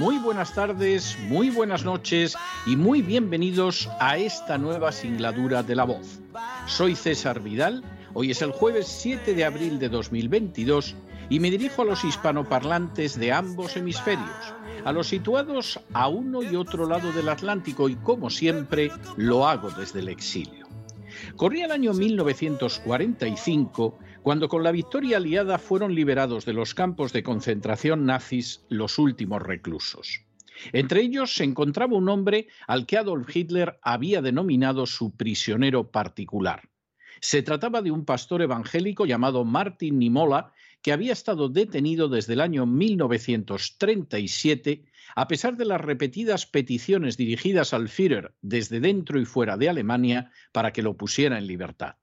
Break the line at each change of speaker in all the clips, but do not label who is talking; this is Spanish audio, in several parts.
muy buenas tardes, muy buenas noches y muy bienvenidos a esta nueva singladura de la voz. Soy César Vidal, hoy es el jueves 7 de abril de 2022 y me dirijo a los hispanoparlantes de ambos hemisferios, a los situados a uno y otro lado del Atlántico y como siempre lo hago desde el exilio. Corría el año 1945 cuando con la victoria aliada fueron liberados de los campos de concentración nazis los últimos reclusos. Entre ellos se encontraba un hombre al que Adolf Hitler había denominado su prisionero particular. Se trataba de un pastor evangélico llamado Martin Nimola, que había estado detenido desde el año 1937 a pesar de las repetidas peticiones dirigidas al Führer desde dentro y fuera de Alemania para que lo pusiera en libertad.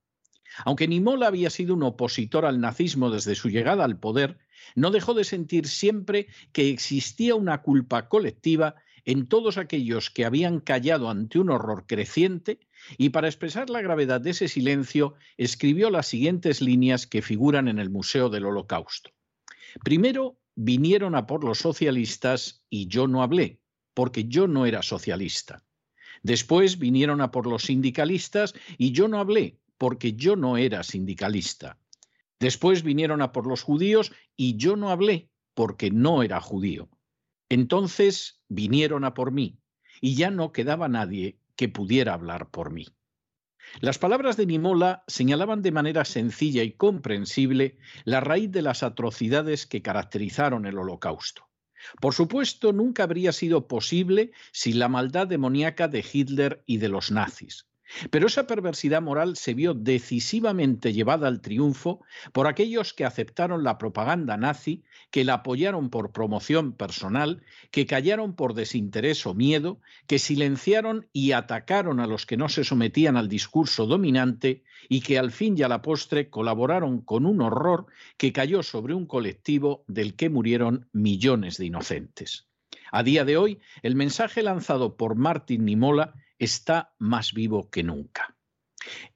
Aunque Nimola había sido un opositor al nazismo desde su llegada al poder, no dejó de sentir siempre que existía una culpa colectiva en todos aquellos que habían callado ante un horror creciente y para expresar la gravedad de ese silencio escribió las siguientes líneas que figuran en el Museo del Holocausto. Primero vinieron a por los socialistas y yo no hablé, porque yo no era socialista. Después vinieron a por los sindicalistas y yo no hablé, porque yo no era sindicalista. Después vinieron a por los judíos y yo no hablé porque no era judío. Entonces vinieron a por mí y ya no quedaba nadie que pudiera hablar por mí. Las palabras de Nimola señalaban de manera sencilla y comprensible la raíz de las atrocidades que caracterizaron el Holocausto. Por supuesto, nunca habría sido posible sin la maldad demoníaca de Hitler y de los nazis. Pero esa perversidad moral se vio decisivamente llevada al triunfo por aquellos que aceptaron la propaganda nazi, que la apoyaron por promoción personal, que callaron por desinterés o miedo, que silenciaron y atacaron a los que no se sometían al discurso dominante y que al fin y a la postre colaboraron con un horror que cayó sobre un colectivo del que murieron millones de inocentes. A día de hoy, el mensaje lanzado por Martin Nimola está más vivo que nunca.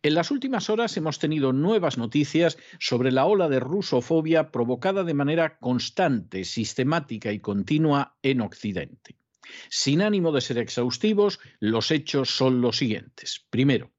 En las últimas horas hemos tenido nuevas noticias sobre la ola de rusofobia provocada de manera constante, sistemática y continua en Occidente. Sin ánimo de ser exhaustivos, los hechos son los siguientes. Primero,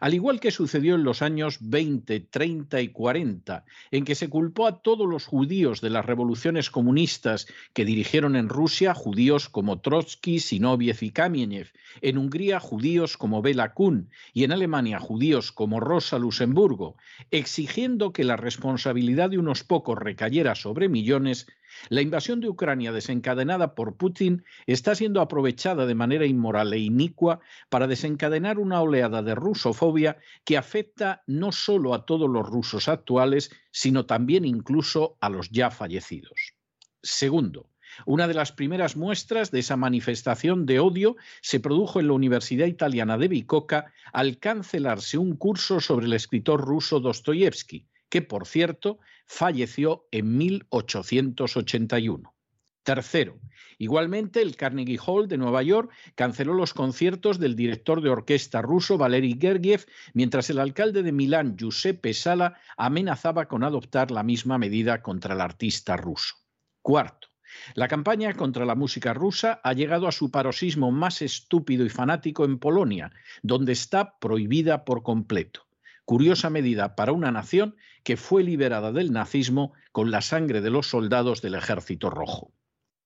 al igual que sucedió en los años 20, 30 y 40, en que se culpó a todos los judíos de las revoluciones comunistas que dirigieron en Rusia, judíos como Trotsky, Sinoviev y Kamieniev, en Hungría, judíos como Bela Kun y en Alemania, judíos como Rosa Luxemburgo, exigiendo que la responsabilidad de unos pocos recayera sobre millones, la invasión de Ucrania desencadenada por Putin está siendo aprovechada de manera inmoral e inicua para desencadenar una oleada de rusofobia que afecta no solo a todos los rusos actuales, sino también incluso a los ya fallecidos. Segundo, una de las primeras muestras de esa manifestación de odio se produjo en la Universidad Italiana de Bicocca al cancelarse un curso sobre el escritor ruso Dostoyevsky, que por cierto falleció en 1881. Tercero, igualmente el Carnegie Hall de Nueva York canceló los conciertos del director de orquesta ruso Valery Gergiev, mientras el alcalde de Milán, Giuseppe Sala, amenazaba con adoptar la misma medida contra el artista ruso. Cuarto, la campaña contra la música rusa ha llegado a su paroxismo más estúpido y fanático en Polonia, donde está prohibida por completo curiosa medida para una nación que fue liberada del nazismo con la sangre de los soldados del Ejército Rojo.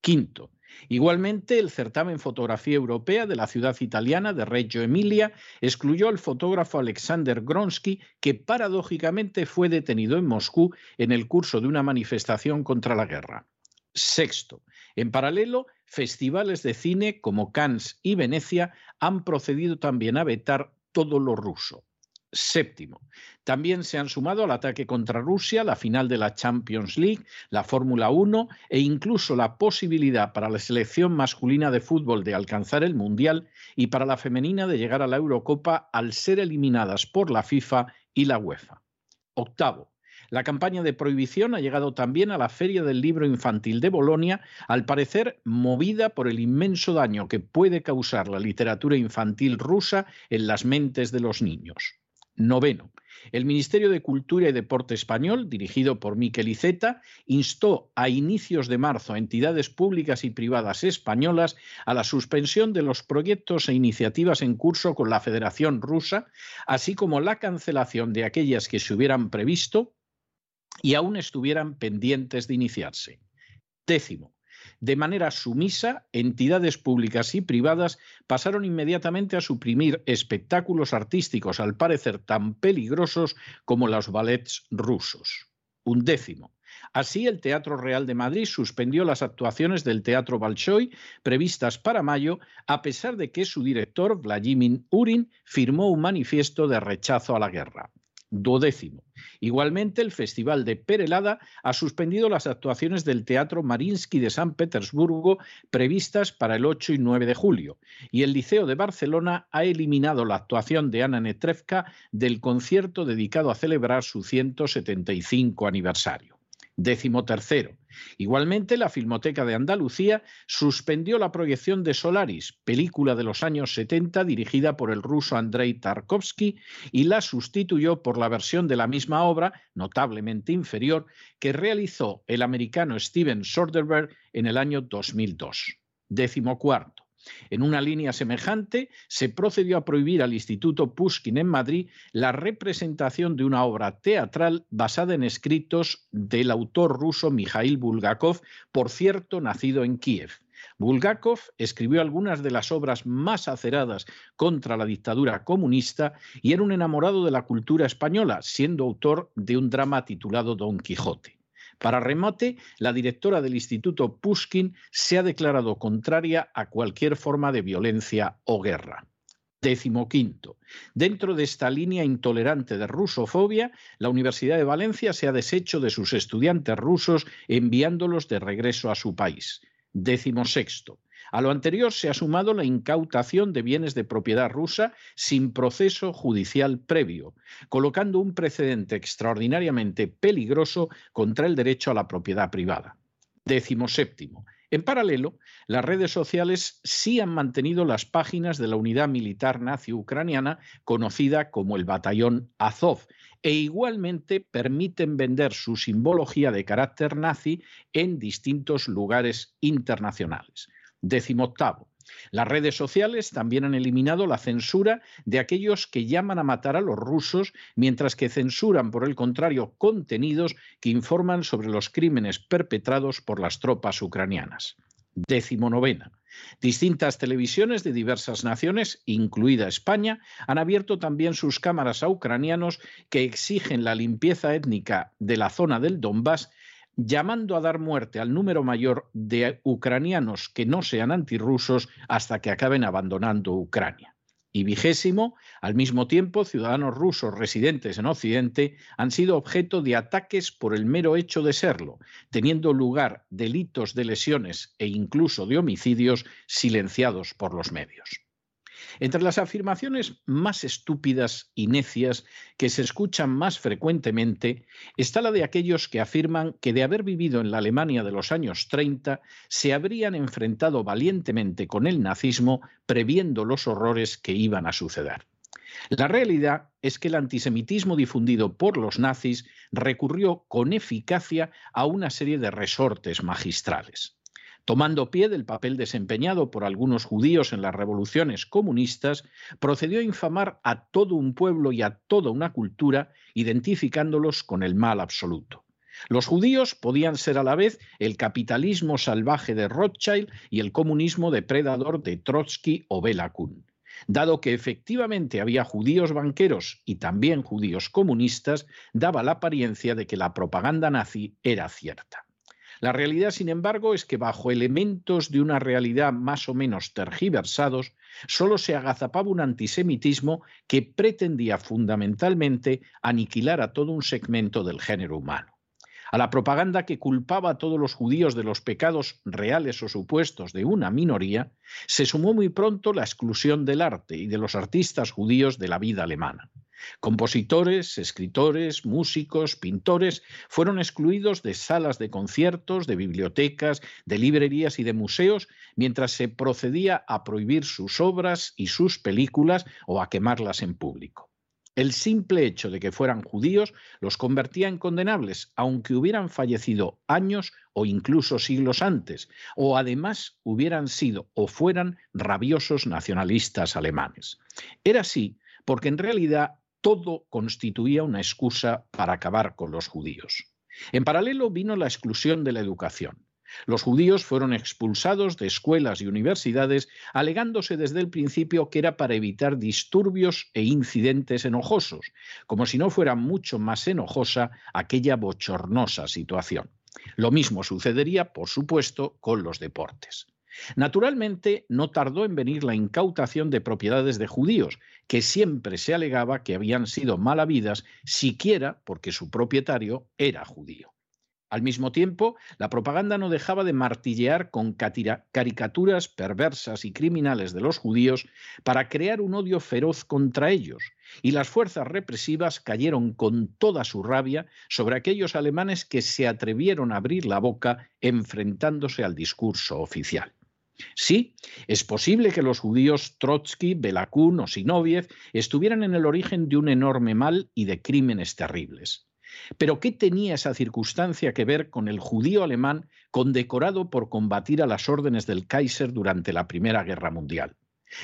Quinto, Igualmente, el certamen Fotografía Europea de la ciudad italiana de Reggio Emilia excluyó al fotógrafo Alexander Gronsky, que paradójicamente fue detenido en Moscú en el curso de una manifestación contra la guerra. Sexto, en paralelo, festivales de cine como Cannes y Venecia han procedido también a vetar todo lo ruso. Séptimo, también se han sumado al ataque contra Rusia, la final de la Champions League, la Fórmula 1 e incluso la posibilidad para la selección masculina de fútbol de alcanzar el Mundial y para la femenina de llegar a la Eurocopa al ser eliminadas por la FIFA y la UEFA. Octavo, la campaña de prohibición ha llegado también a la Feria del Libro Infantil de Bolonia, al parecer movida por el inmenso daño que puede causar la literatura infantil rusa en las mentes de los niños. Noveno. El Ministerio de Cultura y Deporte español, dirigido por Miquel Iceta, instó a inicios de marzo a entidades públicas y privadas españolas a la suspensión de los proyectos e iniciativas en curso con la Federación Rusa, así como la cancelación de aquellas que se hubieran previsto y aún estuvieran pendientes de iniciarse. Décimo, de manera sumisa, entidades públicas y privadas pasaron inmediatamente a suprimir espectáculos artísticos al parecer tan peligrosos como los ballets rusos. Un décimo. Así, el Teatro Real de Madrid suspendió las actuaciones del Teatro Bolshoi previstas para mayo, a pesar de que su director, Vladimir Urin, firmó un manifiesto de rechazo a la guerra duodécimo. Igualmente, el Festival de Perelada ha suspendido las actuaciones del Teatro Marinsky de San Petersburgo previstas para el 8 y 9 de julio, y el Liceo de Barcelona ha eliminado la actuación de Ana Netrevka del concierto dedicado a celebrar su 175 aniversario. Décimo tercero. Igualmente, la Filmoteca de Andalucía suspendió la proyección de Solaris, película de los años 70 dirigida por el ruso Andrei Tarkovsky, y la sustituyó por la versión de la misma obra, notablemente inferior, que realizó el americano Steven Soderbergh en el año 2002. Décimo cuarto. En una línea semejante, se procedió a prohibir al Instituto Pushkin en Madrid la representación de una obra teatral basada en escritos del autor ruso Mikhail Bulgakov, por cierto, nacido en Kiev. Bulgakov escribió algunas de las obras más aceradas contra la dictadura comunista y era un enamorado de la cultura española, siendo autor de un drama titulado Don Quijote. Para remate, la directora del Instituto Pushkin se ha declarado contraria a cualquier forma de violencia o guerra. Décimo quinto. Dentro de esta línea intolerante de rusofobia, la Universidad de Valencia se ha deshecho de sus estudiantes rusos enviándolos de regreso a su país. Décimo sexto. A lo anterior se ha sumado la incautación de bienes de propiedad rusa sin proceso judicial previo, colocando un precedente extraordinariamente peligroso contra el derecho a la propiedad privada. Décimo séptimo. En paralelo, las redes sociales sí han mantenido las páginas de la unidad militar nazi ucraniana conocida como el Batallón Azov e igualmente permiten vender su simbología de carácter nazi en distintos lugares internacionales. Décimo octavo. Las redes sociales también han eliminado la censura de aquellos que llaman a matar a los rusos, mientras que censuran, por el contrario, contenidos que informan sobre los crímenes perpetrados por las tropas ucranianas. Décimo novena. Distintas televisiones de diversas naciones, incluida España, han abierto también sus cámaras a ucranianos que exigen la limpieza étnica de la zona del Donbass llamando a dar muerte al número mayor de ucranianos que no sean antirrusos hasta que acaben abandonando Ucrania. Y vigésimo, al mismo tiempo, ciudadanos rusos residentes en Occidente han sido objeto de ataques por el mero hecho de serlo, teniendo lugar delitos de lesiones e incluso de homicidios silenciados por los medios. Entre las afirmaciones más estúpidas y necias que se escuchan más frecuentemente está la de aquellos que afirman que de haber vivido en la Alemania de los años 30 se habrían enfrentado valientemente con el nazismo previendo los horrores que iban a suceder. La realidad es que el antisemitismo difundido por los nazis recurrió con eficacia a una serie de resortes magistrales tomando pie del papel desempeñado por algunos judíos en las revoluciones comunistas, procedió a infamar a todo un pueblo y a toda una cultura, identificándolos con el mal absoluto. Los judíos podían ser a la vez el capitalismo salvaje de Rothschild y el comunismo depredador de Trotsky o Bela Kun. Dado que efectivamente había judíos banqueros y también judíos comunistas, daba la apariencia de que la propaganda nazi era cierta. La realidad, sin embargo, es que bajo elementos de una realidad más o menos tergiversados, solo se agazapaba un antisemitismo que pretendía fundamentalmente aniquilar a todo un segmento del género humano a la propaganda que culpaba a todos los judíos de los pecados reales o supuestos de una minoría, se sumó muy pronto la exclusión del arte y de los artistas judíos de la vida alemana. Compositores, escritores, músicos, pintores fueron excluidos de salas de conciertos, de bibliotecas, de librerías y de museos, mientras se procedía a prohibir sus obras y sus películas o a quemarlas en público. El simple hecho de que fueran judíos los convertía en condenables, aunque hubieran fallecido años o incluso siglos antes, o además hubieran sido o fueran rabiosos nacionalistas alemanes. Era así porque en realidad todo constituía una excusa para acabar con los judíos. En paralelo vino la exclusión de la educación. Los judíos fueron expulsados de escuelas y universidades, alegándose desde el principio que era para evitar disturbios e incidentes enojosos, como si no fuera mucho más enojosa aquella bochornosa situación. Lo mismo sucedería, por supuesto, con los deportes. Naturalmente, no tardó en venir la incautación de propiedades de judíos, que siempre se alegaba que habían sido mal habidas, siquiera porque su propietario era judío. Al mismo tiempo, la propaganda no dejaba de martillear con caricaturas perversas y criminales de los judíos para crear un odio feroz contra ellos, y las fuerzas represivas cayeron con toda su rabia sobre aquellos alemanes que se atrevieron a abrir la boca enfrentándose al discurso oficial. Sí, es posible que los judíos Trotsky, Belakun o Sinoviev estuvieran en el origen de un enorme mal y de crímenes terribles. Pero ¿qué tenía esa circunstancia que ver con el judío alemán condecorado por combatir a las órdenes del Kaiser durante la Primera Guerra Mundial?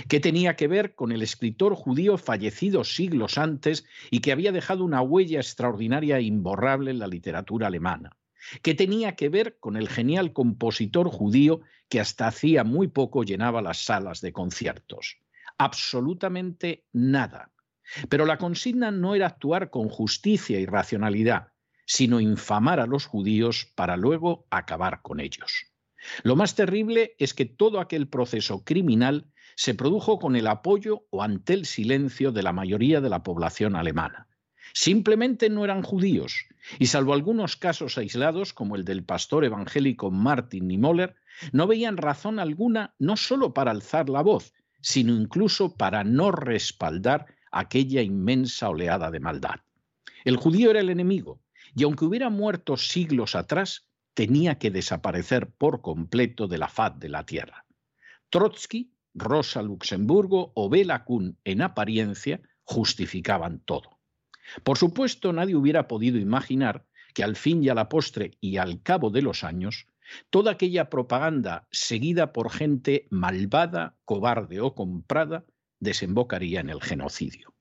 ¿Qué tenía que ver con el escritor judío fallecido siglos antes y que había dejado una huella extraordinaria e imborrable en la literatura alemana? ¿Qué tenía que ver con el genial compositor judío que hasta hacía muy poco llenaba las salas de conciertos? Absolutamente nada. Pero la consigna no era actuar con justicia y racionalidad, sino infamar a los judíos para luego acabar con ellos. Lo más terrible es que todo aquel proceso criminal se produjo con el apoyo o ante el silencio de la mayoría de la población alemana. Simplemente no eran judíos, y salvo algunos casos aislados, como el del pastor evangélico Martin Niemöller, no veían razón alguna no solo para alzar la voz, sino incluso para no respaldar aquella inmensa oleada de maldad. El judío era el enemigo, y aunque hubiera muerto siglos atrás, tenía que desaparecer por completo de la faz de la tierra. Trotsky, Rosa Luxemburgo o Bela Kuhn, en apariencia, justificaban todo. Por supuesto, nadie hubiera podido imaginar que al fin y a la postre y al cabo de los años, toda aquella propaganda seguida por gente malvada, cobarde o comprada desembocaría en el genocidio.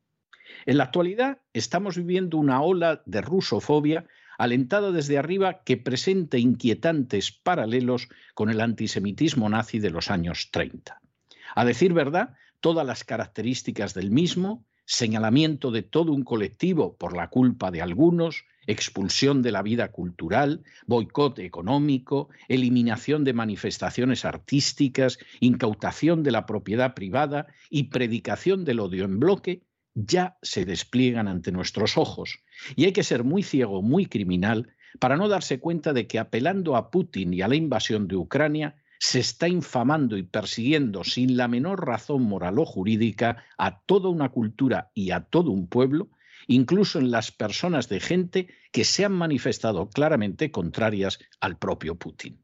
En la actualidad estamos viviendo una ola de rusofobia alentada desde arriba que presenta inquietantes paralelos con el antisemitismo nazi de los años 30. A decir verdad, todas las características del mismo, señalamiento de todo un colectivo por la culpa de algunos, expulsión de la vida cultural, boicot económico, eliminación de manifestaciones artísticas, incautación de la propiedad privada y predicación del odio en bloque, ya se despliegan ante nuestros ojos. Y hay que ser muy ciego, muy criminal, para no darse cuenta de que apelando a Putin y a la invasión de Ucrania, se está infamando y persiguiendo sin la menor razón moral o jurídica a toda una cultura y a todo un pueblo incluso en las personas de gente que se han manifestado claramente contrarias al propio Putin.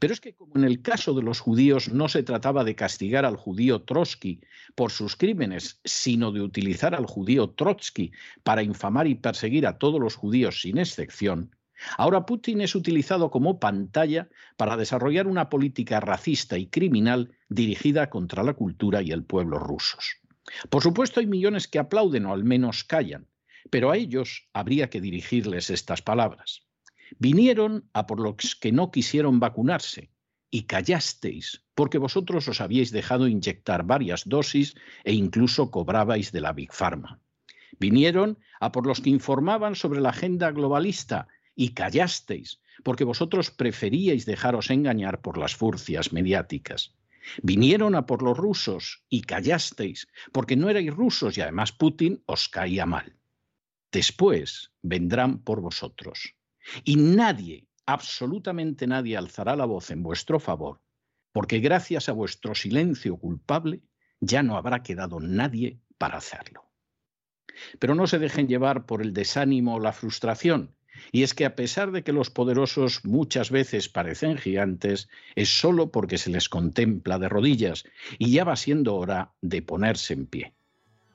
Pero es que como en el caso de los judíos no se trataba de castigar al judío Trotsky por sus crímenes, sino de utilizar al judío Trotsky para infamar y perseguir a todos los judíos sin excepción, ahora Putin es utilizado como pantalla para desarrollar una política racista y criminal dirigida contra la cultura y el pueblo rusos. Por supuesto hay millones que aplauden o al menos callan, pero a ellos habría que dirigirles estas palabras. Vinieron a por los que no quisieron vacunarse y callasteis, porque vosotros os habíais dejado inyectar varias dosis e incluso cobrabais de la Big Pharma. Vinieron a por los que informaban sobre la agenda globalista y callasteis, porque vosotros preferíais dejaros engañar por las furcias mediáticas. Vinieron a por los rusos y callasteis, porque no erais rusos y además Putin os caía mal. Después vendrán por vosotros. Y nadie, absolutamente nadie, alzará la voz en vuestro favor, porque gracias a vuestro silencio culpable ya no habrá quedado nadie para hacerlo. Pero no se dejen llevar por el desánimo o la frustración, y es que a pesar de que los poderosos muchas veces parecen gigantes, es solo porque se les contempla de rodillas y ya va siendo hora de ponerse en pie.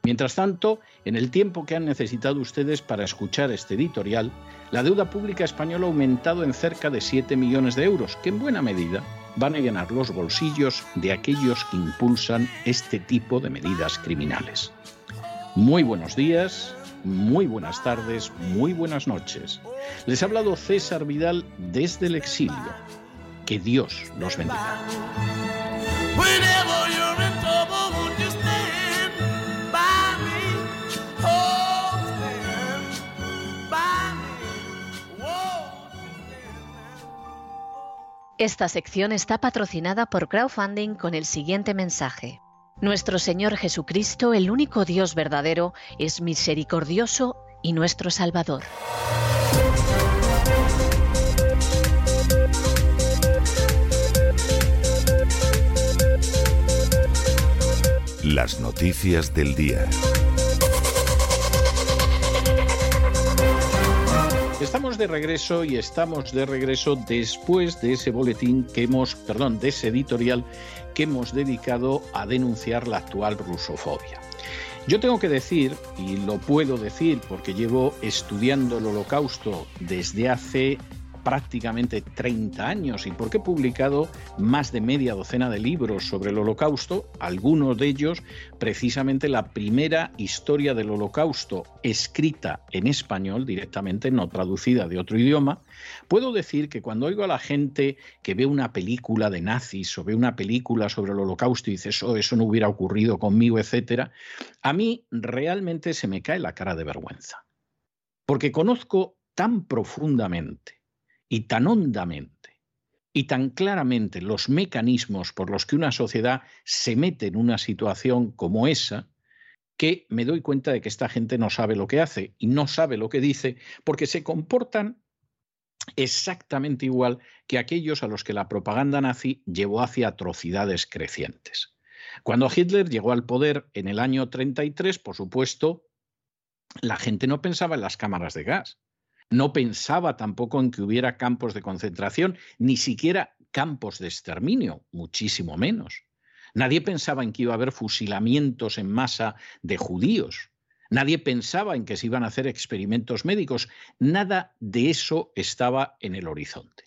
Mientras tanto, en el tiempo que han necesitado ustedes para escuchar este editorial, la deuda pública española ha aumentado en cerca de 7 millones de euros, que en buena medida van a llenar los bolsillos de aquellos que impulsan este tipo de medidas criminales. Muy buenos días, muy buenas tardes, muy buenas noches. Les ha hablado César Vidal desde el exilio. Que Dios los bendiga.
Esta sección está patrocinada por crowdfunding con el siguiente mensaje. Nuestro Señor Jesucristo, el único Dios verdadero, es misericordioso y nuestro Salvador.
Las noticias del día.
Estamos de regreso y estamos de regreso después de ese boletín que hemos, perdón, de ese editorial que hemos dedicado a denunciar la actual rusofobia. Yo tengo que decir, y lo puedo decir porque llevo estudiando el holocausto desde hace prácticamente 30 años y porque he publicado más de media docena de libros sobre el holocausto, algunos de ellos precisamente la primera historia del holocausto escrita en español directamente, no traducida de otro idioma, puedo decir que cuando oigo a la gente que ve una película de nazis o ve una película sobre el holocausto y dice oh, eso no hubiera ocurrido conmigo, etcétera, a mí realmente se me cae la cara de vergüenza. Porque conozco tan profundamente y tan hondamente y tan claramente los mecanismos por los que una sociedad se mete en una situación como esa, que me doy cuenta de que esta gente no sabe lo que hace y no sabe lo que dice porque se comportan exactamente igual que aquellos a los que la propaganda nazi llevó hacia atrocidades crecientes. Cuando Hitler llegó al poder en el año 33, por supuesto, la gente no pensaba en las cámaras de gas. No pensaba tampoco en que hubiera campos de concentración, ni siquiera campos de exterminio, muchísimo menos. Nadie pensaba en que iba a haber fusilamientos en masa de judíos. Nadie pensaba en que se iban a hacer experimentos médicos. Nada de eso estaba en el horizonte.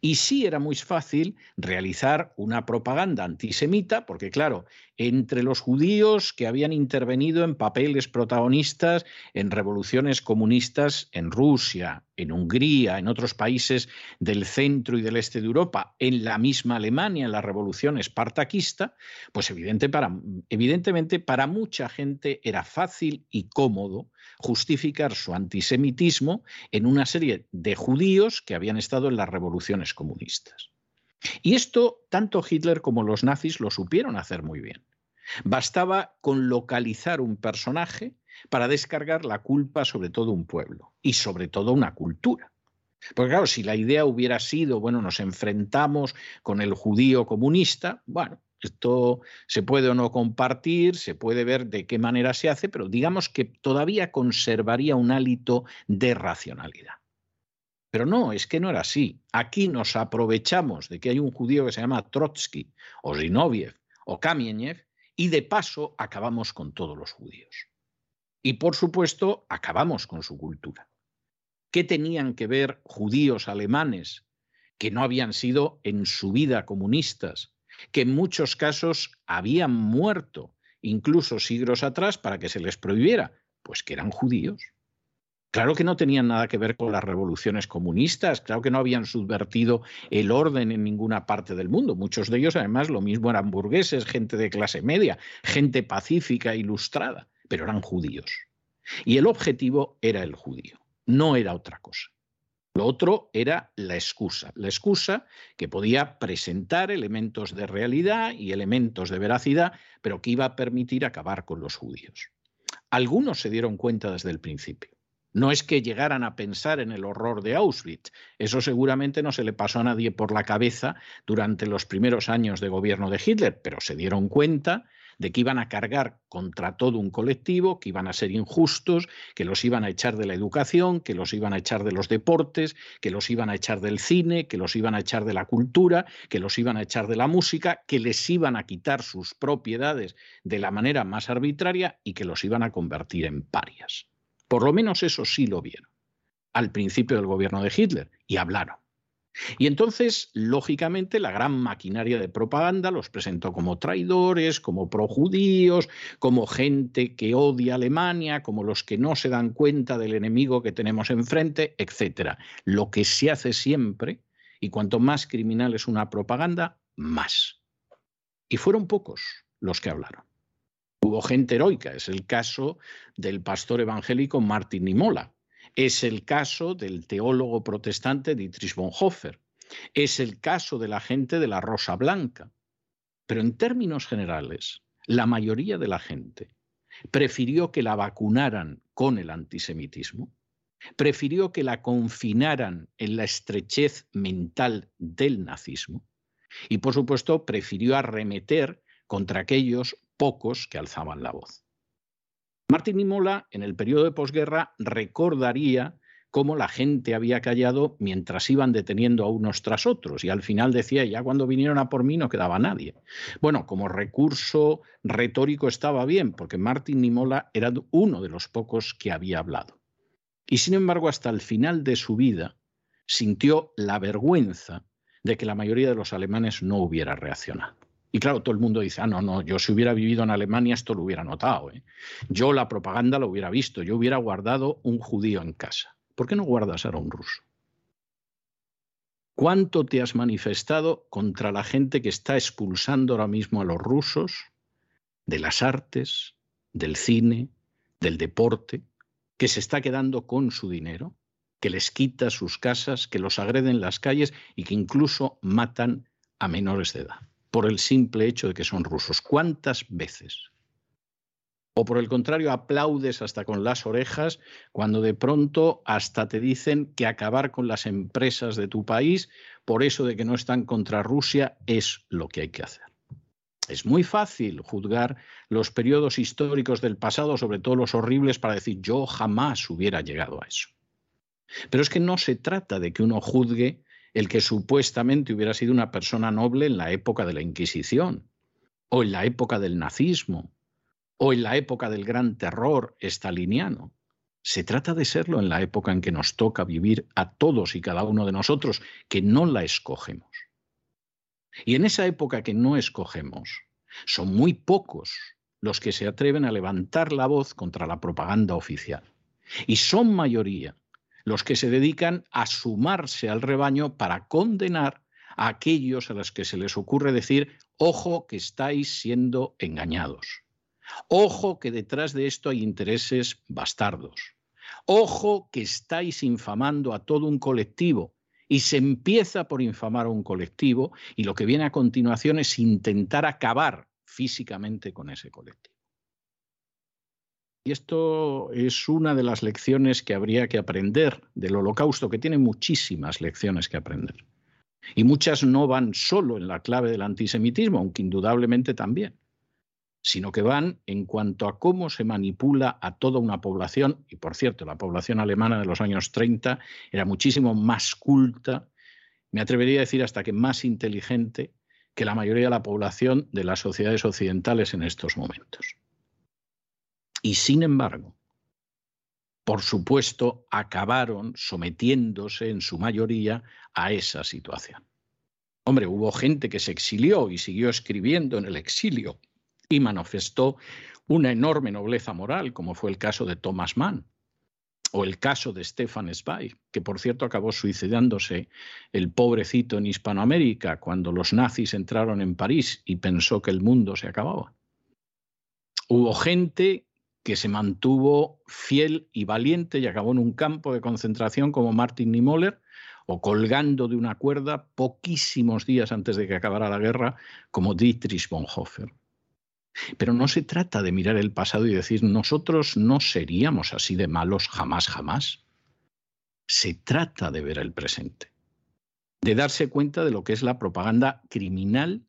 Y sí era muy fácil realizar una propaganda antisemita, porque claro, entre los judíos que habían intervenido en papeles protagonistas en revoluciones comunistas en Rusia, en Hungría, en otros países del centro y del este de Europa, en la misma Alemania, en la revolución espartaquista, pues evidentemente para mucha gente era fácil y cómodo justificar su antisemitismo en una serie de judíos que habían estado en las comunistas. Y esto tanto Hitler como los nazis lo supieron hacer muy bien. Bastaba con localizar un personaje para descargar la culpa sobre todo un pueblo y sobre todo una cultura. Porque claro, si la idea hubiera sido, bueno, nos enfrentamos con el judío comunista, bueno, esto se puede o no compartir, se puede ver de qué manera se hace, pero digamos que todavía conservaría un hálito de racionalidad. Pero no, es que no era así. Aquí nos aprovechamos de que hay un judío que se llama Trotsky, o Zinoviev, o Kamieniev, y de paso acabamos con todos los judíos. Y por supuesto, acabamos con su cultura. ¿Qué tenían que ver judíos alemanes que no habían sido en su vida comunistas, que en muchos casos habían muerto incluso siglos atrás para que se les prohibiera? Pues que eran judíos. Claro que no tenían nada que ver con las revoluciones comunistas, claro que no habían subvertido el orden en ninguna parte del mundo. Muchos de ellos, además, lo mismo eran burgueses, gente de clase media, gente pacífica, ilustrada, pero eran judíos. Y el objetivo era el judío, no era otra cosa. Lo otro era la excusa, la excusa que podía presentar elementos de realidad y elementos de veracidad, pero que iba a permitir acabar con los judíos. Algunos se dieron cuenta desde el principio. No es que llegaran a pensar en el horror de Auschwitz. Eso seguramente no se le pasó a nadie por la cabeza durante los primeros años de gobierno de Hitler, pero se dieron cuenta de que iban a cargar contra todo un colectivo, que iban a ser injustos, que los iban a echar de la educación, que los iban a echar de los deportes, que los iban a echar del cine, que los iban a echar de la cultura, que los iban a echar de la música, que les iban a quitar sus propiedades de la manera más arbitraria y que los iban a convertir en parias. Por lo menos eso sí lo vieron al principio del gobierno de Hitler y hablaron. Y entonces, lógicamente, la gran maquinaria de propaganda los presentó como traidores, como projudíos, como gente que odia a Alemania, como los que no se dan cuenta del enemigo que tenemos enfrente, etc. Lo que se hace siempre, y cuanto más criminal es una propaganda, más. Y fueron pocos los que hablaron. Hubo gente heroica, es el caso del pastor evangélico Martin Nimola, es el caso del teólogo protestante Dietrich Bonhoeffer, es el caso de la gente de la Rosa Blanca. Pero en términos generales, la mayoría de la gente prefirió que la vacunaran con el antisemitismo, prefirió que la confinaran en la estrechez mental del nazismo y, por supuesto, prefirió arremeter contra aquellos pocos que alzaban la voz. Martín Nimola, en el periodo de posguerra, recordaría cómo la gente había callado mientras iban deteniendo a unos tras otros y al final decía, ya cuando vinieron a por mí no quedaba nadie. Bueno, como recurso retórico estaba bien, porque Martín Nimola era uno de los pocos que había hablado. Y sin embargo, hasta el final de su vida, sintió la vergüenza de que la mayoría de los alemanes no hubiera reaccionado. Y claro, todo el mundo dice, ah, no, no, yo si hubiera vivido en Alemania esto lo hubiera notado. ¿eh? Yo la propaganda lo hubiera visto, yo hubiera guardado un judío en casa. ¿Por qué no guardas ahora un ruso? ¿Cuánto te has manifestado contra la gente que está expulsando ahora mismo a los rusos de las artes, del cine, del deporte, que se está quedando con su dinero, que les quita sus casas, que los agreden en las calles y que incluso matan a menores de edad? Por el simple hecho de que son rusos. ¿Cuántas veces? O por el contrario, aplaudes hasta con las orejas cuando de pronto hasta te dicen que acabar con las empresas de tu país por eso de que no están contra Rusia es lo que hay que hacer. Es muy fácil juzgar los periodos históricos del pasado, sobre todo los horribles, para decir yo jamás hubiera llegado a eso. Pero es que no se trata de que uno juzgue el que supuestamente hubiera sido una persona noble en la época de la Inquisición, o en la época del nazismo, o en la época del gran terror estaliniano. Se trata de serlo en la época en que nos toca vivir a todos y cada uno de nosotros, que no la escogemos. Y en esa época que no escogemos, son muy pocos los que se atreven a levantar la voz contra la propaganda oficial. Y son mayoría los que se dedican a sumarse al rebaño para condenar a aquellos a los que se les ocurre decir, ojo que estáis siendo engañados, ojo que detrás de esto hay intereses bastardos, ojo que estáis infamando a todo un colectivo y se empieza por infamar a un colectivo y lo que viene a continuación es intentar acabar físicamente con ese colectivo. Y esto es una de las lecciones que habría que aprender del holocausto, que tiene muchísimas lecciones que aprender. Y muchas no van solo en la clave del antisemitismo, aunque indudablemente también, sino que van en cuanto a cómo se manipula a toda una población, y por cierto, la población alemana de los años 30 era muchísimo más culta, me atrevería a decir hasta que más inteligente que la mayoría de la población de las sociedades occidentales en estos momentos. Y sin embargo, por supuesto, acabaron sometiéndose en su mayoría a esa situación. Hombre, hubo gente que se exilió y siguió escribiendo en el exilio y manifestó una enorme nobleza moral, como fue el caso de Thomas Mann. O el caso de Stefan Zweig, que por cierto acabó suicidándose el pobrecito en Hispanoamérica cuando los nazis entraron en París y pensó que el mundo se acababa. Hubo gente que se mantuvo fiel y valiente y acabó en un campo de concentración como Martin Niemöller o colgando de una cuerda poquísimos días antes de que acabara la guerra como Dietrich Bonhoeffer. Pero no se trata de mirar el pasado y decir nosotros no seríamos así de malos jamás, jamás. Se trata de ver el presente, de darse cuenta de lo que es la propaganda criminal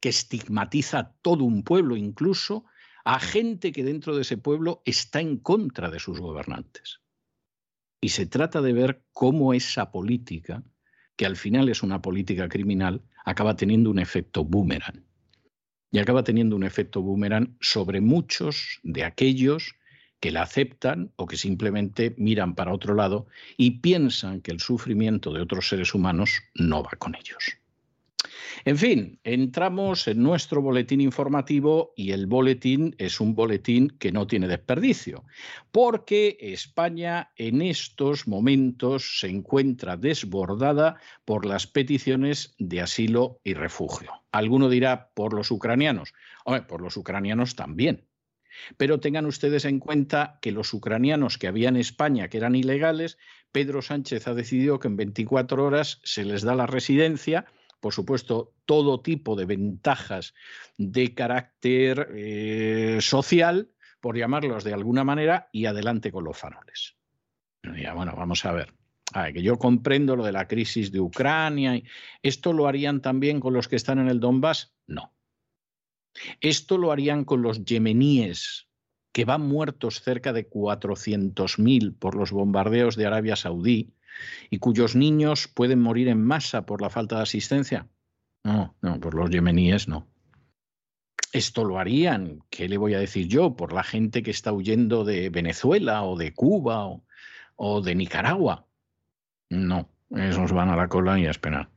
que estigmatiza a todo un pueblo, incluso a gente que dentro de ese pueblo está en contra de sus gobernantes. Y se trata de ver cómo esa política, que al final es una política criminal, acaba teniendo un efecto boomerang y acaba teniendo un efecto boomerang sobre muchos de aquellos que la aceptan o que simplemente miran para otro lado y piensan que el sufrimiento de otros seres humanos no va con ellos. En fin, entramos en nuestro boletín informativo y el boletín es un boletín que no tiene desperdicio, porque España en estos momentos se encuentra desbordada por las peticiones de asilo y refugio. Alguno dirá por los ucranianos. Hombre, por los ucranianos también. Pero tengan ustedes en cuenta que los ucranianos que había en España, que eran ilegales, Pedro Sánchez ha decidido que en 24 horas se les da la residencia por supuesto, todo tipo de ventajas de carácter eh, social, por llamarlos de alguna manera, y adelante con los faroles. bueno, vamos a ver. que yo comprendo lo de la crisis de Ucrania. ¿Esto lo harían también con los que están en el Donbass? No. Esto lo harían con los yemeníes, que van muertos cerca de 400.000 por los bombardeos de Arabia Saudí, y cuyos niños pueden morir en masa por la falta de asistencia? No, no, por los yemeníes no. Esto lo harían, ¿qué le voy a decir yo? Por la gente que está huyendo de Venezuela o de Cuba o, de Nicaragua. No, esos van a la cola y a esperar.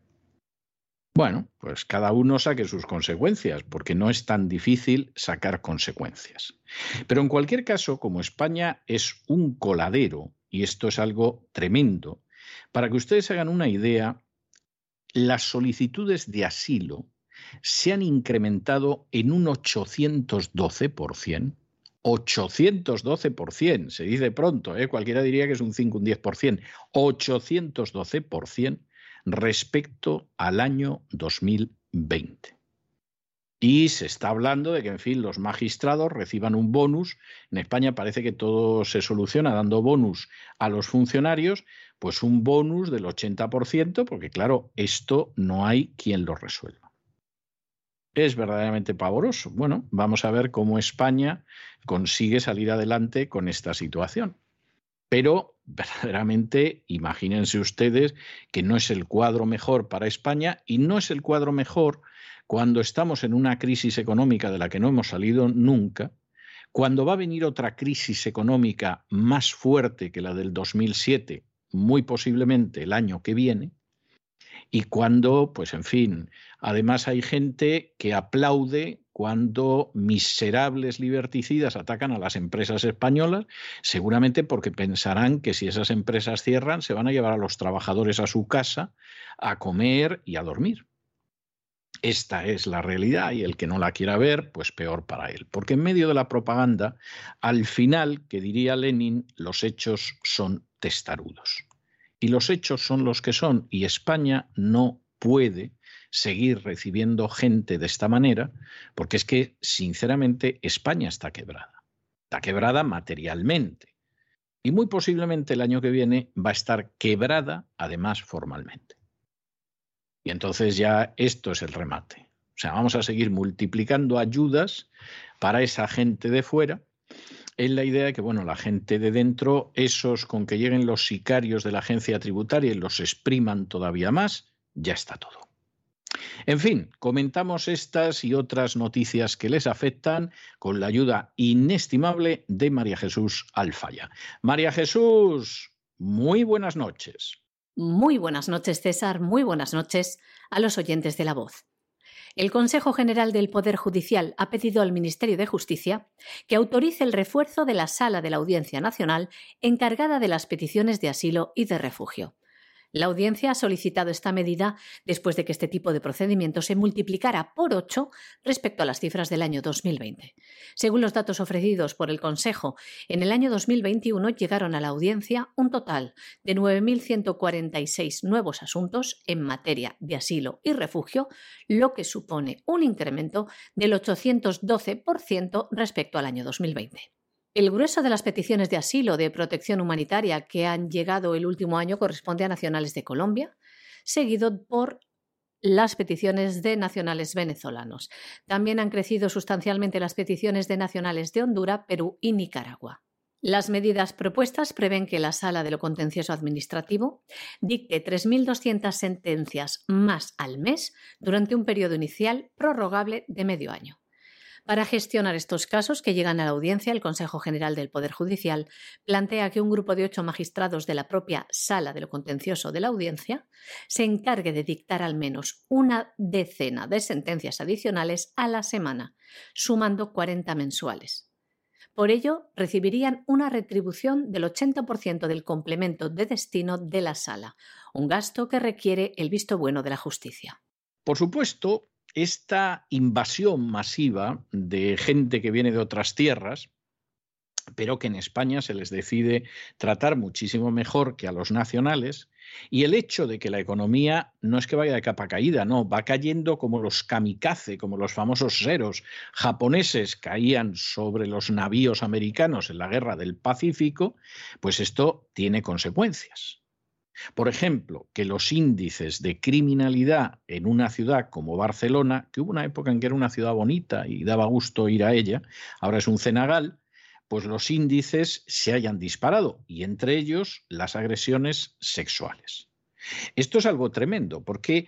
Bueno, pues cada uno saque sus consecuencias, porque no es tan difícil sacar consecuencias. Pero en cualquier caso, como España es un coladero, y esto es algo tremendo, para que ustedes hagan una idea, las solicitudes de asilo se han incrementado en un 812%. 812%, se dice pronto, ¿eh? cualquiera diría que es un 5, un 10%, 812% respecto al año 2020. Y se está hablando de que, en fin, los magistrados reciban un bonus. En España parece que todo se soluciona dando bonus a los funcionarios, pues un bonus del 80%, porque claro, esto no hay quien lo resuelva. Es verdaderamente pavoroso. Bueno, vamos a ver cómo España consigue salir adelante con esta situación. Pero verdaderamente, imagínense ustedes que no es el cuadro mejor para España y no es el cuadro mejor cuando estamos en una crisis económica de la que no hemos salido nunca, cuando va a venir otra crisis económica más fuerte que la del 2007, muy posiblemente el año que viene, y cuando, pues en fin, además hay gente que aplaude cuando miserables liberticidas atacan a las empresas españolas, seguramente porque pensarán que si esas empresas cierran, se van a llevar a los trabajadores a su casa a comer y a dormir. Esta es la realidad y el que no la quiera ver, pues peor para él. Porque en medio de la propaganda, al final, que diría Lenin, los hechos son testarudos. Y los hechos son los que son y España no puede seguir recibiendo gente de esta manera porque es que, sinceramente, España está quebrada. Está quebrada materialmente. Y muy posiblemente el año que viene va a estar quebrada, además, formalmente. Y entonces ya esto es el remate. O sea, vamos a seguir multiplicando ayudas para esa gente de fuera en la idea de que, bueno, la gente de dentro, esos con que lleguen los sicarios de la agencia tributaria y los expriman todavía más, ya está todo. En fin, comentamos estas y otras noticias que les afectan con la ayuda inestimable de María Jesús Alfaya. María Jesús, muy buenas noches.
Muy buenas noches, César. Muy buenas noches a los oyentes de la voz. El Consejo General del Poder Judicial ha pedido al Ministerio de Justicia que autorice el refuerzo de la Sala de la Audiencia Nacional encargada de las peticiones de asilo y de refugio. La audiencia ha solicitado esta medida después de que este tipo de procedimiento se multiplicara por ocho respecto a las cifras del año 2020. Según los datos ofrecidos por el Consejo, en el año 2021 llegaron a la audiencia un total de 9.146 nuevos asuntos en materia de asilo y refugio, lo que supone un incremento del 812% respecto al año 2020. El grueso de las peticiones de asilo de protección humanitaria que han llegado el último año corresponde a nacionales de Colombia, seguido por las peticiones de nacionales venezolanos. También han crecido sustancialmente las peticiones de nacionales de Honduras, Perú y Nicaragua. Las medidas propuestas prevén que la Sala de lo Contencioso Administrativo dicte 3.200 sentencias más al mes durante un periodo inicial prorrogable de medio año. Para gestionar estos casos que llegan a la audiencia, el Consejo General del Poder Judicial plantea que un grupo de ocho magistrados de la propia Sala de lo Contencioso de la Audiencia se encargue de dictar al menos una decena de sentencias adicionales a la semana, sumando 40 mensuales. Por ello, recibirían una retribución del 80% del complemento de destino de la sala, un gasto que requiere el visto bueno de la justicia.
Por supuesto, esta invasión masiva de gente que viene de otras tierras, pero que en España se les decide tratar muchísimo mejor que a los nacionales, y el hecho de que la economía no es que vaya de capa caída, no, va cayendo como los kamikaze, como los famosos seros japoneses caían sobre los navíos americanos en la guerra del Pacífico, pues esto tiene consecuencias. Por ejemplo, que los índices de criminalidad en una ciudad como Barcelona, que hubo una época en que era una ciudad bonita y daba gusto ir a ella, ahora es un cenagal, pues los índices se hayan disparado y entre ellos las agresiones sexuales. Esto es algo tremendo porque,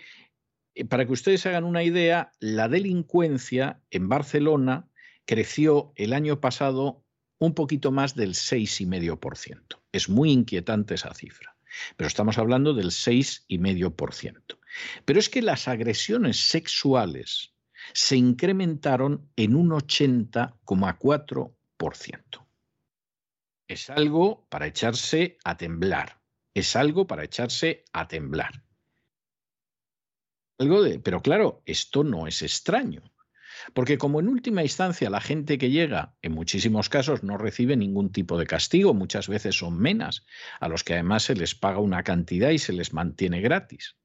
eh, para que ustedes hagan una idea, la delincuencia en Barcelona creció el año pasado un poquito más del 6,5%. Es muy inquietante esa cifra pero estamos hablando del 6,5%. Pero es que las agresiones sexuales se incrementaron en un 80,4%. Es algo para echarse a temblar. Es algo para echarse a temblar. Algo de, pero claro, esto no es extraño. Porque como en última instancia la gente que llega, en muchísimos casos, no recibe ningún tipo de castigo, muchas veces son menas, a los que además se les paga una cantidad y se les mantiene gratis.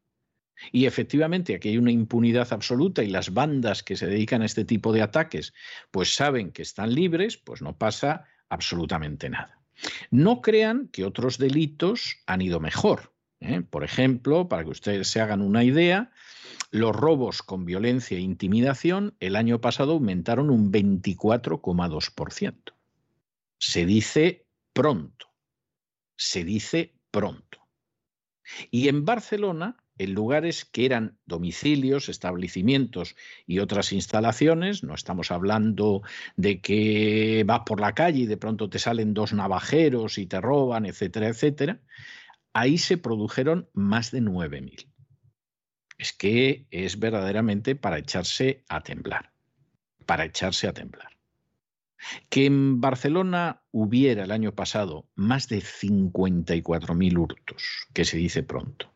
Y efectivamente aquí hay una impunidad absoluta y las bandas que se dedican a este tipo de ataques pues saben que están libres, pues no pasa absolutamente nada. No crean que otros delitos han ido mejor. ¿Eh? Por ejemplo, para que ustedes se hagan una idea, los robos con violencia e intimidación el año pasado aumentaron un 24,2%. Se dice pronto. Se dice pronto. Y en Barcelona, en lugares que eran domicilios, establecimientos y otras instalaciones, no estamos hablando de que vas por la calle y de pronto te salen dos navajeros y te roban, etcétera, etcétera, ahí se produjeron más de 9.000 es que es verdaderamente para echarse a temblar, para echarse a temblar. Que en Barcelona hubiera el año pasado más de 54.000 hurtos, que se dice pronto,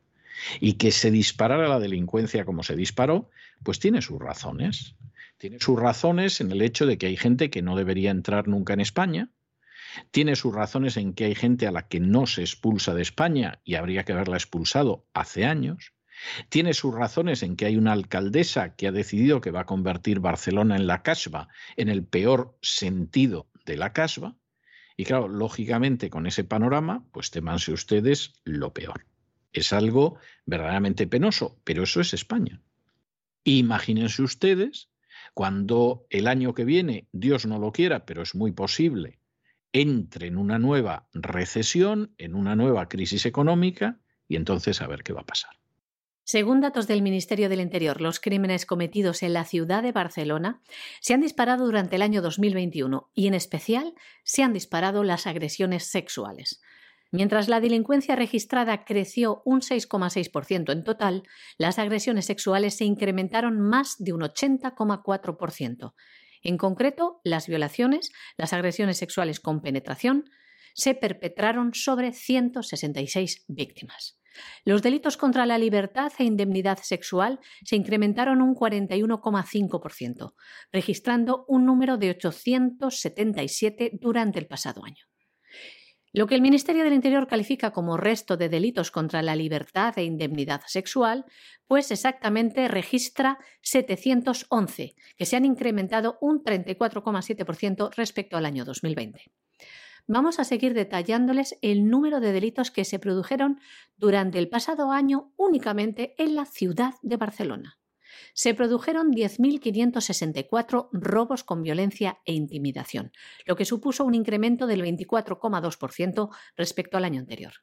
y que se disparara la delincuencia como se disparó, pues tiene sus razones. Tiene sus razones en el hecho de que hay gente que no debería entrar nunca en España, tiene sus razones en que hay gente a la que no se expulsa de España y habría que haberla expulsado hace años, tiene sus razones en que hay una alcaldesa que ha decidido que va a convertir Barcelona en la casba, en el peor sentido de la casba. Y claro, lógicamente con ese panorama, pues temanse ustedes lo peor. Es algo verdaderamente penoso, pero eso es España. Imagínense ustedes cuando el año que viene, Dios no lo quiera, pero es muy posible, entre en una nueva recesión, en una nueva crisis económica, y entonces a ver qué va a pasar.
Según datos del Ministerio del Interior, los crímenes cometidos en la ciudad de Barcelona se han disparado durante el año 2021 y en especial se han disparado las agresiones sexuales. Mientras la delincuencia registrada creció un 6,6% en total, las agresiones sexuales se incrementaron más de un 80,4%. En concreto, las violaciones, las agresiones sexuales con penetración, se perpetraron sobre 166 víctimas. Los delitos contra la libertad e indemnidad sexual se incrementaron un 41,5%, registrando un número de 877 durante el pasado año. Lo que el Ministerio del Interior califica como resto de delitos contra la libertad e indemnidad sexual, pues exactamente registra 711, que se han incrementado un 34,7% respecto al año 2020. Vamos a seguir detallándoles el número de delitos que se produjeron durante el pasado año únicamente en la ciudad de Barcelona se produjeron 10.564 robos con violencia e intimidación, lo que supuso un incremento del 24,2% respecto al año anterior.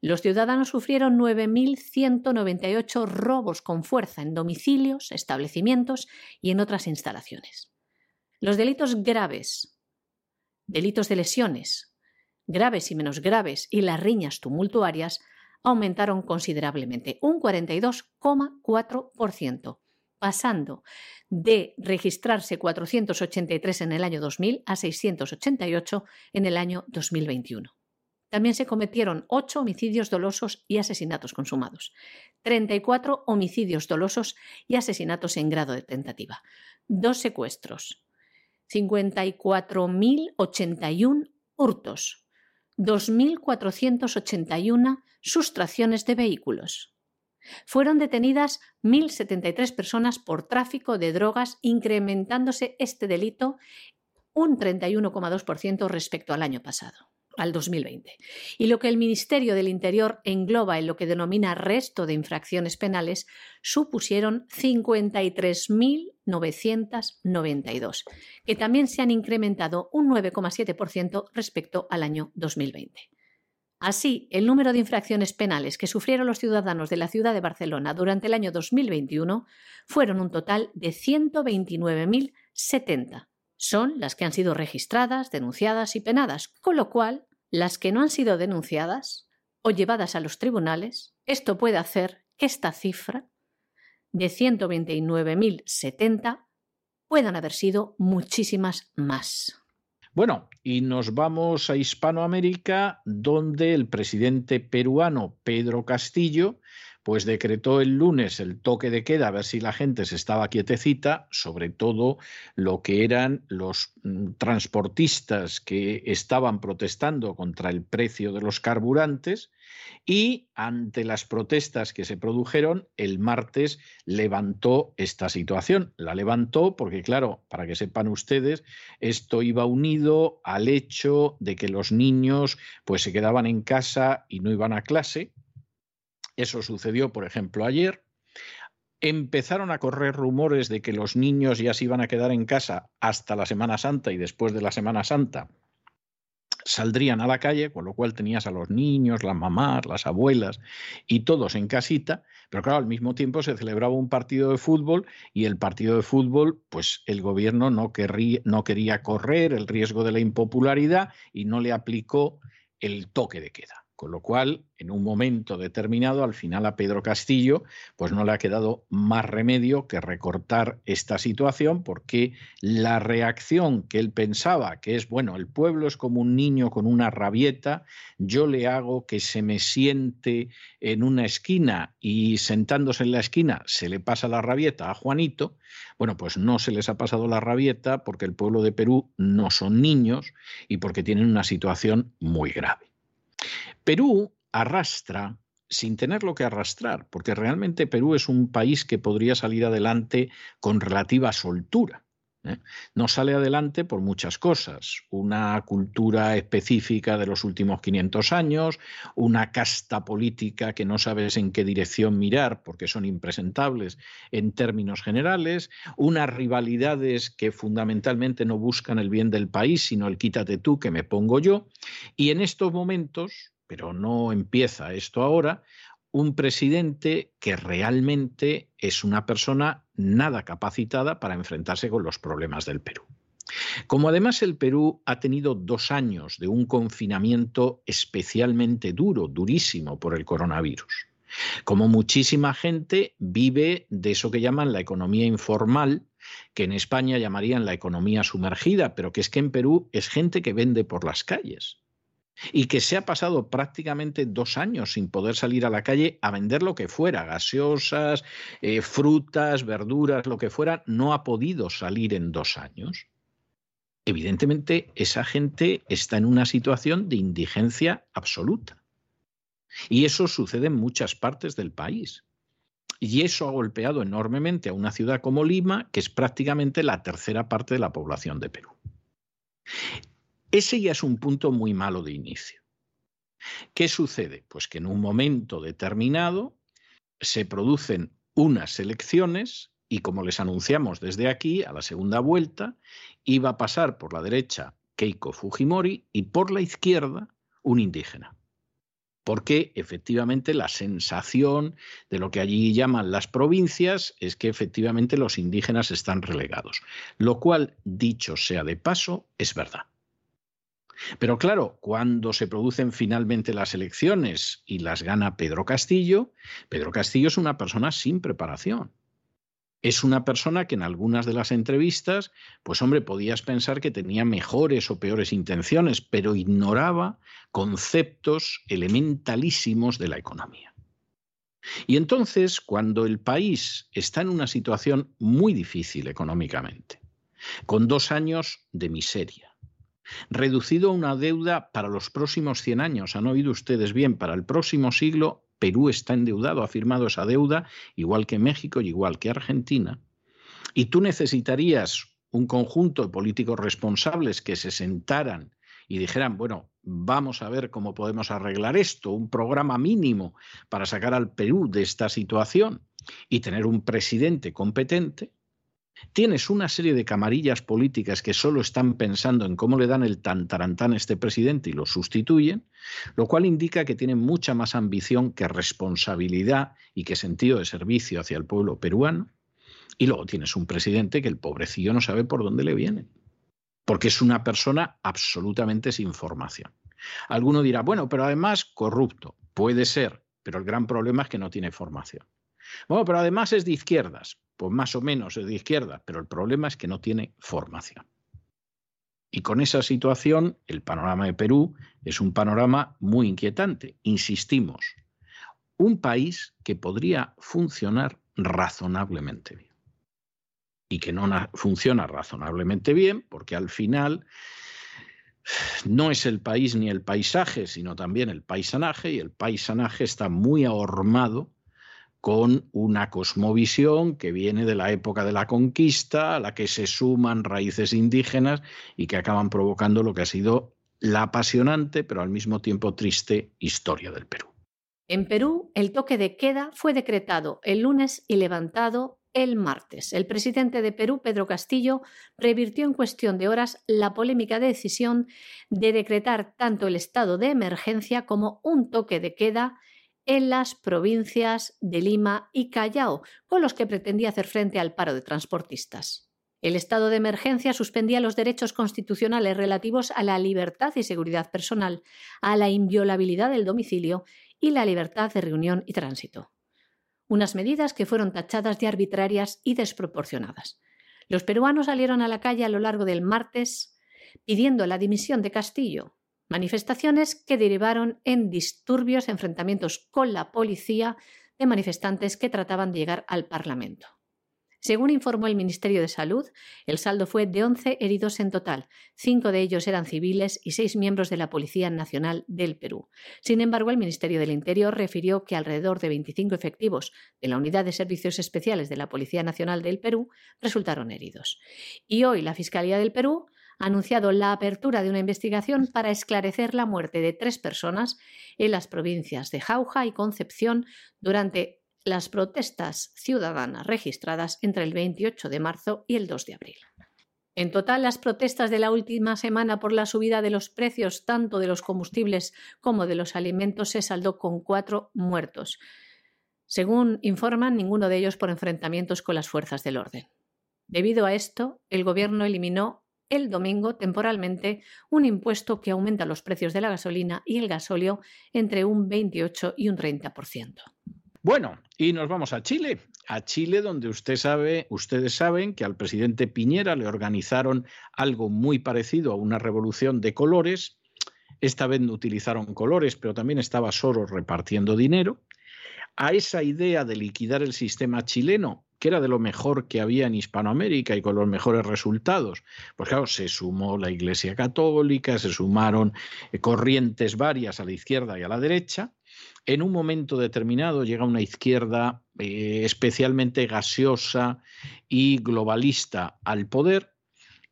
Los ciudadanos sufrieron 9.198 robos con fuerza en domicilios, establecimientos y en otras instalaciones. Los delitos graves, delitos de lesiones, graves y menos graves y las riñas tumultuarias aumentaron considerablemente, un 42,4%, pasando de registrarse 483 en el año 2000 a 688 en el año 2021. También se cometieron 8 homicidios dolosos y asesinatos consumados, 34 homicidios dolosos y asesinatos en grado de tentativa, dos secuestros, 54.081 hurtos, 2.481 sustracciones de vehículos. Fueron detenidas 1.073 personas por tráfico de drogas, incrementándose este delito un 31,2% respecto al año pasado al 2020. Y lo que el Ministerio del Interior engloba en lo que denomina resto de infracciones penales supusieron 53.992, que también se han incrementado un 9,7% respecto al año 2020. Así, el número de infracciones penales que sufrieron los ciudadanos de la ciudad de Barcelona durante el año 2021 fueron un total de 129.070 son las que han sido registradas, denunciadas y penadas, con lo cual las que no han sido denunciadas o llevadas a los tribunales, esto puede hacer que esta cifra de 129.070 puedan haber sido muchísimas más.
Bueno, y nos vamos a Hispanoamérica, donde el presidente peruano Pedro Castillo pues decretó el lunes el toque de queda a ver si la gente se estaba quietecita, sobre todo lo que eran los mm, transportistas que estaban protestando contra el precio de los carburantes y ante las protestas que se produjeron, el martes levantó esta situación. La levantó porque, claro, para que sepan ustedes, esto iba unido al hecho de que los niños pues se quedaban en casa y no iban a clase, eso sucedió, por ejemplo, ayer. Empezaron a correr rumores de que los niños ya se iban a quedar en casa hasta la Semana Santa y después de la Semana Santa saldrían a la calle, con lo cual tenías a los niños, las mamás, las abuelas y todos en casita, pero claro, al mismo tiempo se celebraba un partido de fútbol y el partido de fútbol, pues el gobierno no, no quería correr el riesgo de la impopularidad y no le aplicó el toque de queda. Con lo cual, en un momento determinado, al final a Pedro Castillo, pues no le ha quedado más remedio que recortar esta situación, porque la reacción que él pensaba, que es, bueno, el pueblo es como un niño con una rabieta, yo le hago que se me siente en una esquina y sentándose en la esquina se le pasa la rabieta a Juanito, bueno, pues no se les ha pasado la rabieta porque el pueblo de Perú no son niños y porque tienen una situación muy grave. Perú arrastra sin tenerlo que arrastrar, porque realmente Perú es un país que podría salir adelante con relativa soltura. ¿Eh? No sale adelante por muchas cosas. Una cultura específica de los últimos 500 años, una casta política que no sabes en qué dirección mirar porque son impresentables en términos generales, unas rivalidades que fundamentalmente no buscan el bien del país, sino el quítate tú que me pongo yo. Y en estos momentos, pero no empieza esto ahora, un presidente que realmente es una persona nada capacitada para enfrentarse con los problemas del Perú. Como además el Perú ha tenido dos años de un confinamiento especialmente duro, durísimo por el coronavirus. Como muchísima gente vive de eso que llaman la economía informal, que en España llamarían la economía sumergida, pero que es que en Perú es gente que vende por las calles y que se ha pasado prácticamente dos años sin poder salir a la calle a vender lo que fuera, gaseosas, eh, frutas, verduras, lo que fuera, no ha podido salir en dos años. Evidentemente, esa gente está en una situación de indigencia absoluta. Y eso sucede en muchas partes del país. Y eso ha golpeado enormemente a una ciudad como Lima, que es prácticamente la tercera parte de la población de Perú. Ese ya es un punto muy malo de inicio. ¿Qué sucede? Pues que en un momento determinado se producen unas elecciones y como les anunciamos desde aquí, a la segunda vuelta, iba a pasar por la derecha Keiko Fujimori y por la izquierda un indígena porque efectivamente la sensación de lo que allí llaman las provincias es que efectivamente los indígenas están relegados, lo cual, dicho sea de paso, es verdad. Pero claro, cuando se producen finalmente las elecciones y las gana Pedro Castillo, Pedro Castillo es una persona sin preparación es una persona que en algunas de las entrevistas, pues hombre, podías pensar que tenía mejores o peores intenciones, pero ignoraba conceptos elementalísimos de la economía. Y entonces, cuando el país está en una situación muy difícil económicamente, con dos años de miseria, reducido una deuda para los próximos 100 años, han oído ustedes bien, para el próximo siglo Perú está endeudado, ha firmado esa deuda, igual que México y igual que Argentina. Y tú necesitarías un conjunto de políticos responsables que se sentaran y dijeran, bueno, vamos a ver cómo podemos arreglar esto, un programa mínimo para sacar al Perú de esta situación y tener un presidente competente, Tienes una serie de camarillas políticas que solo están pensando en cómo le dan el tantarantán a este presidente y lo sustituyen, lo cual indica que tienen mucha más ambición que responsabilidad y que sentido de servicio hacia el pueblo peruano. Y luego tienes un presidente que el pobrecillo no sabe por dónde le viene, porque es una persona absolutamente sin formación. Alguno dirá, bueno, pero además corrupto. Puede ser, pero el gran problema es que no tiene formación. Bueno, pero además es de izquierdas pues más o menos es de izquierda, pero el problema es que no tiene formación. Y con esa situación, el panorama de Perú es un panorama muy inquietante. Insistimos, un país que podría funcionar razonablemente bien. Y que no funciona razonablemente bien porque al final no es el país ni el paisaje, sino también el paisanaje, y el paisanaje está muy ahormado con una cosmovisión que viene de la época de la conquista, a la que se suman raíces indígenas y que acaban provocando lo que ha sido la apasionante, pero al mismo tiempo triste historia del Perú.
En Perú, el toque de queda fue decretado el lunes y levantado el martes. El presidente de Perú, Pedro Castillo, revirtió en cuestión de horas la polémica decisión de decretar tanto el estado de emergencia como un toque de queda en las provincias de Lima y Callao, con los que pretendía hacer frente al paro de transportistas. El estado de emergencia suspendía los derechos constitucionales relativos a la libertad y seguridad personal, a la inviolabilidad del domicilio y la libertad de reunión y tránsito. Unas medidas que fueron tachadas de arbitrarias y desproporcionadas. Los peruanos salieron a la calle a lo largo del martes pidiendo la dimisión de Castillo, manifestaciones que derivaron en disturbios, enfrentamientos con la policía de manifestantes que trataban de llegar al Parlamento. Según informó el Ministerio de Salud, el saldo fue de 11 heridos en total. Cinco de ellos eran civiles y seis miembros de la Policía Nacional del Perú. Sin embargo, el Ministerio del Interior refirió que alrededor de 25 efectivos de la Unidad de Servicios Especiales de la Policía Nacional del Perú resultaron heridos. Y hoy la Fiscalía del Perú anunciado la apertura de una investigación para esclarecer la muerte de tres personas en las provincias de Jauja y Concepción durante las protestas ciudadanas registradas entre el 28 de marzo y el 2 de abril. En total, las protestas de la última semana por la subida de los precios tanto de los combustibles como de los alimentos se saldó con cuatro muertos. Según informan, ninguno de ellos por enfrentamientos con las fuerzas del orden. Debido a esto, el Gobierno eliminó el domingo temporalmente un impuesto que aumenta los precios de la gasolina y el gasóleo entre un 28 y un 30%.
Bueno, y nos vamos a Chile, a Chile donde usted sabe, ustedes saben que al presidente Piñera le organizaron algo muy parecido a una revolución de colores. Esta vez no utilizaron colores, pero también estaba Soros repartiendo dinero. A esa idea de liquidar el sistema chileno que era de lo mejor que había en Hispanoamérica y con los mejores resultados. Pues claro, se sumó la Iglesia Católica, se sumaron eh, corrientes varias a la izquierda y a la derecha. En un momento determinado llega una izquierda eh, especialmente gaseosa y globalista al poder.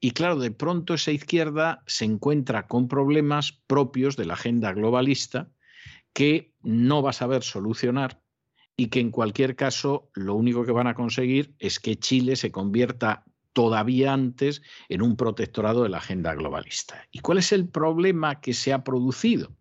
Y claro, de pronto esa izquierda se encuentra con problemas propios de la agenda globalista que no va a saber solucionar y que en cualquier caso lo único que van a conseguir es que Chile se convierta todavía antes en un protectorado de la agenda globalista. ¿Y cuál es el problema que se ha producido?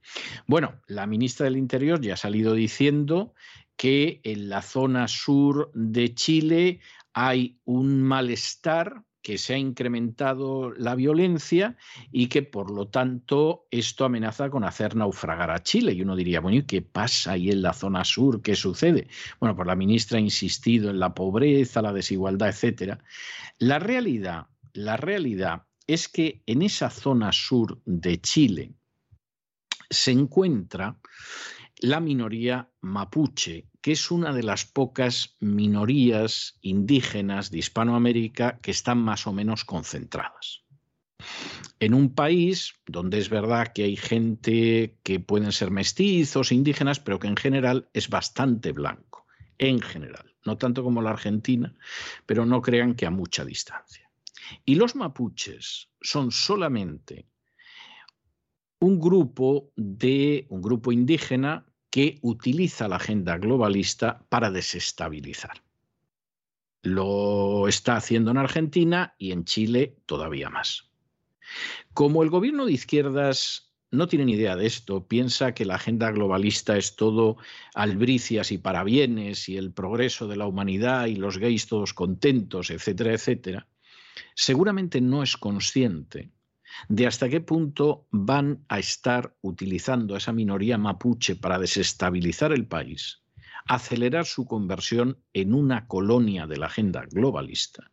Bueno, la ministra del Interior ya ha salido diciendo que en la zona sur de Chile hay un malestar que se ha incrementado la violencia y que por lo tanto esto amenaza con hacer naufragar a Chile. Y uno diría, bueno, ¿y qué pasa ahí en la zona sur? ¿Qué sucede? Bueno, pues la ministra ha insistido en la pobreza, la desigualdad, etcétera. La realidad, la realidad es que en esa zona sur de Chile se encuentra la minoría mapuche, que es una de las pocas minorías indígenas de Hispanoamérica que están más o menos concentradas. En un país donde es verdad que hay gente que pueden ser mestizos, indígenas, pero que en general es bastante blanco, en general, no tanto como la Argentina, pero no crean que a mucha distancia. Y los mapuches son solamente un grupo de un grupo indígena que utiliza la agenda globalista para desestabilizar. Lo está haciendo en Argentina y en Chile todavía más. Como el gobierno de izquierdas no tiene ni idea de esto, piensa que la agenda globalista es todo albricias y parabienes y el progreso de la humanidad y los gays todos contentos, etcétera, etcétera, seguramente no es consciente de hasta qué punto van a estar utilizando a esa minoría mapuche para desestabilizar el país, acelerar su conversión en una colonia de la agenda globalista.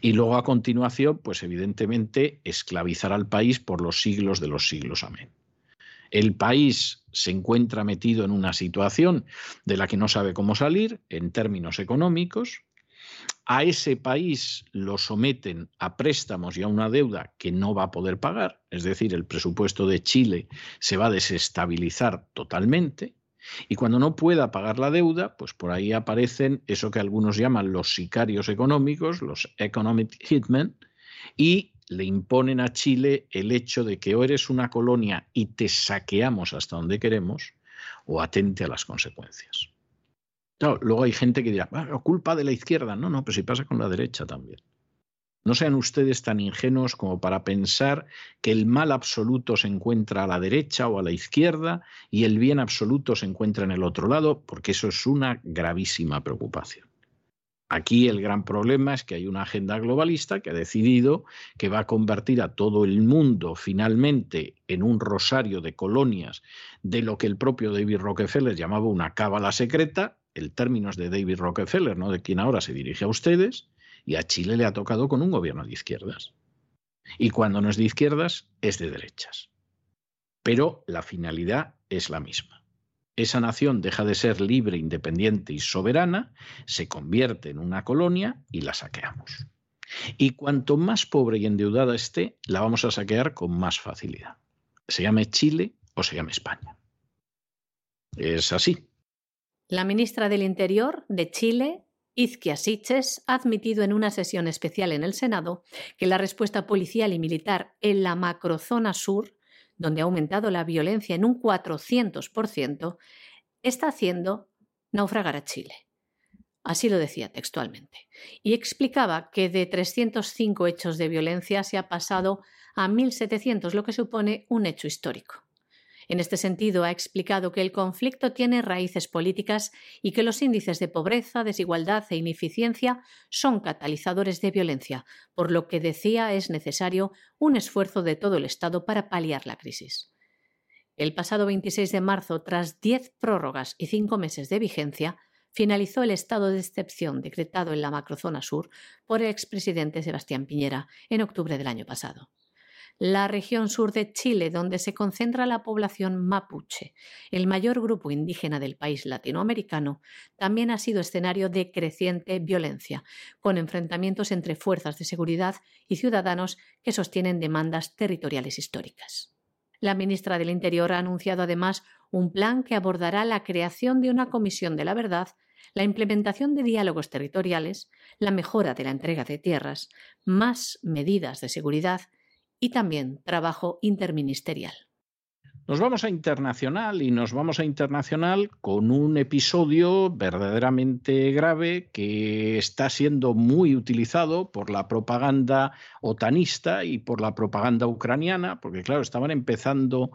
Y luego a continuación, pues evidentemente, esclavizar al país por los siglos de los siglos. Amén. El país se encuentra metido en una situación de la que no sabe cómo salir en términos económicos, a ese país lo someten a préstamos y a una deuda que no va a poder pagar, es decir, el presupuesto de Chile se va a desestabilizar totalmente. Y cuando no pueda pagar la deuda, pues por ahí aparecen eso que algunos llaman los sicarios económicos, los economic hitmen, y le imponen a Chile el hecho de que o eres una colonia y te saqueamos hasta donde queremos, o atente a las consecuencias luego hay gente que dirá, culpa de la izquierda. No, no, pero si pasa con la derecha también. No sean ustedes tan ingenuos como para pensar que el mal absoluto se encuentra a la derecha o a la izquierda y el bien absoluto se encuentra en el otro lado, porque eso es una gravísima preocupación. Aquí el gran problema es que hay una agenda globalista que ha decidido que va a convertir a todo el mundo finalmente en un rosario de colonias de lo que el propio David Rockefeller llamaba una cábala secreta, el término es de David Rockefeller, ¿no? de quien ahora se dirige a ustedes, y a Chile le ha tocado con un gobierno de izquierdas. Y cuando no es de izquierdas, es de derechas. Pero la finalidad es la misma. Esa nación deja de ser libre, independiente y soberana, se convierte en una colonia y la saqueamos. Y cuanto más pobre y endeudada esté, la vamos a saquear con más facilidad. Se llame Chile o se llame España. Es así.
La ministra del Interior de Chile, Izquia Siches, ha admitido en una sesión especial en el Senado que la respuesta policial y militar en la macrozona sur, donde ha aumentado la violencia en un 400%, está haciendo naufragar a Chile. Así lo decía textualmente. Y explicaba que de 305 hechos de violencia se ha pasado a 1.700, lo que supone un hecho histórico. En este sentido, ha explicado que el conflicto tiene raíces políticas y que los índices de pobreza, desigualdad e ineficiencia son catalizadores de violencia, por lo que decía es necesario un esfuerzo de todo el Estado para paliar la crisis. El pasado 26 de marzo, tras diez prórrogas y cinco meses de vigencia, finalizó el estado de excepción decretado en la macrozona sur por el expresidente Sebastián Piñera en octubre del año pasado la región sur de Chile, donde se concentra la población mapuche, el mayor grupo indígena del país latinoamericano, también ha sido escenario de creciente violencia, con enfrentamientos entre fuerzas de seguridad y ciudadanos que sostienen demandas territoriales históricas. La ministra del Interior ha anunciado además un plan que abordará la creación de una comisión de la verdad la implementación de diálogos territoriales, la mejora de la entrega de tierras, más medidas de seguridad y también trabajo interministerial.
Nos vamos a internacional y nos vamos a internacional con un episodio verdaderamente grave que está siendo muy utilizado por la propaganda otanista y por la propaganda ucraniana, porque claro, estaban empezando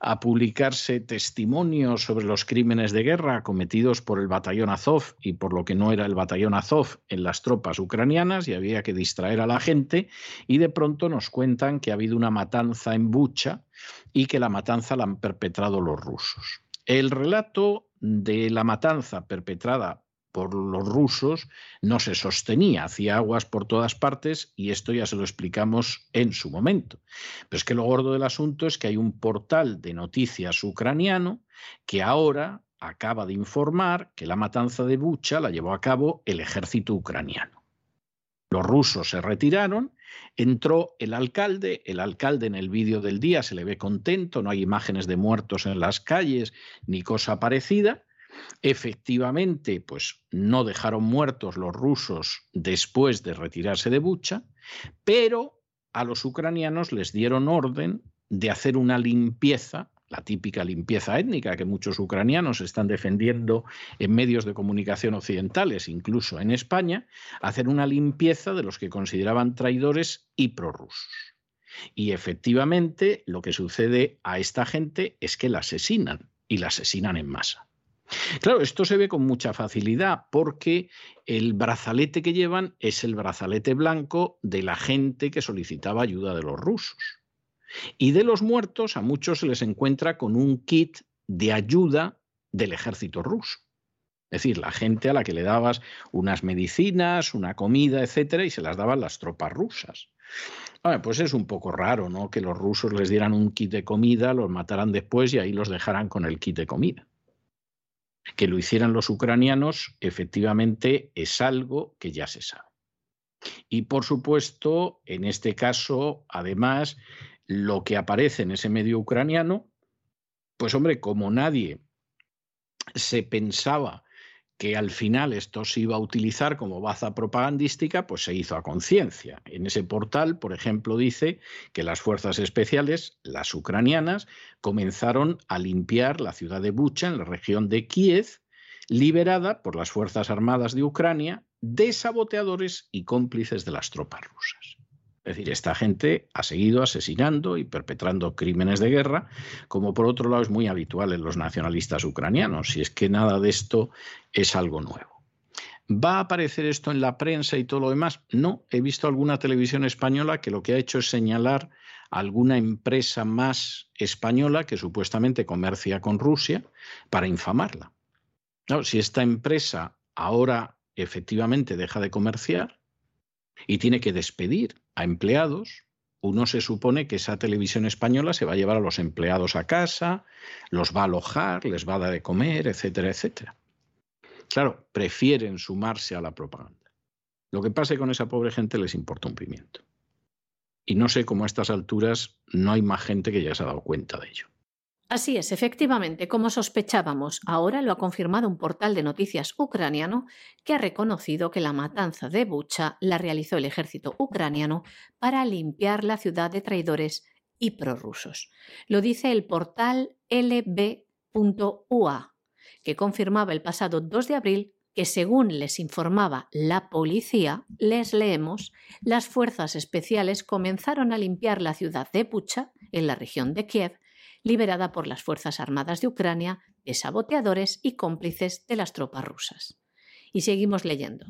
a publicarse testimonios sobre los crímenes de guerra cometidos por el batallón Azov y por lo que no era el batallón Azov en las tropas ucranianas y había que distraer a la gente y de pronto nos cuentan que ha habido una matanza en Bucha y que la matanza la han perpetrado los rusos. El relato de la matanza perpetrada por los rusos no se sostenía, hacía aguas por todas partes y esto ya se lo explicamos en su momento. Pero es que lo gordo del asunto es que hay un portal de noticias ucraniano que ahora acaba de informar que la matanza de Bucha la llevó a cabo el ejército ucraniano. Los rusos se retiraron Entró el alcalde, el alcalde en el vídeo del día se le ve contento, no hay imágenes de muertos en las calles ni cosa parecida. Efectivamente, pues no dejaron muertos los rusos después de retirarse de Bucha, pero a los ucranianos les dieron orden de hacer una limpieza la típica limpieza étnica que muchos ucranianos están defendiendo en medios de comunicación occidentales, incluso en España, hacer una limpieza de los que consideraban traidores y prorrusos. Y efectivamente lo que sucede a esta gente es que la asesinan y la asesinan en masa. Claro, esto se ve con mucha facilidad porque el brazalete que llevan es el brazalete blanco de la gente que solicitaba ayuda de los rusos. Y de los muertos a muchos se les encuentra con un kit de ayuda del ejército ruso. Es decir, la gente a la que le dabas unas medicinas, una comida, etcétera, y se las daban las tropas rusas. pues es un poco raro, ¿no? Que los rusos les dieran un kit de comida, los mataran después y ahí los dejaran con el kit de comida. Que lo hicieran los ucranianos, efectivamente, es algo que ya se sabe. Y por supuesto, en este caso, además, lo que aparece en ese medio ucraniano, pues hombre, como nadie se pensaba que al final esto se iba a utilizar como baza propagandística, pues se hizo a conciencia. En ese portal, por ejemplo, dice que las fuerzas especiales, las ucranianas, comenzaron a limpiar la ciudad de Bucha, en la región de Kiev, liberada por las Fuerzas Armadas de Ucrania de saboteadores y cómplices de las tropas rusas. Es decir, esta gente ha seguido asesinando y perpetrando crímenes de guerra, como por otro lado es muy habitual en los nacionalistas ucranianos, si es que nada de esto es algo nuevo. ¿Va a aparecer esto en la prensa y todo lo demás? No, he visto alguna televisión española que lo que ha hecho es señalar alguna empresa más española que supuestamente comercia con Rusia para infamarla. si esta empresa ahora efectivamente deja de comerciar y tiene que despedir a empleados, uno se supone que esa televisión española se va a llevar a los empleados a casa, los va a alojar, les va a dar de comer, etcétera, etcétera. Claro, prefieren sumarse a la propaganda. Lo que pase con esa pobre gente les importa un pimiento. Y no sé cómo a estas alturas no hay más gente que ya se ha dado cuenta de ello.
Así es, efectivamente, como sospechábamos, ahora lo ha confirmado un portal de noticias ucraniano que ha reconocido que la matanza de Bucha la realizó el ejército ucraniano para limpiar la ciudad de traidores y prorrusos. Lo dice el portal lb.ua, que confirmaba el pasado 2 de abril que según les informaba la policía, les leemos, las fuerzas especiales comenzaron a limpiar la ciudad de Bucha, en la región de Kiev, liberada por las Fuerzas Armadas de Ucrania de saboteadores y cómplices de las tropas rusas. Y seguimos leyendo.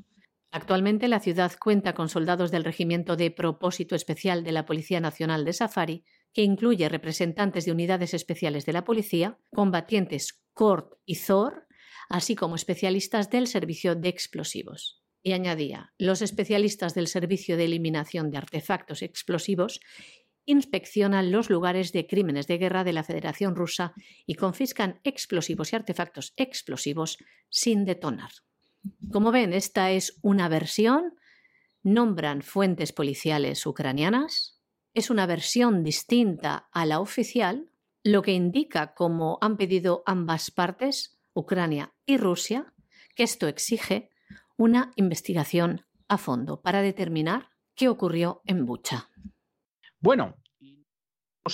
Actualmente la ciudad cuenta con soldados del Regimiento de Propósito Especial de la Policía Nacional de Safari, que incluye representantes de unidades especiales de la policía, combatientes CORT y ZOR, así como especialistas del servicio de explosivos. Y añadía, los especialistas del Servicio de Eliminación de Artefactos Explosivos inspeccionan los lugares de crímenes de guerra de la Federación Rusa y confiscan explosivos y artefactos explosivos sin detonar. Como ven, esta es una versión, nombran fuentes policiales ucranianas, es una versión distinta a la oficial, lo que indica, como han pedido ambas partes, Ucrania y Rusia, que esto exige una investigación a fondo para determinar qué ocurrió en Bucha.
Bueno,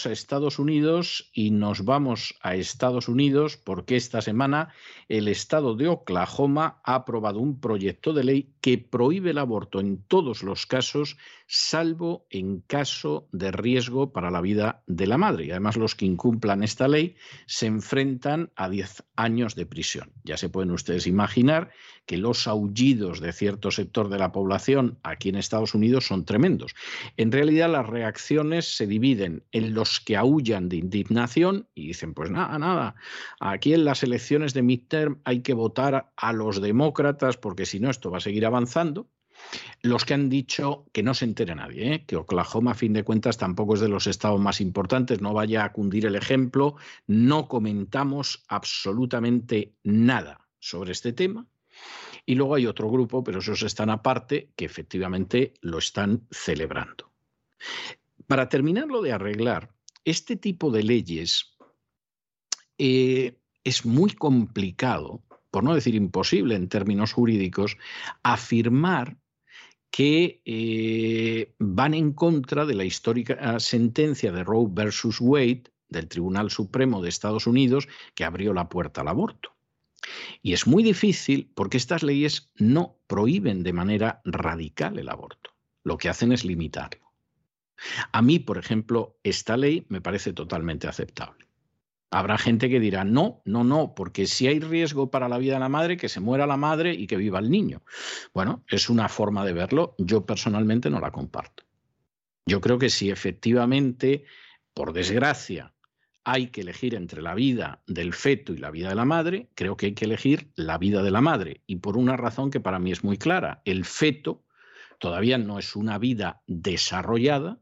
a Estados Unidos y nos vamos a Estados Unidos porque esta semana el estado de Oklahoma ha aprobado un proyecto de ley que prohíbe el aborto en todos los casos, salvo en caso de riesgo para la vida de la madre. Y además los que incumplan esta ley se enfrentan a 10 años de prisión. Ya se pueden ustedes imaginar que los aullidos de cierto sector de la población aquí en Estados Unidos son tremendos. En realidad las reacciones se dividen en los que aullan de indignación y dicen, pues nada, nada, aquí en las elecciones de midterm hay que votar a los demócratas porque si no esto va a seguir avanzando. Los que han dicho que no se entere nadie, ¿eh? que Oklahoma, a fin de cuentas, tampoco es de los estados más importantes, no vaya a cundir el ejemplo, no comentamos absolutamente nada sobre este tema. Y luego hay otro grupo, pero esos están aparte, que efectivamente lo están celebrando. Para terminarlo de arreglar, este tipo de leyes eh, es muy complicado, por no decir imposible en términos jurídicos, afirmar que eh, van en contra de la histórica sentencia de Roe versus Wade del Tribunal Supremo de Estados Unidos que abrió la puerta al aborto. Y es muy difícil porque estas leyes no prohíben de manera radical el aborto. Lo que hacen es limitarlo. A mí, por ejemplo, esta ley me parece totalmente aceptable. Habrá gente que dirá, no, no, no, porque si hay riesgo para la vida de la madre, que se muera la madre y que viva el niño. Bueno, es una forma de verlo, yo personalmente no la comparto. Yo creo que si efectivamente, por desgracia, hay que elegir entre la vida del feto y la vida de la madre, creo que hay que elegir la vida de la madre. Y por una razón que para mí es muy clara, el feto todavía no es una vida desarrollada,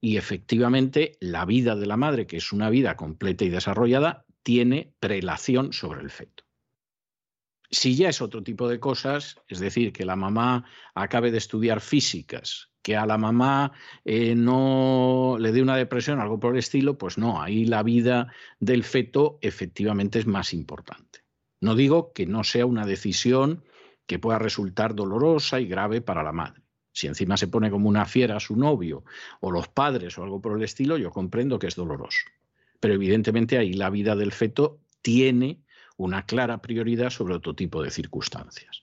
y efectivamente la vida de la madre, que es una vida completa y desarrollada, tiene prelación sobre el feto. Si ya es otro tipo de cosas, es decir, que la mamá acabe de estudiar físicas, que a la mamá eh, no le dé una depresión, algo por el estilo, pues no, ahí la vida del feto efectivamente es más importante. No digo que no sea una decisión que pueda resultar dolorosa y grave para la madre. Si encima se pone como una fiera a su novio o los padres o algo por el estilo, yo comprendo que es doloroso. Pero evidentemente ahí la vida del feto tiene una clara prioridad sobre otro tipo de circunstancias.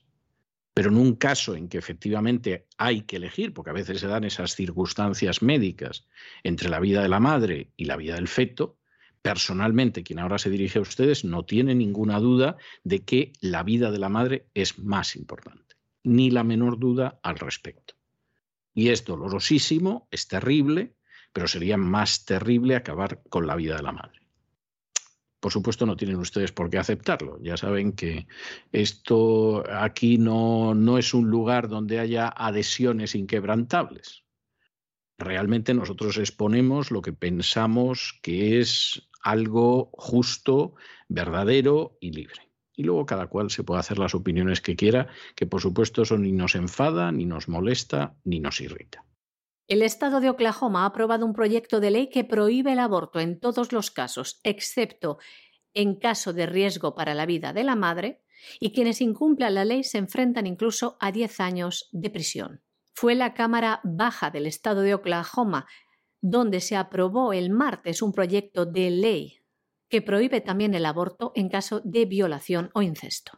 Pero en un caso en que efectivamente hay que elegir, porque a veces se dan esas circunstancias médicas entre la vida de la madre y la vida del feto, personalmente quien ahora se dirige a ustedes no tiene ninguna duda de que la vida de la madre es más importante, ni la menor duda al respecto. Y es dolorosísimo, es terrible, pero sería más terrible acabar con la vida de la madre. Por supuesto, no tienen ustedes por qué aceptarlo. Ya saben que esto aquí no, no es un lugar donde haya adhesiones inquebrantables. Realmente nosotros exponemos lo que pensamos que es algo justo, verdadero y libre y luego cada cual se puede hacer las opiniones que quiera, que por supuesto eso ni nos enfada, ni nos molesta, ni nos irrita.
El Estado de Oklahoma ha aprobado un proyecto de ley que prohíbe el aborto en todos los casos, excepto en caso de riesgo para la vida de la madre, y quienes incumplan la ley se enfrentan incluso a 10 años de prisión. Fue la Cámara Baja del Estado de Oklahoma donde se aprobó el martes un proyecto de ley que prohíbe también el aborto en caso de violación o incesto.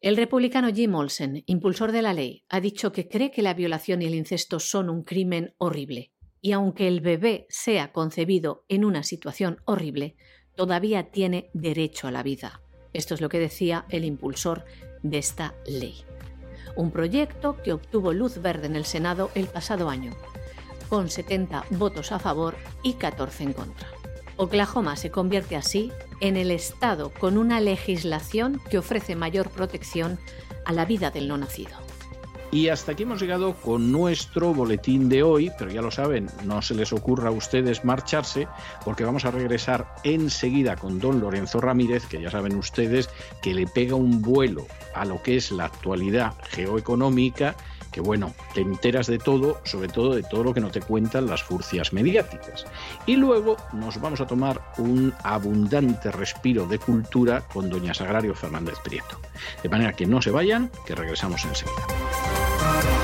El republicano Jim Olsen, impulsor de la ley, ha dicho que cree que la violación y el incesto son un crimen horrible, y aunque el bebé sea concebido en una situación horrible, todavía tiene derecho a la vida. Esto es lo que decía el impulsor de esta ley. Un proyecto que obtuvo luz verde en el Senado el pasado año, con 70 votos a favor y 14 en contra. Oklahoma se convierte así en el estado con una legislación que ofrece mayor protección a la vida del no nacido.
Y hasta aquí hemos llegado con nuestro boletín de hoy, pero ya lo saben, no se les ocurra a ustedes marcharse, porque vamos a regresar enseguida con don Lorenzo Ramírez, que ya saben ustedes que le pega un vuelo a lo que es la actualidad geoeconómica que bueno, te enteras de todo, sobre todo de todo lo que no te cuentan las furcias mediáticas. Y luego nos vamos a tomar un abundante respiro de cultura con doña Sagrario Fernández Prieto. De manera que no se vayan, que regresamos enseguida.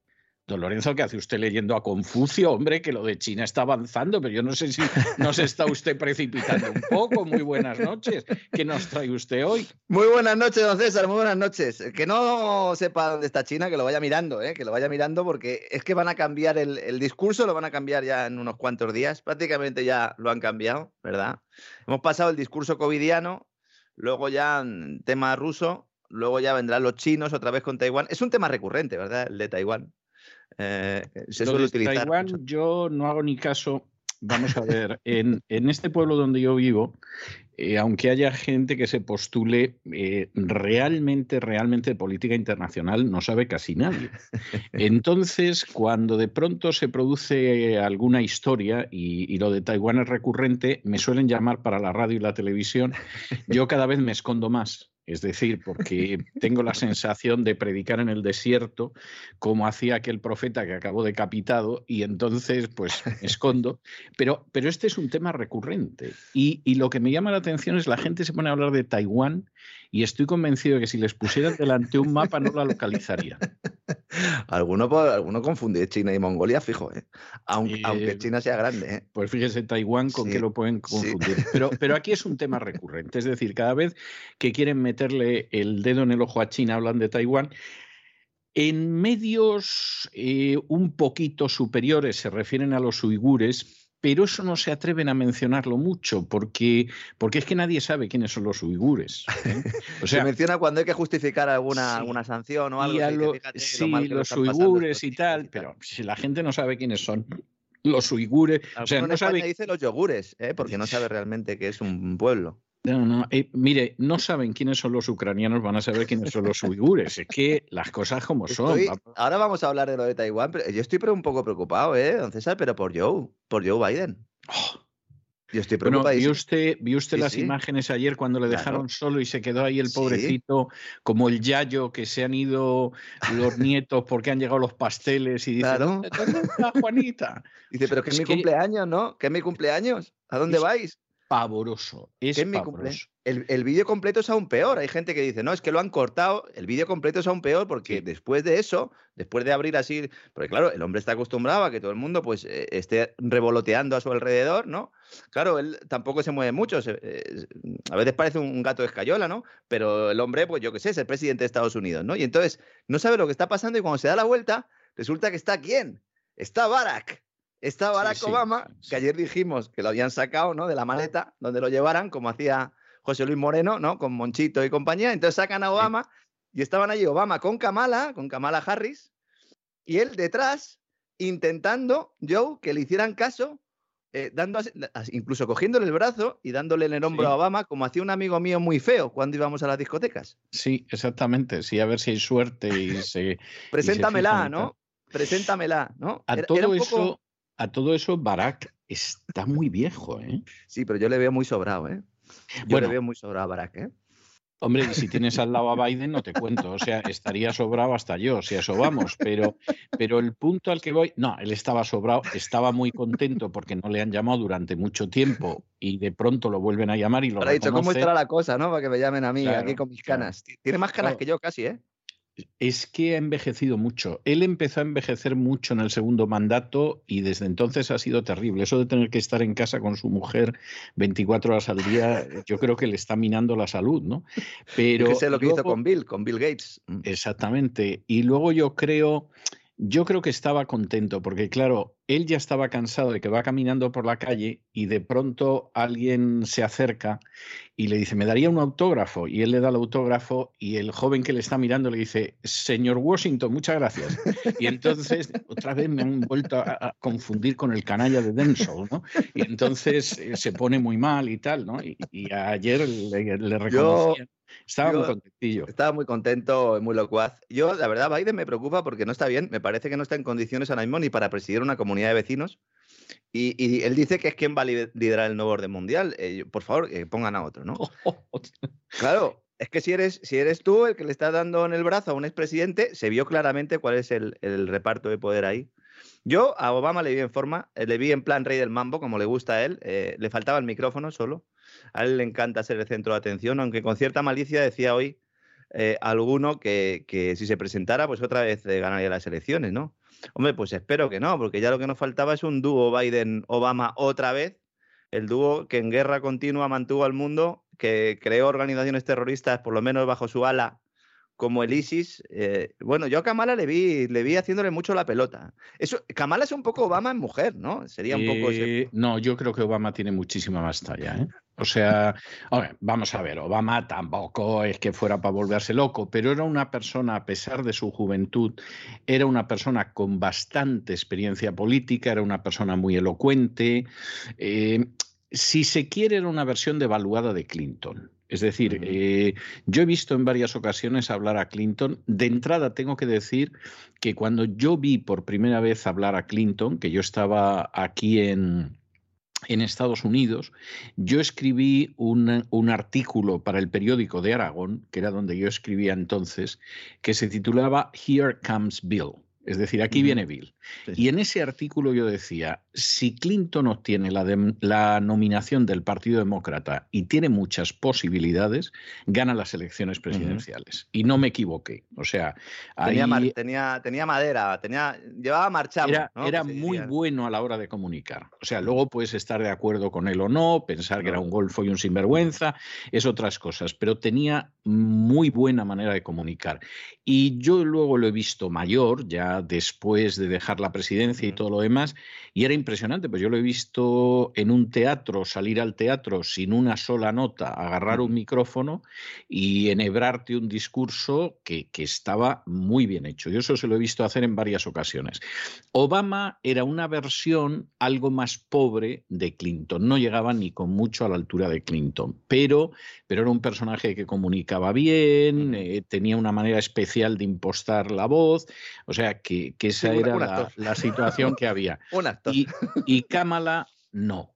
Don Lorenzo, ¿qué hace usted leyendo a Confucio? Hombre, que lo de China está avanzando, pero yo no sé si nos está usted precipitando un poco. Muy buenas noches. ¿Qué nos trae usted hoy?
Muy buenas noches, don César, muy buenas noches. Que no sepa dónde está China, que lo vaya mirando, ¿eh? que lo vaya mirando, porque es que van a cambiar el, el discurso, lo van a cambiar ya en unos cuantos días. Prácticamente ya lo han cambiado, ¿verdad? Hemos pasado el discurso covidiano, luego ya tema ruso, luego ya vendrán los chinos otra vez con Taiwán. Es un tema recurrente, ¿verdad? El de Taiwán.
Eh, se suele utilizar. Taiwán, yo no hago ni caso. Vamos a ver, en, este pueblo donde yo vivo, eh, aunque haya gente que se postule eh, realmente, realmente de política internacional, no sabe casi nadie. Entonces, cuando de pronto se produce alguna historia y, y, lo de Taiwán es recurrente, me suelen llamar para la radio y la televisión. Yo cada vez me escondo más. Es decir, porque tengo la sensación de predicar en el desierto como hacía aquel profeta que acabó decapitado y entonces pues me escondo. Pero, pero este es un tema recurrente y, y, lo que me llama la atención es la gente se pone a hablar de Taiwán y estoy convencido de que si les pusieran delante un mapa no la localizarían.
alguno, alguno confunde China y Mongolia, fijo, ¿eh? aunque, China sea grande. ¿eh?
Pues fíjese Taiwán con qué lo pueden confundir. Pero, pero aquí es un tema recurrente, es decir, cada vez que quieren meterle el dedo en el ojo a China hablan de Taiwán. En medios eh, un poquito superiores se refieren a los uigures, pero eso no se atreven a mencionarlo mucho porque, porque es que nadie sabe quiénes son los uigures.
¿eh? O sea, se menciona cuando hay que justificar alguna, alguna sanción o algo.
sí, los uigures y tal, pero si la gente no sabe quiénes son, los uigures.
O sea, no sabe... dice los yogures, ¿eh? porque no sabe realmente que es un pueblo.
No, no, eh, mire, no saben quiénes son los ucranianos, van a saber quiénes son los uigures. Es que las cosas como son.
ahora vamos a hablar de lo de Taiwán, pero yo estoy un poco preocupado, ¿eh, don César? Pero por Joe, por Joe Biden.
Oh. Yo estoy preocupado. Bueno, ¿vio usted, ¿vio usted las imágenes ayer cuando le dejaron solo y se quedó ahí el pobrecito, como el yayo, que se han ido los nietos porque han llegado los pasteles y dice, claro. ¿dónde está Juanita?
Dice, pero que es, mi cumpleaños, ¿no? ¿Qué es mi cumpleaños? ¿A dónde vais?
Pavoroso. Es
El, vídeo completo es aún peor. Hay gente que dice, no, es que lo han cortado. El vídeo completo es aún peor porque después de eso, después de abrir así, porque claro, el hombre está acostumbrado a que todo el mundo pues eh, esté revoloteando a su alrededor, ¿no? Claro, él tampoco se mueve mucho. Eh, a veces parece un gato de escayola, ¿no? Pero el hombre, pues yo qué sé, es el presidente de Estados Unidos, ¿no? Y entonces no sabe lo que está pasando y cuando se da la vuelta, resulta que está quién? Está Barack. Está Barack Obama, que ayer dijimos que lo habían sacado ¿no? de la maleta donde lo llevaran, como hacía José Luis Moreno, ¿no? Con Monchito y compañía. Entonces sacan a Obama y estaban allí Obama con Kamala, con Kamala Harris, y él detrás intentando, Joe, que le hicieran caso, eh, dando incluso cogiéndole el brazo y dándole en el hombro a Obama, como hacía un amigo mío muy feo cuando íbamos a las discotecas.
Sí, exactamente. Sí, a ver si hay suerte y se.
Preséntamela, ¿no? Preséntamela, ¿no?
A todo eso, a todo eso, Barack está muy viejo, ¿eh?
Sí, pero yo le veo muy sobrado, ¿eh? Yo le veo muy sobrado a Barack, ¿eh?
Hombre, si tienes al lado a Biden, no te cuento. O sea, estaría sobrado hasta yo, si eso vamos. Pero, pero el punto al que voy, no, él estaba sobrado, estaba muy contento porque no le han llamado durante mucho tiempo y de pronto lo vuelven a llamar y lo
ha dicho, ¿cómo estará la cosa, no? Para que me llamen a mí aquí con mis canas. Tiene más canas que yo casi, ¿eh?
Es que ha envejecido mucho. Él empezó a envejecer mucho en el segundo mandato y desde entonces ha sido terrible. Eso de tener que estar en casa con su mujer 24 horas al día, yo creo que le está minando la salud, ¿no?
Pero es lo que hizo con Bill, con Bill Gates.
Mm. Exactamente. Y luego yo creo yo creo que estaba contento porque, claro, él ya estaba cansado de que va caminando por la calle y de pronto alguien se acerca y le dice, me daría un autógrafo. Y él le da el autógrafo y el joven que le está mirando le dice, señor Washington, muchas gracias. Y entonces otra vez me han vuelto a, confundir con el canalla de Denso, ¿no? Y entonces eh, se pone muy mal y tal, ¿no? Y, ayer le, le reconocía. Estaba muy contentillo.
Estaba muy contento, muy locuaz. Yo, la verdad, Biden me preocupa porque no está bien. Me parece que no está en condiciones ahora mismo ni para presidir una comunidad de vecinos. Y, él dice que es quien va a liderar el nuevo orden mundial. Eh, por favor, pongan a otro, ¿no? claro, es que si eres, si eres tú el que le está dando en el brazo a un expresidente, se vio claramente cuál es el, reparto de poder ahí. Yo a Obama le vi en forma, eh, le vi en plan rey del mambo, como le gusta a él. Eh, le faltaba el micrófono solo. A él le encanta ser el centro de atención, aunque con cierta malicia decía hoy eh, alguno que, si se presentara, pues otra vez eh, ganaría las elecciones, ¿no? Hombre, pues espero que no, porque ya lo que nos faltaba es un dúo Biden-Obama otra vez, el dúo que en guerra continua mantuvo al mundo, que creó organizaciones terroristas, por lo menos bajo su ala, como el ISIS. Eh, bueno, yo a Kamala le vi, le vi haciéndole mucho la pelota. Eso, Kamala es un poco Obama en mujer, ¿no? Sería un poco.
No, yo creo que Obama tiene muchísima más talla, ¿eh? O sea, vamos a ver, Obama tampoco es que fuera para volverse loco, pero era una persona, a pesar de su juventud, era una persona con bastante experiencia política, era una persona muy elocuente. Eh, si se quiere, era una versión devaluada de Clinton. Es decir, eh, yo he visto en varias ocasiones hablar a Clinton. De entrada, tengo que decir que cuando yo vi por primera vez hablar a Clinton, que yo estaba aquí en, en Estados Unidos, yo escribí un, artículo para el periódico de Aragón, que era donde yo escribía entonces, que se titulaba Here Comes Bill. Es decir, aquí viene Bill. Y en ese artículo yo decía, si Clinton obtiene la, la, nominación del Partido Demócrata y tiene muchas posibilidades, gana las elecciones presidenciales. Y no me equivoqué. O sea,
tenía, tenía, tenía, madera, tenía, llevaba marchando.
Era, era muy bueno a la hora de comunicar. O sea, luego puedes estar de acuerdo con él o no, pensar que era un golfo y un sinvergüenza, es otras cosas, pero tenía muy buena manera de comunicar. Y yo luego lo he visto mayor, ya después de dejar la presidencia y todo lo demás, y era impresionante, pues yo lo he visto en un teatro, salir al teatro sin una sola nota, agarrar un micrófono y enhebrarte un discurso que, que estaba muy bien hecho. Yo eso se lo he visto hacer en varias ocasiones. Obama era una versión algo más pobre de Clinton, no llegaba ni con mucho a la altura de Clinton, pero, pero era un personaje que comunicaba bien, eh, tenía una manera especial de impostar la voz, o sea que, esa era la, la, situación que había. Y, y Kamala no.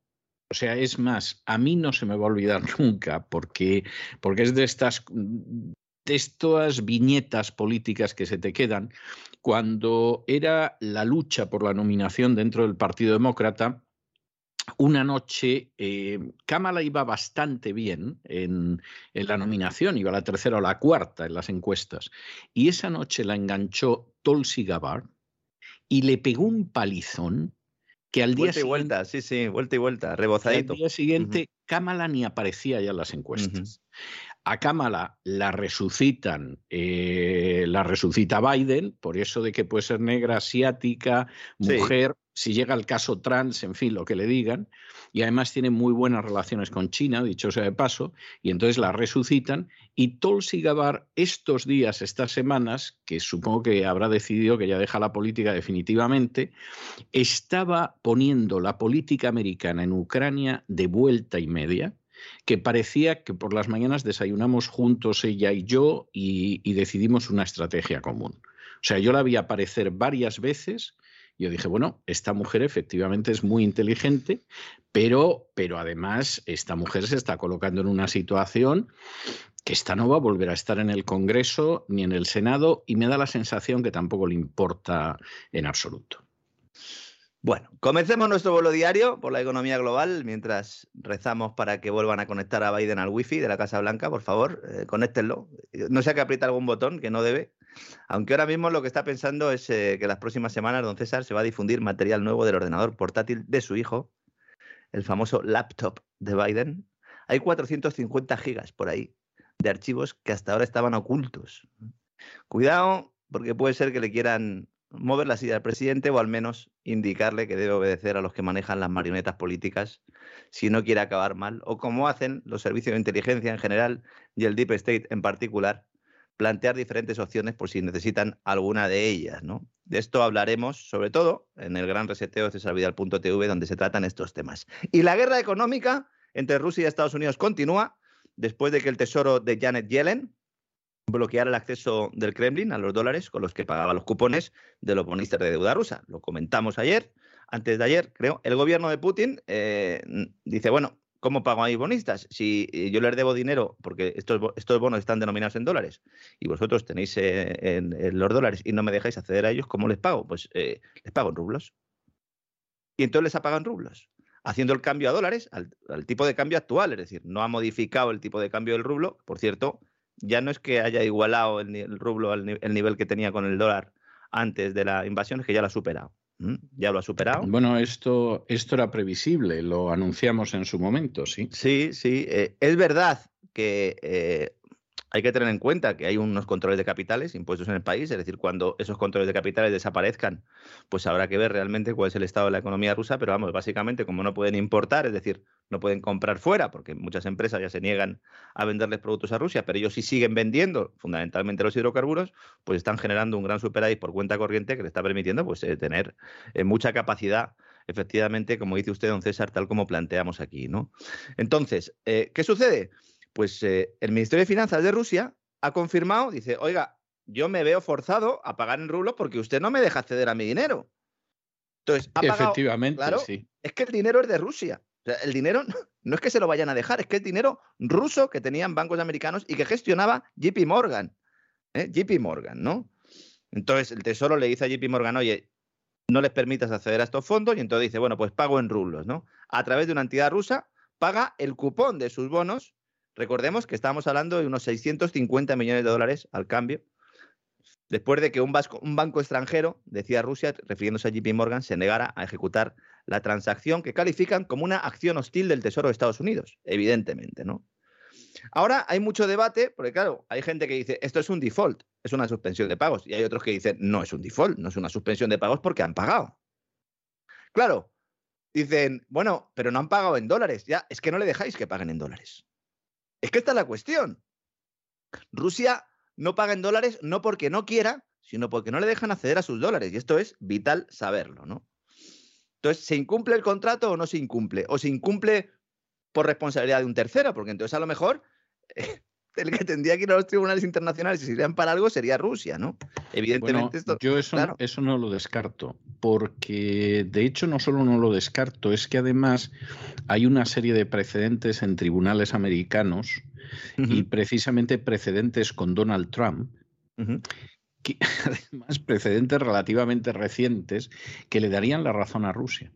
O sea, es más, a mí no se me va a olvidar nunca porque, porque es de estas, de viñetas políticas que se te quedan. Cuando era la lucha por la nominación dentro del Partido Demócrata, una noche, eh, Kamala iba bastante bien en, en, la nominación, iba a la tercera o la cuarta en las encuestas, y esa noche la enganchó Tulsi Gabbard y le pegó un palizón que al día
vuelta
siguiente,
y vuelta, sí, sí, vuelta y vuelta, rebozadito.
Al día siguiente, Kamala ni aparecía ya en las encuestas. A Kamala la resucitan, eh, la resucita Biden, por eso de que puede ser negra, asiática, mujer, si llega el caso trans, en fin, lo que le digan, y además tiene muy buenas relaciones con China, dicho sea de paso, y entonces la resucitan, y Tulsi Gabbard estos días, estas semanas, que supongo que habrá decidido que ya deja la política definitivamente, estaba poniendo la política americana en Ucrania de vuelta y media, que parecía que por las mañanas desayunamos juntos ella y yo y, decidimos una estrategia común. O sea, yo la vi aparecer varias veces. Yo dije, bueno, esta mujer efectivamente es muy inteligente, pero, pero además esta mujer se está colocando en una situación que esta no va a volver a estar en el Congreso ni en el Senado y me da la sensación que tampoco le importa en absoluto.
Bueno, comencemos nuestro vuelo diario por la economía global mientras rezamos para que vuelvan a conectar a Biden al wifi de la Casa Blanca, por favor, eh, conéctenlo. No sea que apriete algún botón que no debe. Aunque ahora mismo lo que está pensando es eh, que las próximas semanas, don César, se va a difundir material nuevo del ordenador portátil de su hijo, el famoso laptop de Biden. Hay 450 gigas por ahí de archivos que hasta ahora estaban ocultos. Cuidado, porque puede ser que le quieran mover la silla al presidente o al menos indicarle que debe obedecer a los que manejan las marionetas políticas si no quiere acabar mal, o como hacen los servicios de inteligencia en general y el Deep State en particular, plantear diferentes opciones por si necesitan alguna de ellas. ¿no? De esto hablaremos sobre todo en el gran reseteo de cesarvidal.tv donde se tratan estos temas. Y la guerra económica entre Rusia y Estados Unidos continúa después de que el tesoro de Janet Yellen, bloquear el acceso del Kremlin a los dólares con los que pagaba los cupones de los bonistas de deuda rusa. Lo comentamos ayer, antes de ayer, creo. El gobierno de Putin eh, dice, bueno, ¿cómo pago a mis bonistas? Si eh, yo les debo dinero, porque estos, bonos están denominados en dólares, y vosotros tenéis eh, en, los dólares y no me dejáis acceder a ellos, ¿cómo les pago? Pues les pago en rublos. Y entonces les en rublos haciendo el cambio a dólares al, tipo de cambio actual, es decir, no ha modificado el tipo de cambio del rublo, por cierto, ya no es que haya igualado el, rublo al el nivel que tenía con el dólar antes de la invasión, es que ya lo ha superado. Ya lo ha superado.
Bueno, esto, esto era previsible, lo anunciamos en su momento, sí.
Sí, sí. Eh, es verdad que eh, hay que tener en cuenta que hay unos controles de capitales impuestos en el país, es decir, cuando esos controles de capitales desaparezcan, pues habrá que ver realmente cuál es el estado de la economía rusa, pero vamos, básicamente como no pueden importar, es decir, no pueden comprar fuera, porque muchas empresas ya se niegan a venderles productos a Rusia, pero ellos sí siguen vendiendo fundamentalmente los hidrocarburos, pues están generando un gran superávit por cuenta corriente que le está permitiendo pues eh, tener eh, mucha capacidad efectivamente, como dice usted, don César, tal como planteamos aquí, ¿no? Entonces, eh, ¿qué sucede? Pues eh, el Ministerio de Finanzas de Rusia ha confirmado, dice, oiga, yo me veo forzado a pagar en rublos porque usted no me deja acceder a mi dinero.
Entonces, ha pagado, Efectivamente,
claro,
sí.
Es que el dinero es de Rusia. O sea, el dinero no es que se lo vayan a dejar, es que es dinero ruso que tenían bancos americanos y que gestionaba JP Morgan. ¿eh? JP Morgan, ¿no? Entonces el Tesoro le dice a JP Morgan, oye, no les permitas acceder a estos fondos y entonces dice, bueno, pues pago en rublos, ¿no? A través de una entidad rusa paga el cupón de sus bonos Recordemos que estábamos hablando de unos 650 millones de dólares al cambio, después de que un, banco extranjero, decía Rusia, refiriéndose a JP Morgan, se negara a ejecutar la transacción que califican como una acción hostil del Tesoro de Estados Unidos, evidentemente, ¿no? Ahora hay mucho debate, porque claro, hay gente que dice, esto es un default, es una suspensión de pagos, y hay otros que dicen, no es un default, no es una suspensión de pagos porque han pagado. Claro, dicen, bueno, pero no han pagado en dólares, ya, es que no le dejáis que paguen en dólares. Es que esta es la cuestión. Rusia no paga en dólares no porque no quiera, sino porque no le dejan acceder a sus dólares. Y esto es vital saberlo, ¿no? Entonces, ¿se incumple el contrato o no se incumple? ¿O se incumple por responsabilidad de un tercero? Porque entonces a lo mejor el que tendría que ir a los tribunales internacionales y irían para algo sería Rusia, ¿no?
Evidentemente esto. Yo eso, eso no lo descarto, porque de hecho no solo no lo descarto, es que además hay una serie de precedentes en tribunales americanos y precisamente precedentes con Donald Trump. que, además, precedentes relativamente recientes que le darían la razón a Rusia.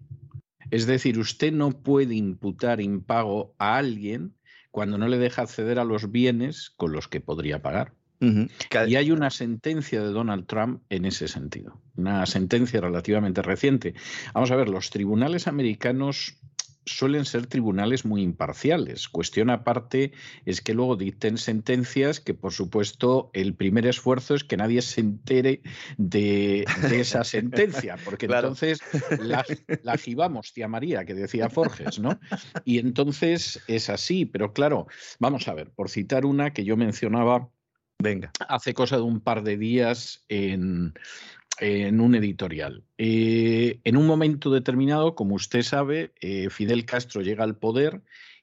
Es decir, usted no puede imputar impago a alguien cuando no le deja acceder a los bienes con los que podría pagar. Y hay una sentencia de Donald Trump en ese sentido, una sentencia relativamente reciente. Vamos a ver, los tribunales americanos suelen ser tribunales muy imparciales. Cuestión aparte es que luego dicten sentencias que, por supuesto, el primer esfuerzo es que nadie se entere de, esa sentencia, porque entonces la, la tía María, que decía Forges, ¿no? Y entonces es así, pero claro, vamos a ver, por citar una que yo mencionaba
Venga.
hace cosa de un par de días en, en un editorial. Eh, en un momento determinado, como usted sabe, eh, Fidel Castro llega al poder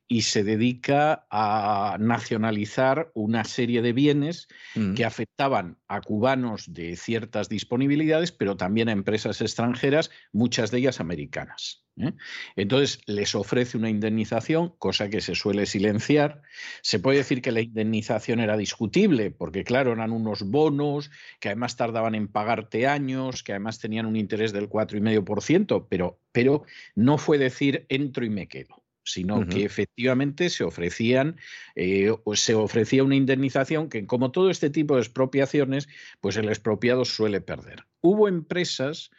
y se dedica a nacionalizar una serie de bienes
Mm.
que afectaban a cubanos de ciertas disponibilidades, pero también a empresas extranjeras, muchas de ellas americanas. ¿eh? Entonces les ofrece una indemnización, cosa que se suele silenciar. Se puede decir que la indemnización era discutible, porque claro, eran unos bonos que además tardaban en pagarte años, que además tenían un interés del 4,5%, pero, pero no fue decir entro y me quedo sino que efectivamente se ofrecían eh, o se ofrecía una indemnización que como todo este tipo de expropiaciones pues el expropiado suele perder hubo empresas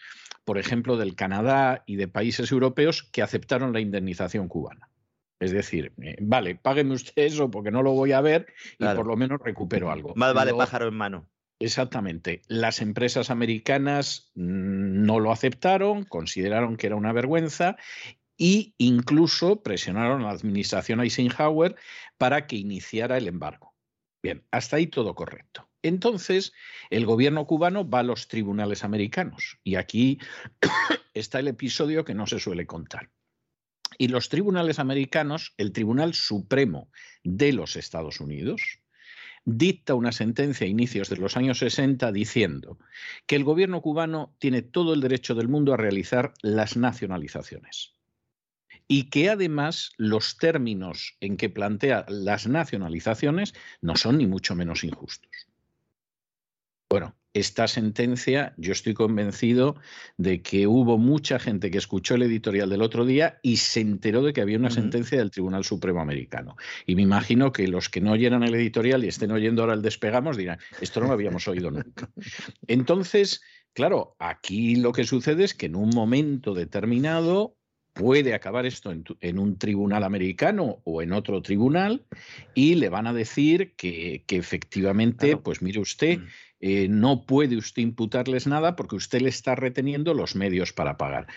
por ejemplo del Canadá y de países europeos que aceptaron la indemnización cubana es decir, eh, vale, págueme usted eso porque no lo voy a ver y
Claro.
por lo menos recupero algo.
Más vale pájaro en mano.
Exactamente. Las empresas americanas mm, no lo aceptaron, consideraron que era una vergüenza y incluso presionaron a la administración Eisenhower para que iniciara el embargo. Bien, hasta ahí todo correcto. Entonces, el gobierno cubano va a los tribunales americanos y aquí está el episodio que no se suele contar. Y los tribunales americanos, el Tribunal Supremo de los Estados Unidos, dicta una sentencia a inicios de los años 60 diciendo que el gobierno cubano tiene todo el derecho del mundo a realizar las nacionalizaciones y que además los términos en que plantea las nacionalizaciones no son ni mucho menos injustos. Bueno, esta sentencia yo estoy convencido de que hubo mucha gente que escuchó el editorial del otro día y se enteró de que había una sentencia del Tribunal Supremo Americano. Y me imagino que los que no oyeran el editorial y estén oyendo ahora el despegamos dirán, esto no lo habíamos oído nunca. Entonces, claro, aquí lo que sucede es que en un momento determinado puede acabar esto en, tu- en un tribunal americano o en otro tribunal y le van a decir que, que efectivamente,
Claro.
pues mire usted,
Mm.
eh, no puede usted imputarles nada porque usted le está reteniendo los medios para pagar.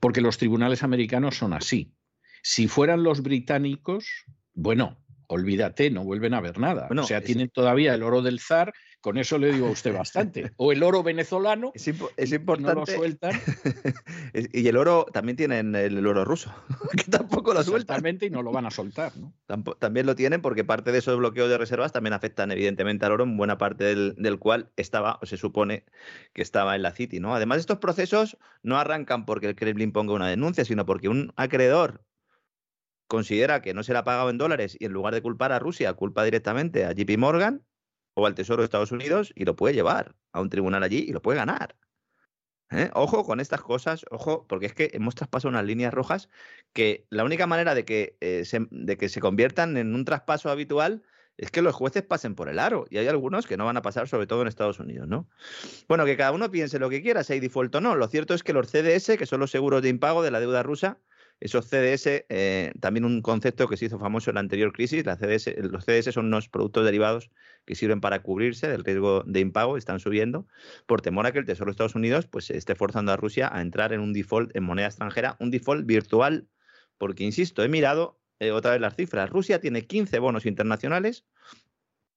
Porque los tribunales americanos son así. Si fueran los británicos, bueno, olvídate, no vuelven a ver nada.
Bueno,
o sea,
es-
tienen todavía el oro del zar, con eso le digo a usted bastante. O el oro venezolano,
Es, impo- es
no lo
importante.
sueltan
y el oro también tienen el, oro ruso, que tampoco lo sueltan.
totalmente y no lo van a soltar. ¿no?
También lo tienen porque parte de esos bloqueos de reservas también afectan evidentemente al oro, en buena parte del, del cual estaba, o se supone que estaba en la City. ¿no? Además, estos procesos no arrancan porque el Kremlin ponga una denuncia, sino porque un acreedor considera que no se le ha pagado en dólares y en lugar de culpar a Rusia, culpa directamente a JP Morgan o al Tesoro de Estados Unidos y lo puede llevar a un tribunal allí y lo puede ganar. ¿Eh? Ojo con estas cosas, ojo, porque es que hemos traspasado unas líneas rojas que la única manera de que, eh, se, de que se conviertan en un traspaso habitual es que los jueces pasen por el aro. Y hay algunos que no van a pasar, sobre todo en Estados Unidos, ¿no? Bueno, que cada uno piense lo que quiera, si hay default o no. Lo cierto es que los CDS, que son los seguros de impago de la deuda rusa, esos CDS, eh, también un concepto que se hizo famoso en la anterior crisis, los CDS son unos productos derivados que sirven para cubrirse del riesgo de impago, están subiendo, por temor a que el Tesoro de Estados Unidos pues, esté forzando a Rusia a entrar en un default en moneda extranjera, un default virtual, porque, insisto, he mirado eh, otra vez las cifras. Rusia tiene 15 bonos internacionales,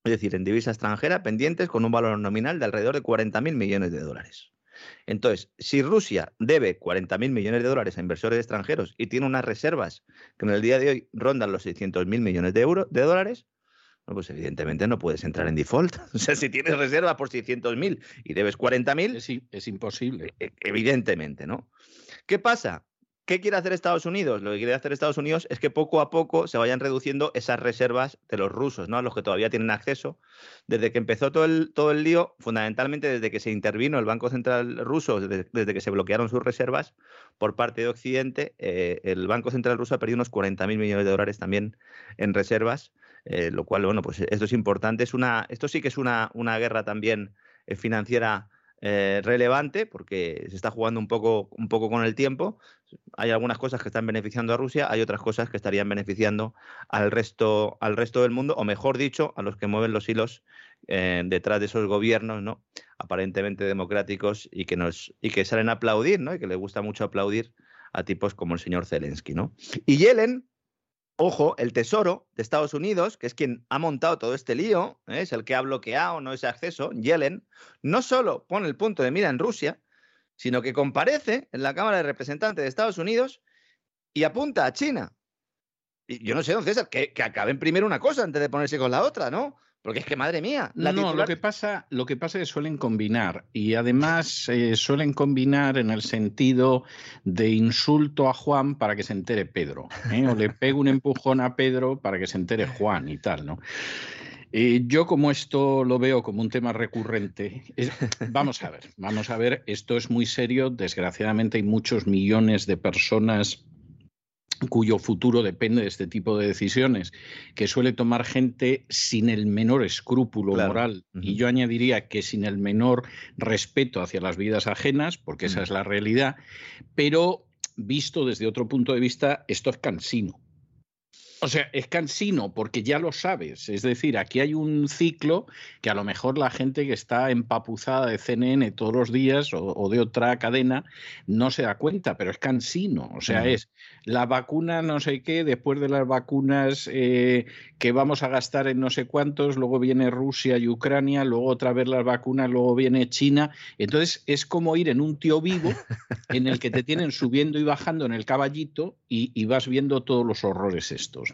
es decir, en divisa extranjera, pendientes con un valor nominal de alrededor de 40.000 millones de dólares. Entonces, si Rusia debe 40.000 millones de dólares a inversores extranjeros y tiene unas reservas que en el día de hoy rondan los 600.000 millones de, euros, de dólares, pues evidentemente no puedes entrar en default. O sea, si tienes reservas por 600.000 y debes 40.000,
Es, es imposible.
e- evidentemente, ¿no? ¿Qué pasa? ¿Qué quiere hacer Estados Unidos? Lo que quiere hacer Estados Unidos es que poco a poco se vayan reduciendo esas reservas de los rusos, ¿no? A los que todavía tienen acceso. Desde que empezó todo el, todo el lío, fundamentalmente desde que se intervino el Banco Central ruso, desde, que se bloquearon sus reservas por parte de Occidente, eh, el Banco Central ruso ha perdido unos 40.000 millones de dólares también en reservas, eh, lo cual, bueno, pues esto es importante. Es una, esto sí que es una, una guerra también eh, financiera eh, relevante porque se está jugando un poco, un poco con el tiempo. Hay algunas cosas que están beneficiando a Rusia, hay otras cosas que estarían beneficiando al resto, al resto del mundo, o mejor dicho, a los que mueven los hilos eh, detrás de esos gobiernos, ¿no? Aparentemente democráticos y que nos y que salen a aplaudir, ¿no? Y que les gusta mucho aplaudir a tipos como el señor Zelensky, ¿no? Y Yellen, ojo, el Tesoro de Estados Unidos, que es quien ha montado todo este lío, ¿eh? es el que ha bloqueado no ese acceso, Yellen, no solo pone el punto de mira en Rusia, sino que comparece en la Cámara de Representantes de Estados Unidos y apunta a China. Y yo no sé, don César, que, que acaben primero una cosa antes de ponerse con la otra, ¿no? Porque es que, madre mía.
La no, lo, que pasa, lo que pasa es que suelen combinar. Y además eh, suelen combinar en el sentido de insulto a Juan para que se entere Pedro. ¿eh? O le pego un empujón a Pedro para que se entere Juan y tal, ¿no? Eh, yo como esto lo veo como un tema recurrente, vamos a ver, vamos a ver, esto es muy serio, desgraciadamente hay muchos millones de personas cuyo futuro depende de este tipo de decisiones, que suele tomar gente sin el menor escrúpulo moral. Y yo añadiría que sin el menor respeto hacia las vidas ajenas, porque esa es la realidad, pero visto desde otro punto de vista, esto es cansino. O sea, es cansino porque ya lo sabes. Es decir, aquí hay un ciclo que a lo mejor la gente que está empapuzada de CNN todos los días o, de otra cadena no se da cuenta, pero es cansino. O sea, es la vacuna no sé qué, después de las vacunas eh, que vamos a gastar en no sé cuántos, luego viene Rusia y Ucrania, luego otra vez las vacunas, luego viene China. Entonces es como ir en un tío vivo en el que te tienen subiendo y bajando en el caballito y vas viendo todos los horrores estos.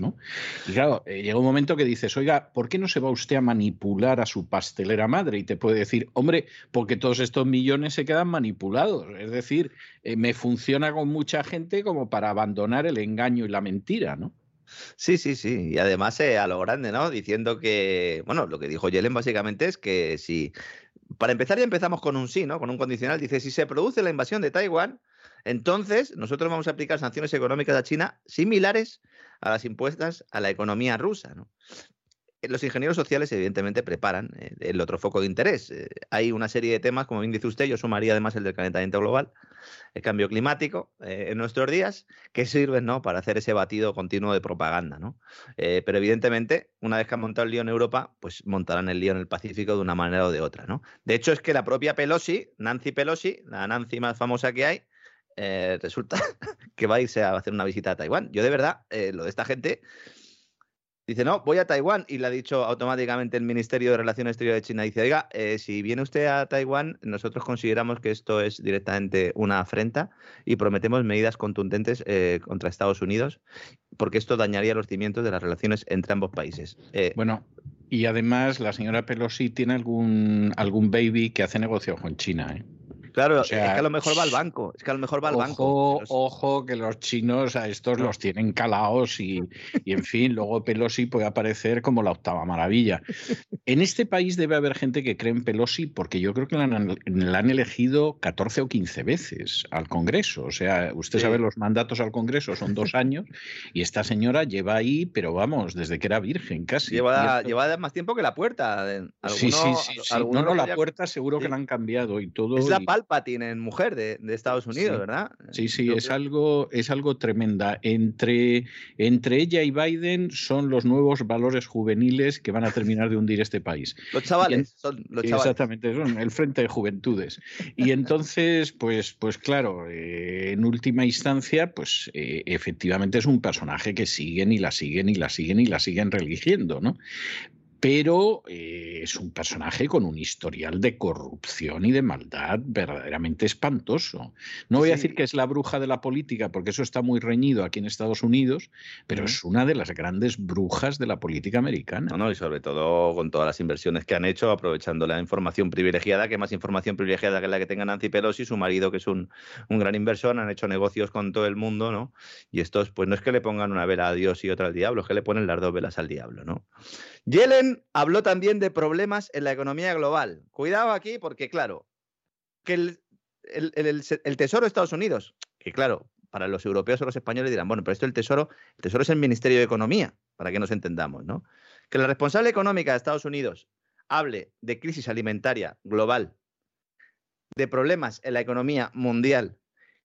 Y claro, eh, llega un momento que dices, oiga, ¿por qué no se va usted a manipular a su pastelera madre? Y te puede decir, hombre, porque todos estos millones se quedan manipulados. Es decir, eh, me funciona con mucha gente como para abandonar el engaño y la mentira, ¿no?
Sí, sí, sí. Y además eh, a lo grande, ¿no? Diciendo que, bueno, lo que dijo Yellen básicamente es que si, para empezar ya empezamos con un sí, ¿no? Con un condicional. Dice, si se produce la invasión de Taiwán, entonces, nosotros vamos a aplicar sanciones económicas a China similares a las impuestas a la economía rusa. Los ingenieros sociales, evidentemente, preparan eh, el otro foco de interés. Eh, hay una serie de temas, como bien dice usted, yo sumaría además el del calentamiento global, el cambio climático eh, en nuestros días, que sirven ¿no? para hacer ese batido continuo de propaganda. ¿no? pero evidentemente, una vez que han montado el lío en Europa, pues montarán el lío en el Pacífico de una manera o de otra. ¿no? De hecho, es que la propia Pelosi, Nancy Pelosi, la Nancy más famosa que hay, eh, resulta que va a irse a hacer una visita a Taiwán. Yo de verdad, eh, lo de esta gente, dice, no, voy a Taiwán y le ha dicho automáticamente el Ministerio de Relaciones Exteriores de China, dice, oiga, eh, si viene usted a Taiwán, nosotros consideramos que esto es directamente una afrenta y prometemos medidas contundentes contra Estados Unidos porque esto dañaría los cimientos de las relaciones entre ambos países.
bueno, y además la señora Pelosi tiene algún, algún baby que hace negocios con China, ¿eh?
Claro, es que a lo mejor va al banco. Es que a lo mejor va al banco.
Ojo, que los chinos a estos los tienen calaos y, en fin, luego Pelosi puede aparecer como la octava maravilla. En este país debe haber gente que cree en Pelosi porque yo creo que la han, elegido 14 o 15 veces al Congreso. O sea, usted sabe, los mandatos al Congreso son dos años y esta señora lleva ahí, pero vamos, desde que era virgen casi.
Lleva, lleva más tiempo que la puerta.
sí, sí, sí. No, no, la puerta seguro que la han cambiado y todo.
Es la Palpatine en mujer de, Estados Unidos, ¿verdad?
Sí, sí, es algo, es algo tremenda. Entre, entre ella y Biden son los nuevos valores juveniles que van a terminar de hundir este país.
Los chavales, son los chavales.
Exactamente, son el Frente de Juventudes. Y entonces, pues, pues claro, eh, en última instancia, pues eh, efectivamente es un personaje que siguen y la siguen y la siguen y la siguen religiendo, ¿no? Pero eh, es un personaje con un historial de corrupción y de maldad verdaderamente espantoso. No voy a decir que es la bruja de la política, porque eso está muy reñido aquí en Estados Unidos, pero es una de las grandes brujas de la política americana.
No, no, y sobre todo con todas las inversiones que han hecho, aprovechando la información privilegiada, que más información privilegiada que la que tenga Nancy Pelosi, su marido, que es un, un gran inversor, han hecho negocios con todo el mundo, ¿no? Y estos, pues no es que le pongan una vela a Dios y otra al diablo, es que le ponen las dos velas al diablo, ¿no? Yellen habló también de problemas en la economía global. Cuidado aquí porque, claro, que el, Tesoro de Estados Unidos, que claro, para los europeos o los españoles dirán, bueno, pero esto el Tesoro, el Tesoro es el Ministerio de Economía, para que nos entendamos, ¿no? Que la responsable económica de Estados Unidos hable de crisis alimentaria global de problemas en la economía mundial,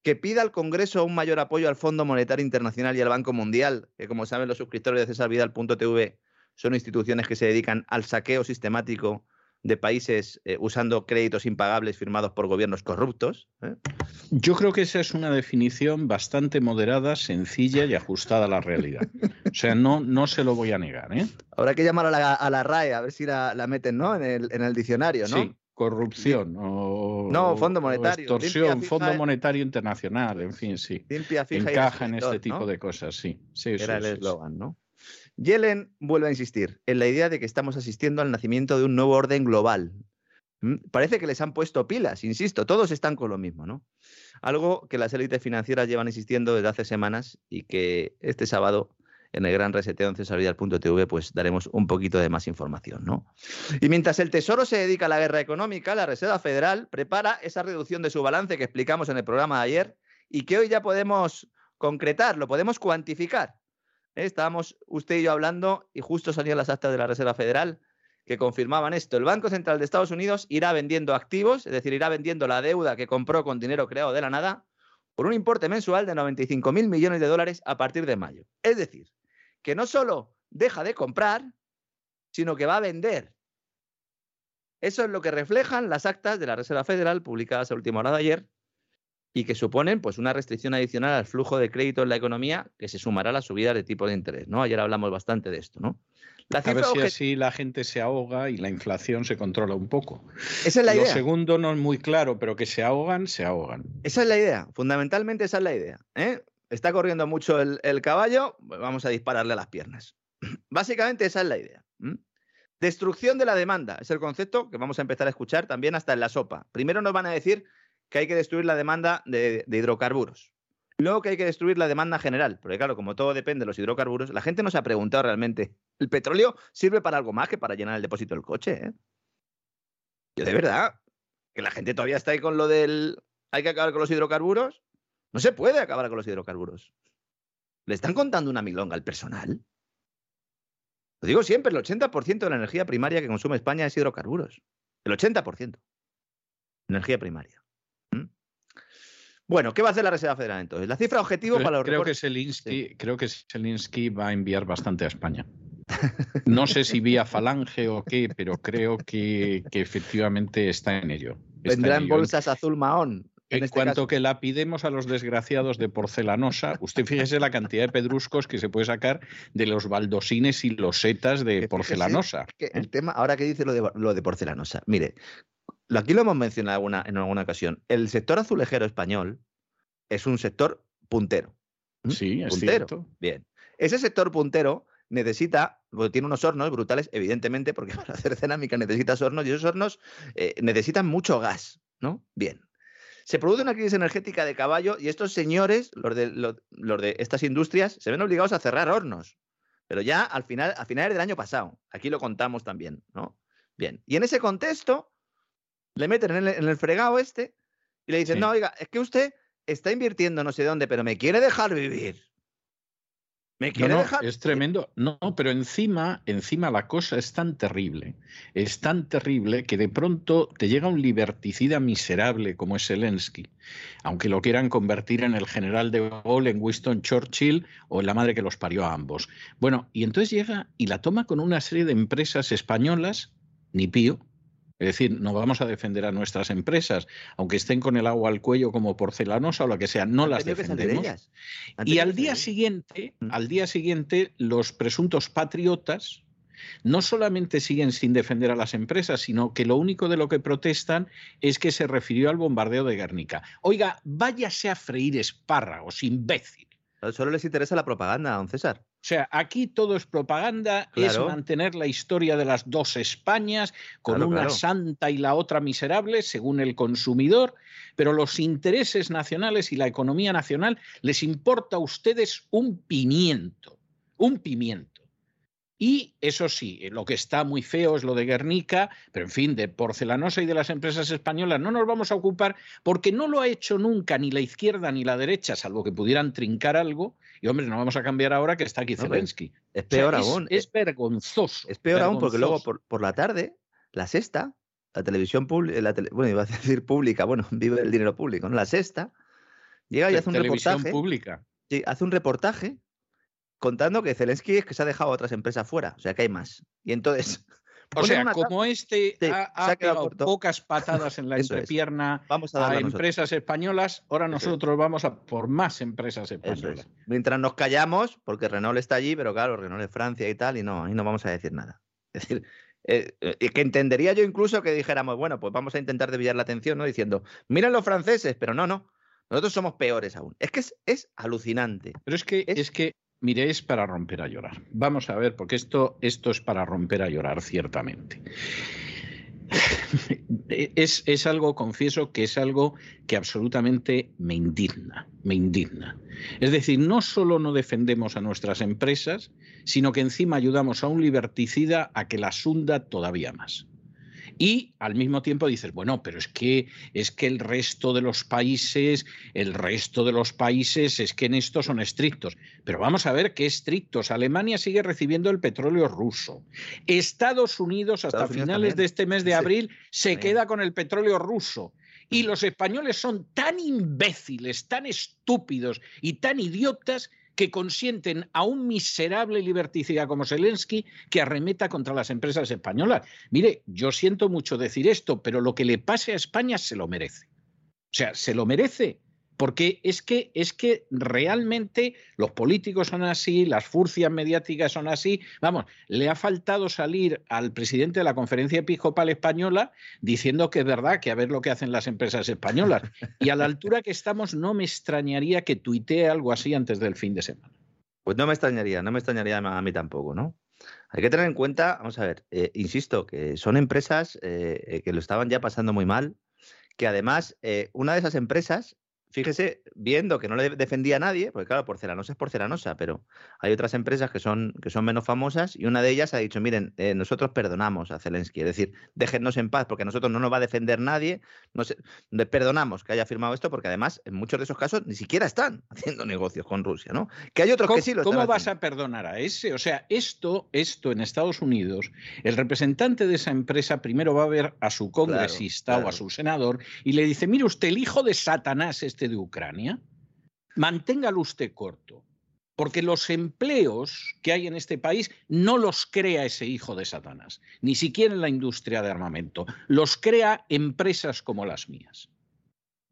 que pida al Congreso un mayor apoyo al Fondo Monetario Internacional y al Banco Mundial, que como saben los suscriptores de cesarvidal.tv son instituciones que se dedican al saqueo sistemático de países eh, usando créditos impagables firmados por gobiernos corruptos. ¿eh?
Yo creo que esa es una definición bastante moderada, sencilla y ajustada a la realidad. O sea, no, no se lo voy a negar. ¿eh?
Habrá que llamar a la, a la RAE a ver si la, la meten ¿no? en, el, en el diccionario, ¿no?
Sí, corrupción o,
No, Fondo Monetario,
extorsión,
limpia,
Fondo
fija-
Monetario Internacional, en fin, sí.
Limpia, fija
Encaja en este tipo de cosas, sí. sí, sí,
Era el
sí, sí.
eslogan, ¿no? Yellen vuelve a insistir en la idea de que estamos asistiendo al nacimiento de un nuevo orden global. ¿Mm? Parece que les han puesto pilas, insisto, todos están con lo mismo, ¿no? Algo que las élites financieras llevan insistiendo desde hace semanas y que este sábado en el gran reseteo en cesarvidal.tv pues daremos un poquito de más información, ¿no? Y mientras el Tesoro se dedica a la guerra económica, la Reserva Federal prepara esa reducción de su balance que explicamos en el programa de ayer y que hoy ya podemos concretar, lo podemos cuantificar. Estábamos usted y yo hablando y justo salían las actas de la Reserva Federal que confirmaban esto. El Banco Central de Estados Unidos irá vendiendo activos, es decir, irá vendiendo la deuda que compró con dinero creado de la nada por un importe mensual de 95 mil millones de dólares a partir de mayo. Es decir, que no solo deja de comprar, sino que va a vender. Eso es lo que reflejan las actas de la Reserva Federal publicadas a última hora de ayer y que suponen pues una restricción adicional al flujo de crédito en la economía que se sumará a la subida de tipo de interés, ¿no? Ayer hablamos bastante de esto, ¿no? La
A ver si así la gente se ahoga y la inflación se controla un poco.
Esa es la
Lo
idea.
segundo no es muy claro, pero que se ahogan, se ahogan.
Esa es la idea. Fundamentalmente esa es la idea. ¿eh? Está corriendo mucho el, el caballo, pues vamos a dispararle a las piernas. Básicamente esa es la idea. Destrucción de la demanda es el concepto que vamos a empezar a escuchar también hasta en la sopa. Primero nos van a decir que hay que destruir la demanda de, hidrocarburos. Luego que hay que destruir la demanda general, porque claro, como todo depende de los hidrocarburos, la gente no se ha preguntado realmente, ¿el petróleo sirve para algo más que para llenar el depósito del coche? eh? Yo de verdad, que la gente todavía está ahí con lo del hay que acabar con los hidrocarburos. No se puede acabar con los hidrocarburos. ¿Le están contando una milonga al personal? Lo digo siempre, el 80% de la energía primaria que consume España es hidrocarburos. El 80%. Energía primaria. Bueno, ¿qué va a hacer la Reserva Federal entonces? La cifra objetivo
Creo,
para los
creo que Zelensky, creo que Zelensky va a enviar bastante a España. No sé si vía falange o qué, pero creo que, que efectivamente está en ello. Está
vendrá en
ello.
bolsas azul mahón.
En,
En este
cuanto
caso.
que la pidemos a los desgraciados de porcelanosa, usted fíjese la cantidad de pedruscos que se puede sacar de los baldosines y los setas
Que
de porcelanosa.
que el tema, ahora que dice lo de, lo de porcelanosa, mire, aquí lo hemos mencionado alguna- en alguna ocasión. El sector azulejero español es un sector puntero.
Sí, es
puntero.
cierto.
Bien. Ese sector puntero necesita, tiene unos hornos brutales, evidentemente, porque para hacer cerámica necesitas hornos y esos hornos eh, necesitan mucho gas, ¿no? Bien. Se produce una crisis energética de caballo y estos señores, los de, lo- los de estas industrias, se ven obligados a cerrar hornos. Pero ya al final, a finales del año pasado. Aquí lo contamos también, ¿no? Bien. Y en ese contexto, le meten en el, en el fregado este y le dicen,
Sí.
no, oiga, es que usted está invirtiendo no sé dónde, pero me quiere dejar vivir. Me
No,
quiere
no,
dejar.
es tremendo. No, pero encima, encima la cosa es tan terrible, es tan terrible que de pronto te llega un liberticida miserable como es Zelensky, aunque lo quieran convertir en el general de Gaulle, en Winston Churchill o en la madre que los parió a ambos. Bueno, y entonces llega y la toma con una serie de empresas españolas, ni pío. Es decir, no vamos a defender a nuestras empresas, aunque estén con el agua al cuello como porcelanosa o lo que sea, no
Han
las defendemos.
ellas.
Y al día siguiente,
Mm.
al día siguiente, los presuntos patriotas no solamente siguen sin defender a las empresas, sino que lo único de lo que protestan es que se refirió al bombardeo de Guernica. Oiga, váyase a freír espárragos, imbécil.
Solo les interesa la propaganda, don César.
O sea, aquí todo es propaganda,
Claro.
es mantener la historia de las dos Españas, con
Claro,
una
claro.
santa y la otra miserable, según el consumidor, pero los intereses nacionales y la economía nacional les importa a ustedes un pimiento, un pimiento. Y eso sí, eh, lo que está muy feo es lo de Guernica, pero en fin, de porcelanosa y de las empresas españolas no nos vamos a ocupar porque no lo ha hecho nunca ni la izquierda ni la derecha, salvo que pudieran trincar algo. Y hombre, no vamos a cambiar ahora que está aquí
No,
Zelensky.
Es
O sea,
peor
es-
aún.
Es, vergonzoso.
Es peor aún porque luego por, por la tarde, la sexta, la televisión pública, bueno, iba a decir pública, bueno, vive el dinero público, ¿no? La sexta, llega y hace un
televisión
reportaje.
pública.
Sí, hace un reportaje contando que Zelensky es que se ha dejado a otras empresas fuera, o sea que hay más. Y entonces.
O sea, como este
Sí,
ha, ha pegado pocas patadas en la
Eso es.
entrepierna
Vamos a
empresas españolas, ahora nosotros vamos a por más empresas españolas.
es. Mientras nos callamos, porque Renault está allí, pero claro, Renault es Francia y tal, y no, ahí no vamos a decir nada. Es decir, eh, eh, que entendería yo incluso que dijéramos, bueno, pues vamos a intentar desviar la atención, ¿no? Diciendo, miren los franceses, pero no, no. Nosotros somos peores aún. Es que es, es alucinante.
Pero es que,
Es-
es que, mire, es para romper a llorar. Vamos a ver, porque esto, esto es para romper a llorar, ciertamente. Es, es algo, confieso, que es algo que absolutamente me indigna, me indigna. Es decir, no solo no defendemos a nuestras empresas, sino que encima ayudamos a un liberticida a que las hunda todavía más. Y al mismo tiempo dices, bueno, pero es que es que el resto de los países, el resto de los países es que en esto son estrictos. Pero vamos a ver qué estrictos. Alemania sigue recibiendo el petróleo ruso. Estados Unidos hasta
Estados Unidos
finales
también.
de este mes de
Sí,
abril se queda con el petróleo ruso. Y los españoles son tan imbéciles, tan estúpidos y tan idiotas que consienten a un miserable liberticida como Zelensky que arremeta contra las empresas españolas. Mire, yo siento mucho decir esto, pero lo que le pase a España se lo merece. O sea, se lo merece. Porque es que, es que realmente los políticos son así, las furcias mediáticas son así. Vamos, le ha faltado salir al presidente de la conferencia episcopal española diciendo que es verdad, que a ver lo que hacen las empresas españolas. Y a la altura que estamos, no me extrañaría que tuitee algo así antes del fin de semana.
Pues no me extrañaría, no me extrañaría a mí tampoco, ¿no? Hay que tener en cuenta, vamos a ver, eh, insisto, que son empresas eh, eh, que lo estaban ya pasando muy mal, que además eh, una de esas empresas, fíjese, viendo que no le defendía a nadie, porque claro, porcelanosa es porcelanosa, pero hay otras empresas que son, que son menos famosas y una de ellas ha dicho, miren, eh, nosotros perdonamos a Zelensky, es decir, déjennos en paz porque a nosotros no nos va a defender nadie, no sé, le perdonamos que haya firmado esto porque además en muchos de esos casos ni siquiera están haciendo negocios con Rusia, ¿no? Que hay otros
¿Cómo,
que sí lo están
cómo vas
haciendo.
a perdonar a ese? O sea, esto, esto en Estados Unidos, el representante de esa empresa primero va a ver a su congresista o
claro.
a su senador y le dice, mire usted, el hijo de Satanás este de Ucrania, manténgalo usted corto. Porque los empleos que hay en este país no los crea ese hijo de Satanás, ni siquiera en la industria de armamento, los crea empresas como las mías.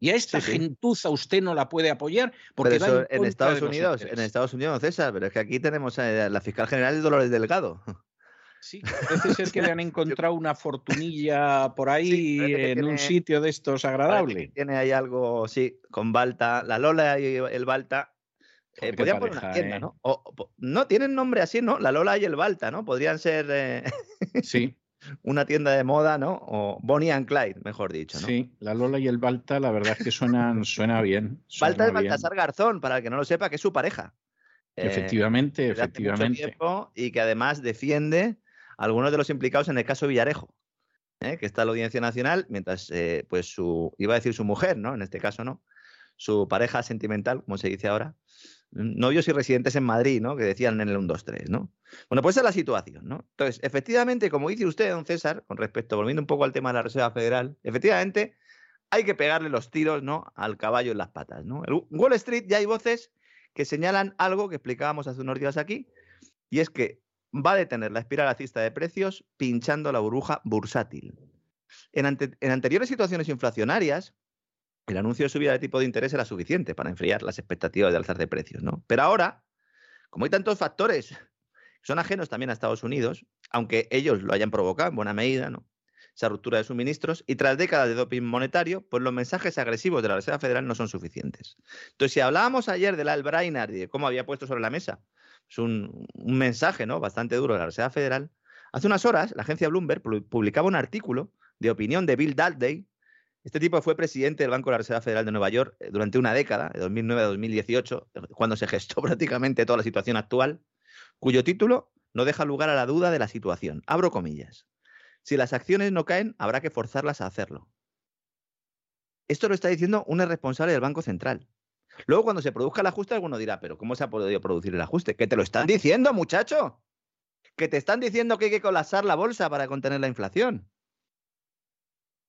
Y a esta
Sí, sí.
gentuza usted no la puede apoyar porque
Pero
va
eso
en
Estados Unidos, en. Estados Unidos, César, pero es que aquí tenemos a la fiscal general de Dolores Delgado.
Sí, parece ser que le han encontrado una fortunilla por ahí
Sí,
en un sitio de estos agradable.
Tiene ahí algo, sí, con Balta, la Lola y el Balta. Eh, podrían poner una tienda,
¿eh?
¿no? O- o no tienen nombre así, ¿no? La Lola y el Balta, ¿no? Podrían ser eh,
Sí,
una tienda de moda, ¿no? O Bonnie and Clyde, mejor dicho, ¿no?
sí, la Lola y el Balta, la verdad es que suenan, suena bien. suena
Balta es. Baltasar Garzón, para el que no lo sepa, que es su pareja. Eh,
Efectivamente,
mucho
efectivamente.
tiempo y que además defiende algunos de los implicados en el caso Villarejo, ¿eh? que está en la Audiencia Nacional, mientras pues su, iba a decir su mujer, ¿no? En este caso no, su pareja sentimental, como se dice ahora, novios y residentes en Madrid, ¿no? Que decían en el 1, 2, 3, ¿no? Bueno, pues esa es la situación, ¿no? Entonces, efectivamente, como dice usted, don César, con respecto, volviendo un poco al tema de la Reserva Federal, efectivamente hay que pegarle los tiros, ¿no? Al caballo en las patas, ¿no? En Wall Street ya hay voces que señalan algo que explicábamos hace unos días aquí, y es que va a detener la espiral alcista de precios pinchando la burbuja bursátil. En, ante- en anteriores situaciones inflacionarias, el anuncio de subida de tipo de interés era suficiente para enfriar las expectativas de alzar de precios, ¿no? Pero ahora, como hay tantos factores que son ajenos también a Estados Unidos, aunque ellos lo hayan provocado en buena medida, ¿no? Esa ruptura de suministros y tras décadas de doping monetario, pues los mensajes agresivos de la Reserva Federal no son suficientes. Entonces, si hablábamos ayer del Albrainer y de cómo había puesto sobre la mesa es un, mensaje ¿no? bastante duro de la Reserva Federal. Hace unas horas, la agencia Bloomberg pu- publicaba un artículo de opinión de Bill Dudley. Este tipo fue presidente del Banco de la Reserva Federal de Nueva York eh, durante una década, de 2009 a 2018, eh, cuando se gestó prácticamente toda la situación actual, cuyo título no deja lugar a la duda de la situación. Abro comillas. Si las acciones no caen, habrá que forzarlas a hacerlo. Esto lo está diciendo un responsable del Banco Central. Luego, cuando se produzca el ajuste, alguno dirá, pero ¿cómo se ha podido producir el ajuste? Que te lo están diciendo, muchacho. Que te están diciendo que hay que colapsar la bolsa para contener la inflación.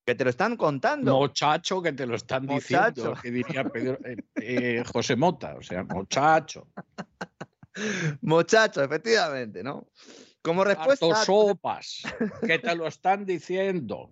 Que te lo están contando.
Muchacho, que te lo están diciendo,
Muchacho.
que diría Pedro- eh, eh, José Mota, o sea, muchacho.
Muchacho, efectivamente, ¿no? Como respuesta.
Harto sopas, que te lo están diciendo.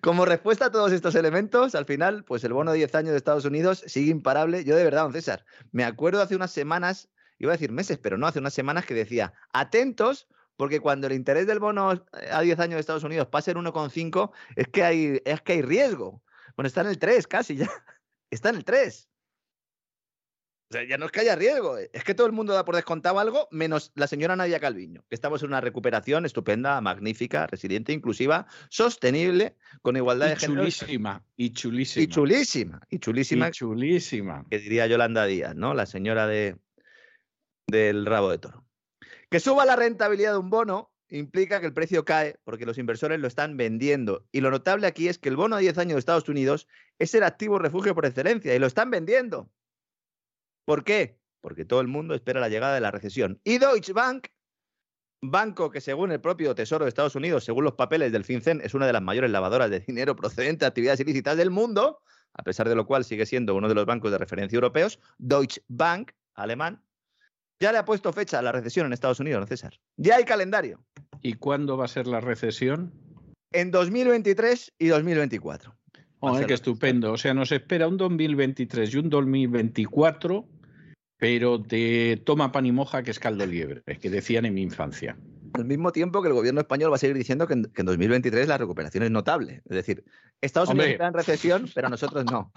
Como respuesta a todos estos elementos, al final, pues el bono de 10 años de Estados Unidos sigue imparable. Yo de verdad, don César, me acuerdo hace unas semanas, iba a decir meses, pero no, hace unas semanas que decía, atentos, porque cuando el interés del bono eh, a 10 años de Estados Unidos pase el 1,5, es que hay, es que hay riesgo. Bueno, está en el 3 casi ya. Está en el 3. O sea, ya no es que haya riesgo, es que todo el mundo da por descontado algo, menos la señora Nadia Calviño, que estamos en una recuperación estupenda, magnífica, resiliente, inclusiva, sostenible, con igualdad
Y
de género.
chulísima, y chulísima.
Y chulísima, y chulísima,
y chulísima.
que diría Yolanda Díaz, ¿no? La señora de, del rabo de toro. Que suba la rentabilidad de un bono implica que el precio cae porque los inversores lo están vendiendo. Y lo notable aquí es que el bono a 10 años de Estados Unidos es el activo refugio por excelencia y lo están vendiendo. ¿Por qué? Porque todo el mundo espera la llegada de la recesión. Y Deutsche Bank, banco que según el propio Tesoro de Estados Unidos, según los papeles del FinCEN, es una de las mayores lavadoras de dinero procedente de actividades ilícitas del mundo, a pesar de lo cual sigue siendo uno de los bancos de referencia europeos, Deutsche Bank, alemán, ya le ha puesto fecha a la recesión en Estados Unidos, ¿no, César? Ya hay calendario.
¿Y cuándo va a ser la recesión?
En 2023 y 2024. Va a
Joder,
ser
qué estupendo. O sea, nos espera un 2023 y un 2024, pero de toma pan y moja que es caldo liebre, que decían en mi infancia.
Al mismo tiempo que el gobierno español va a seguir diciendo que en, que en 2023 la recuperación es notable. Es decir, Estados Unidos está en recesión, pero nosotros no.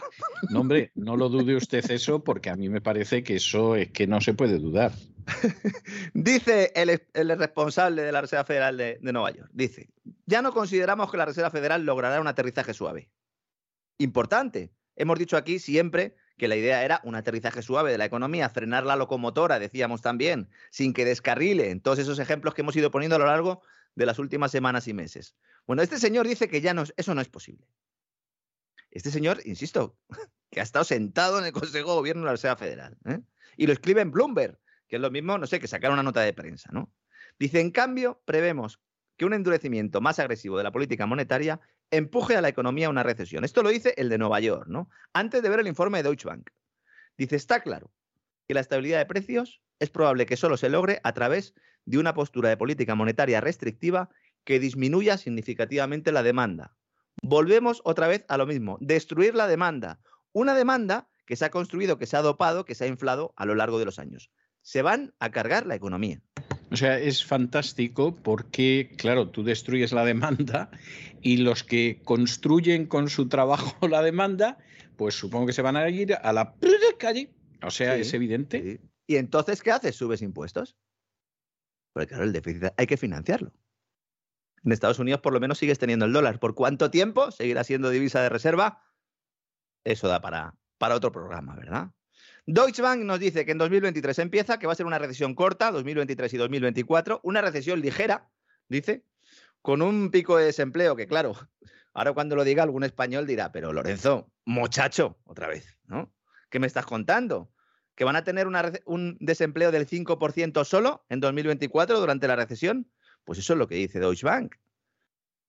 No, hombre, no lo dude usted eso, porque a mí me parece que eso es que no se puede dudar.
Dice el, es- el responsable de la Reserva Federal de, de Nueva York, dice, ya no consideramos que la Reserva Federal logrará un aterrizaje suave. Importante. Hemos dicho aquí siempre que la idea era un aterrizaje suave de la economía, frenar la locomotora, decíamos también, sin que descarrile, en todos esos ejemplos que hemos ido poniendo a lo largo de las últimas semanas y meses. Bueno, este señor dice que ya no, es- eso no es posible. Este señor, insisto, que ha estado sentado en el Consejo de Gobierno de la Reserva Federal. ¿eh? Y lo escribe en Bloomberg, que es lo mismo, no sé, que sacar una nota de prensa, ¿no? Dice, en cambio, prevemos que un endurecimiento más agresivo de la política monetaria empuje a la economía a una recesión. Esto lo dice el de Nueva York, ¿no? Antes de ver el informe de Deutsche Bank. Dice, está claro que la estabilidad de precios es probable que solo se logre a través de una postura de política monetaria restrictiva que disminuya significativamente la demanda. Volvemos otra vez a lo mismo, destruir la demanda. Una demanda que se ha construido, que se ha dopado, que se ha inflado a lo largo de los años. Se van a cargar la economía.
O sea, es fantástico porque, claro, tú destruyes la demanda y los que construyen con su trabajo la demanda, pues supongo que se van a ir a la calle. O sea,
Sí,
es evidente.
Sí. ¿Y entonces qué haces? ¿Subes impuestos? Porque claro, el déficit hay que financiarlo. En Estados Unidos por lo menos sigues teniendo el dólar. ¿Por cuánto tiempo seguirá siendo divisa de reserva? Eso da para, para otro programa, ¿verdad? Deutsche Bank nos dice que en 2023 empieza, que va a ser una recesión corta, 2023 y 2024, una recesión ligera, dice, con un pico de desempleo que, claro, ahora cuando lo diga algún español dirá, pero Lorenzo, muchacho, otra vez, ¿no? ¿Qué me estás contando? ¿Que van a tener un desempleo del 5% solo en 2024 durante la recesión? Pues eso es lo que dice Deutsche Bank.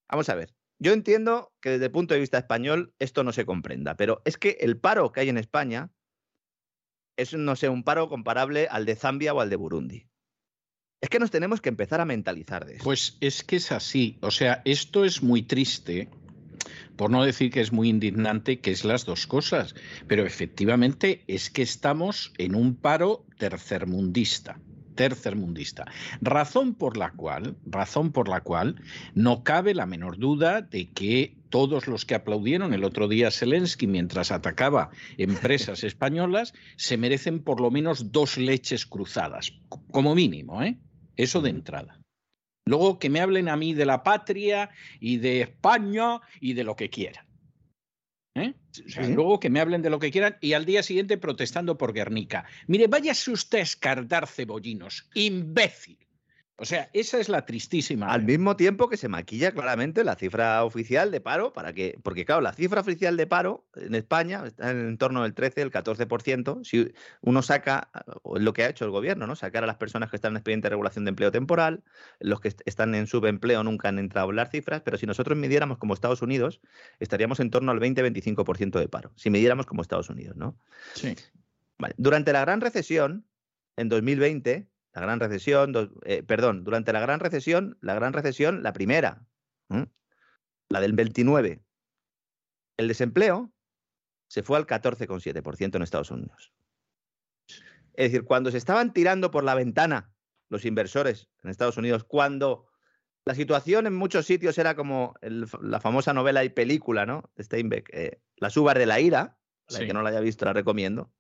Vamos a ver. Yo entiendo que desde el punto de vista español esto no se comprenda, pero es que el paro que hay en España es, no sé, un paro comparable al de Zambia o al de Burundi. Es que nos tenemos que empezar a mentalizar de eso.
Pues es que es así. O sea, esto es muy triste, por no decir que es muy indignante, que es las dos cosas. Pero efectivamente es que estamos en un paro tercermundista. Tercermundista. Razón por la cual, razón por la cual no cabe la menor duda de que todos los que aplaudieron el otro día a Zelensky mientras atacaba empresas españolas se merecen por lo menos dos leches cruzadas, como mínimo, ¿eh? Eso de entrada. Luego que me hablen a mí de la patria y de España y de lo que quieran. ¿Eh? O sea,
Sí.
Luego que me hablen de lo que quieran y al día siguiente protestando por Guernica. Mire, váyase usted a escardar cebollinos, imbécil. O sea, esa es la tristísima.
Al mismo tiempo que se maquilla claramente la cifra oficial de paro, para que, porque claro, la cifra oficial de paro en España está en torno del 13, el 14%. Si uno saca, lo que ha hecho el gobierno, ¿no? Sacar a las personas que están en expediente de regulación de empleo temporal, los que están en subempleo nunca han entrado a hablar cifras, pero si nosotros midiéramos como Estados Unidos, estaríamos en torno al 20-25% de paro. Si midiéramos como Estados Unidos, ¿no?
Sí.
Vale. Durante la gran recesión, en 2020, la gran recesión, eh, perdón, durante la gran recesión, la gran recesión, la primera, la del 29, el desempleo se fue al 14,7% en Estados Unidos. Es decir, cuando se estaban tirando por la ventana los inversores en Estados Unidos, cuando la situación en muchos sitios era como la famosa novela y película, ¿no? De Steinbeck, eh, Las uvas de la ira, la que no la haya visto la recomiendo.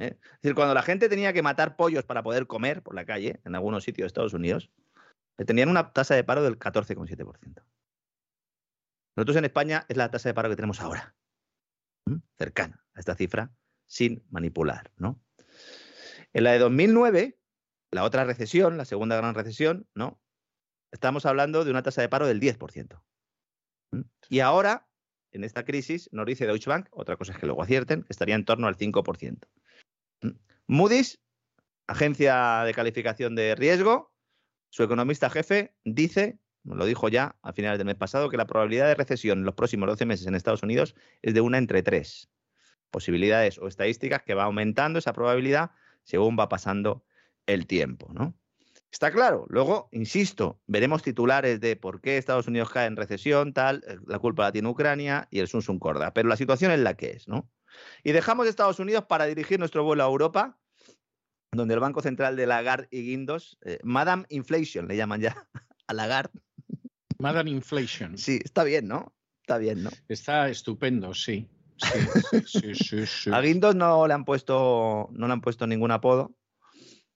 ¿Eh? Es decir, cuando la gente tenía que matar pollos para poder comer por la calle, en algunos sitios de Estados Unidos, tenían una tasa de paro del 14,7%. Nosotros en España es la tasa de paro que tenemos ahora, cercana a esta cifra, sin manipular. ¿no? En la de 2009, la otra recesión, la segunda gran recesión, ¿no? estamos hablando de una tasa de paro del 10%. Y ahora, en esta crisis, nos dice Deutsche Bank, otra cosa es que luego acierten, estaría en torno al 5%. Moody's, agencia de calificación de riesgo, su economista jefe dice, lo dijo ya a finales del mes pasado, que la probabilidad de recesión en los próximos 12 meses en Estados Unidos es de una entre tres. Posibilidades o estadísticas que va aumentando esa probabilidad según va pasando el tiempo, ¿no? Está claro. Luego, insisto, veremos titulares de por qué Estados Unidos cae en recesión, tal, eh, la culpa la tiene Ucrania y el Sun Sun Corda. Pero la situación es la que es, ¿no? Y dejamos Estados Unidos para dirigir nuestro vuelo a Europa, donde el Banco Central de Lagarde y Guindos, eh, Madame Inflation le llaman ya a Lagarde.
Madame Inflation.
Sí, está bien, ¿no? Está bien, ¿no?
Está estupendo, sí. Sí, sí, sí,
a Guindos no le han puesto, no le han puesto ningún apodo.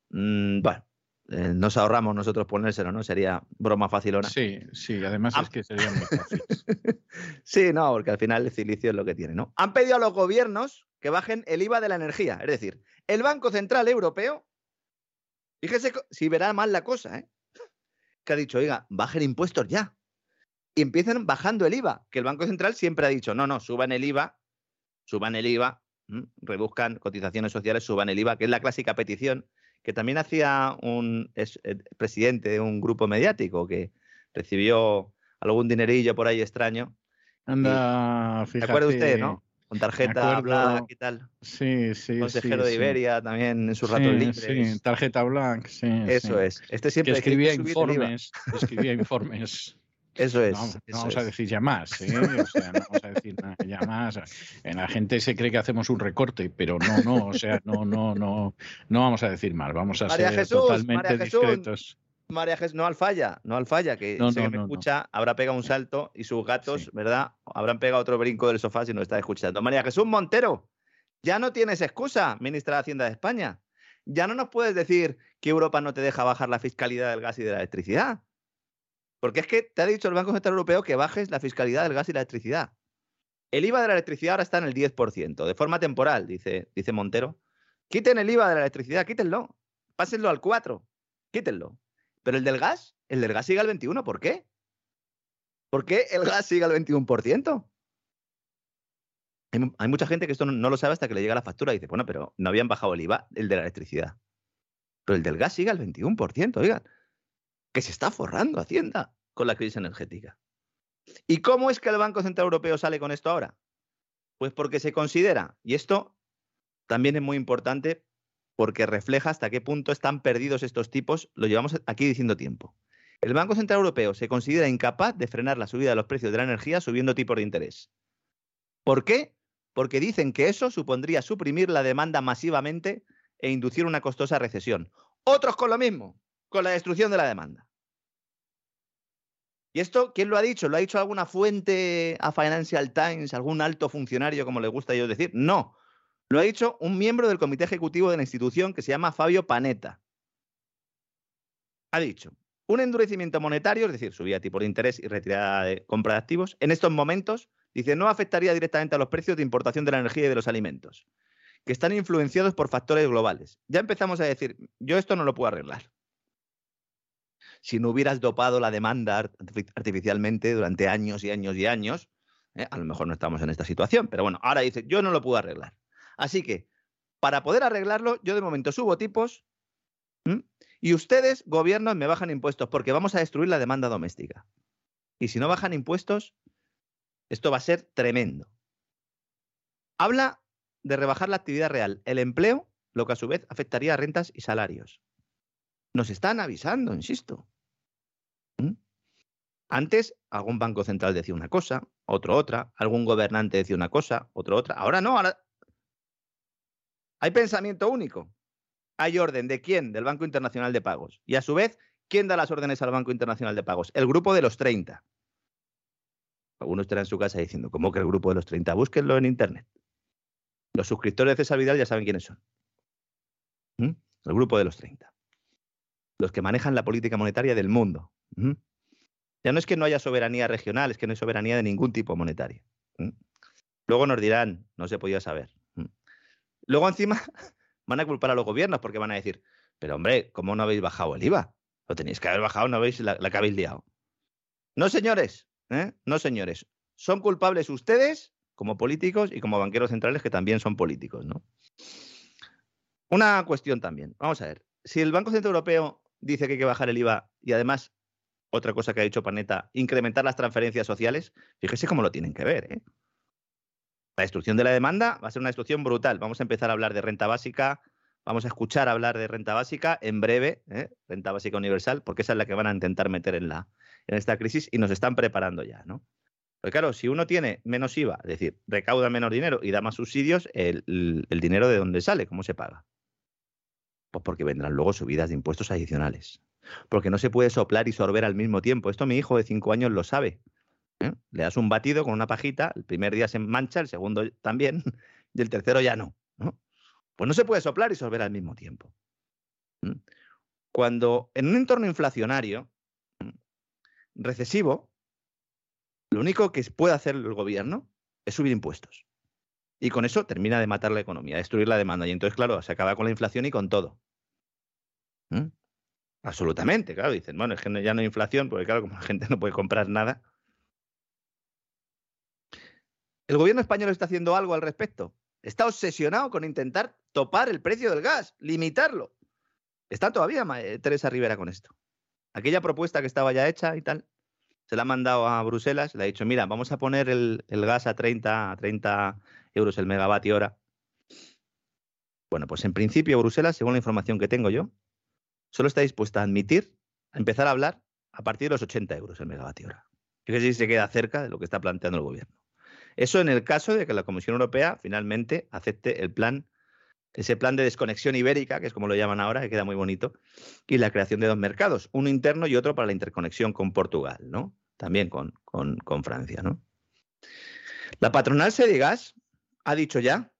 Mm, bueno, eh, nos ahorramos nosotros ponérselo, ¿no? Sería broma facilona.
Sí, sí, además es que sería muy fácil.
sí, no, porque al final el silicio es lo que tiene, ¿no? Han pedido a los gobiernos que bajen el IVA de la energía. Es decir, el Banco Central Europeo, fíjese si verá mal la cosa, ¿eh? Que ha dicho, oiga, bajen impuestos ya. Y empiezan bajando el IVA, que el Banco Central siempre ha dicho, no, no, suban el IVA, suban el IVA, reduzcan cotizaciones sociales, suban el IVA, que es la clásica petición que también hacía un eh, presidente de un grupo mediático que recibió algún dinerillo por ahí extraño.
Anda, fíjate.
¿Se acuerda usted, no? Con tarjeta Black y tal.
Sí, sí.
Consejero de Iberia también en sus ratos libres.
Sí, tarjeta Black, sí.
Eso es. Este siempre
que escribía informes. Escribía informes.
Eso es.
No, vamos a decir ya más, ¿eh? O sea, no vamos a decir nada, ya más. La gente se cree que hacemos un recorte, pero no, no, o sea, no, no, no, no vamos a decir más, vamos a ser totalmente discretos.
María Jesús, no al falla, no al falla, que no, me escucha, habrá pegado un salto y sus gatos, ¿verdad? Habrán pegado otro brinco del sofá si no está escuchando. María Jesús Montero, ya no tienes excusa, ministra de Hacienda de España. Ya no nos puedes decir que Europa no te deja bajar la fiscalidad del gas y de la electricidad. Porque es que te ha dicho el Banco Central Europeo que bajes la fiscalidad del gas y la electricidad. El IVA de la electricidad ahora está en el 10%, de forma temporal, dice, dice Montero. Quiten el IVA de la electricidad, quítenlo. Pásenlo al 4, quítenlo. Pero el del gas, el del gas sigue al 21, ¿por qué? ¿Por qué el gas sigue al 21%? Hay, mucha gente que esto no, lo sabe hasta que le llega la factura y dice, bueno, pero no habían bajado el IVA, el de la electricidad. Pero el del gas sigue al 21%, oigan que se está forrando Hacienda con la crisis energética. ¿Y cómo es que el Banco Central Europeo sale con esto ahora? Pues porque se considera, y esto también es muy importante porque refleja hasta qué punto están perdidos estos tipos, lo llevamos aquí diciendo tiempo. El Banco Central Europeo se considera incapaz de frenar la subida de los precios de la energía subiendo tipos de interés. ¿Por qué? Porque dicen que eso supondría suprimir la demanda masivamente e inducir una costosa recesión. Otros con lo mismo con la destrucción de la demanda. ¿Y esto quién lo ha dicho? ¿Lo ha dicho alguna fuente a Financial Times, algún alto funcionario, como le gusta a ellos decir? No. Lo ha dicho un miembro del comité ejecutivo de la institución que se llama Fabio Panetta. Ha dicho, un endurecimiento monetario, es decir, subida de tipo de interés y retirada de compra de activos, en estos momentos, dice, no afectaría directamente a los precios de importación de la energía y de los alimentos, que están influenciados por factores globales. Ya empezamos a decir, yo esto no lo puedo arreglar. Si no hubieras dopado la demanda artificialmente durante años y años y años, ¿eh? a lo mejor no estamos en esta situación. Pero bueno, ahora dice, yo no lo puedo arreglar. Así que, para poder arreglarlo, yo de momento subo tipos y ustedes, gobiernos, me bajan impuestos porque vamos a destruir la demanda doméstica. Y si no bajan impuestos, esto va a ser tremendo. Habla de rebajar la actividad real, el empleo, lo que a su vez afectaría a rentas y salarios. Nos están avisando, insisto. Antes algún banco central decía una cosa, otro otra, algún gobernante decía una cosa, otro otra. Ahora no, ahora hay pensamiento único. Hay orden de quién? Del Banco Internacional de Pagos. Y a su vez, ¿quién da las órdenes al Banco Internacional de Pagos? El grupo de los 30. Algunos estarán en su casa diciendo, ¿cómo que el grupo de los 30? Búsquenlo en Internet. Los suscriptores de César Vidal ya saben quiénes son. ¿Mm? El grupo de los 30. Los que manejan la política monetaria del mundo. ¿Mm? Ya no es que no haya soberanía regional, es que no hay soberanía de ningún tipo monetario. ¿Mm? Luego nos dirán, no se podía saber. Luego encima van a culpar a los gobiernos porque van a decir, pero hombre, ¿cómo no habéis bajado el IVA? Lo tenéis que haber bajado, no veis la, que habéis liado. No, señores, ¿eh? no, señores. Son culpables ustedes como políticos y como banqueros centrales que también son políticos, ¿no? Una cuestión también. Vamos a ver. Si el Banco Central Europeo dice que hay que bajar el IVA y además, otra cosa que ha dicho Paneta, incrementar las transferencias sociales, fíjese cómo lo tienen que ver, ¿eh? La destrucción de la demanda va a ser una destrucción brutal. Vamos a empezar a hablar de renta básica, vamos a escuchar hablar de renta básica en breve, ¿eh? renta básica universal, porque esa es la que van a intentar meter en, la, en esta crisis y nos están preparando ya, ¿no? Porque claro, si uno tiene menos IVA, es decir, recauda menos dinero y da más subsidios, el, el dinero de dónde sale, ¿cómo se paga? Pues porque vendrán luego subidas de impuestos adicionales. Porque no se puede soplar y sorber al mismo tiempo. Esto mi hijo de cinco años lo sabe. ¿eh? Le das un batido con una pajita, el primer día se mancha, el segundo también, y el tercero ya no. Pues no se puede soplar y sorber al mismo tiempo. Cuando en un entorno inflacionario, recesivo, lo único que puede hacer el gobierno es subir impuestos. Y con eso termina de matar la economía, destruir la demanda. Y entonces, claro, se acaba con la inflación y con todo. Absolutamente, claro. Dicen, bueno, es que ya no hay inflación, porque claro, como la gente no puede comprar nada, ¿El gobierno español está haciendo algo al respecto? Está obsesionado con intentar topar el precio del gas, limitarlo. Está todavía eh, Teresa Rivera con esto. Aquella propuesta que estaba ya hecha y tal, se la ha mandado a Bruselas, le ha dicho, mira, vamos a poner el, gas a 30, a 30 euros el megavatio hora. Bueno, pues en principio Bruselas, según la información que tengo yo, solo está dispuesta a admitir, a empezar a hablar a partir de los 80 euros el megavatio hora. Fíjese si se queda cerca de lo que está planteando el gobierno. Eso en el caso de que la Comisión Europea finalmente acepte el plan, ese plan de desconexión ibérica, que es como lo llaman ahora, que queda muy bonito, y la creación de dos mercados, uno interno y otro para la interconexión con Portugal, ¿no? También con, con, Francia, ¿no? La patronal Sedigas ha dicho ya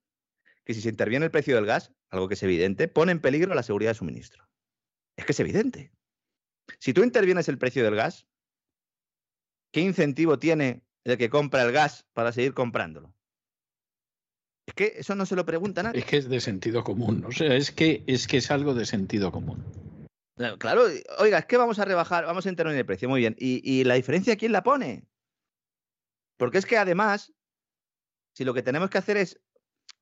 que si se interviene el precio del gas, algo que es evidente, pone en peligro la seguridad de suministro. Es que es evidente. Si tú intervienes el precio del gas, ¿qué incentivo tiene el que compra el gas para seguir comprándolo. Es que eso no se lo pregunta nadie.
Es que es de sentido común, o sea, es que es que es algo de sentido común.
Claro, oiga, es que vamos a rebajar, vamos a intervenir el precio, muy bien. ¿Y, ¿Y, la diferencia quién la pone? Porque es que además, si lo que tenemos que hacer es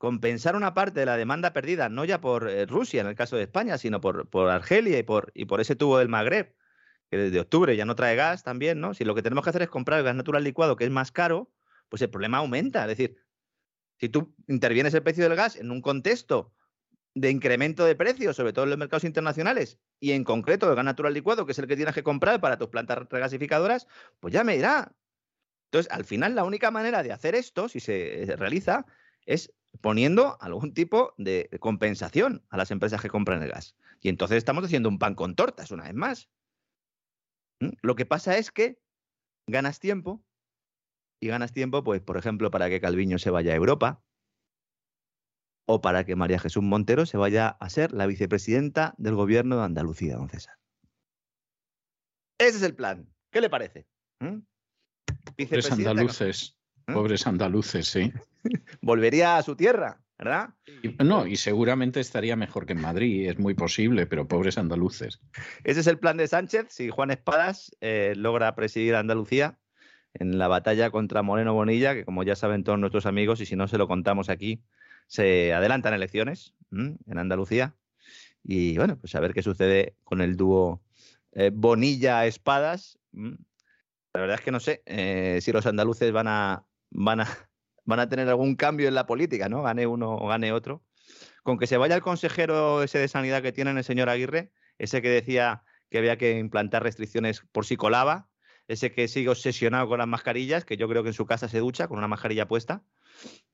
compensar una parte de la demanda perdida, no ya por eh, Rusia en el caso de España, sino por, por Argelia y por, y por ese tubo del Magreb, que desde octubre ya no trae gas también, ¿no? Si lo que tenemos que hacer es comprar el gas natural licuado, que es más caro, pues el problema aumenta. Es decir, si tú intervienes el precio del gas en un contexto de incremento de precios, sobre todo en los mercados internacionales, y en concreto el gas natural licuado, que es el que tienes que comprar para tus plantas regasificadoras, pues ya me irá. Entonces, al final, la única manera de hacer esto, si se realiza, es poniendo algún tipo de compensación a las empresas que compran el gas. Y entonces estamos haciendo un pan con tortas, una vez más. Lo que pasa es que ganas tiempo y ganas tiempo, pues, por ejemplo, para que Calviño se vaya a Europa o para que María Jesús Montero se vaya a ser la vicepresidenta del gobierno de Andalucía, don César. Ese es el plan. ¿Qué le parece?
Pobres andaluces. Pobres andaluces, sí.
Volvería a su tierra, ¿verdad?
No, y seguramente estaría mejor que en Madrid, es muy posible, pero pobres andaluces.
Ese es el plan de Sánchez. Si Juan Espadas eh, logra presidir Andalucía en la batalla contra Moreno Bonilla, que como ya saben todos nuestros amigos, y si no se lo contamos aquí, se adelantan elecciones en Andalucía. Y bueno, pues a ver qué sucede con el dúo eh, Bonilla-Espadas. La verdad es que no sé eh, si los andaluces van a, van, a, van a tener algún cambio en la política, ¿no? Gane uno o gane otro. Con que se vaya el consejero ese de sanidad que tienen, el señor Aguirre, ese que decía que había que implantar restricciones por si colaba, ese que sigue obsesionado con las mascarillas, que yo creo que en su casa se ducha con una mascarilla puesta,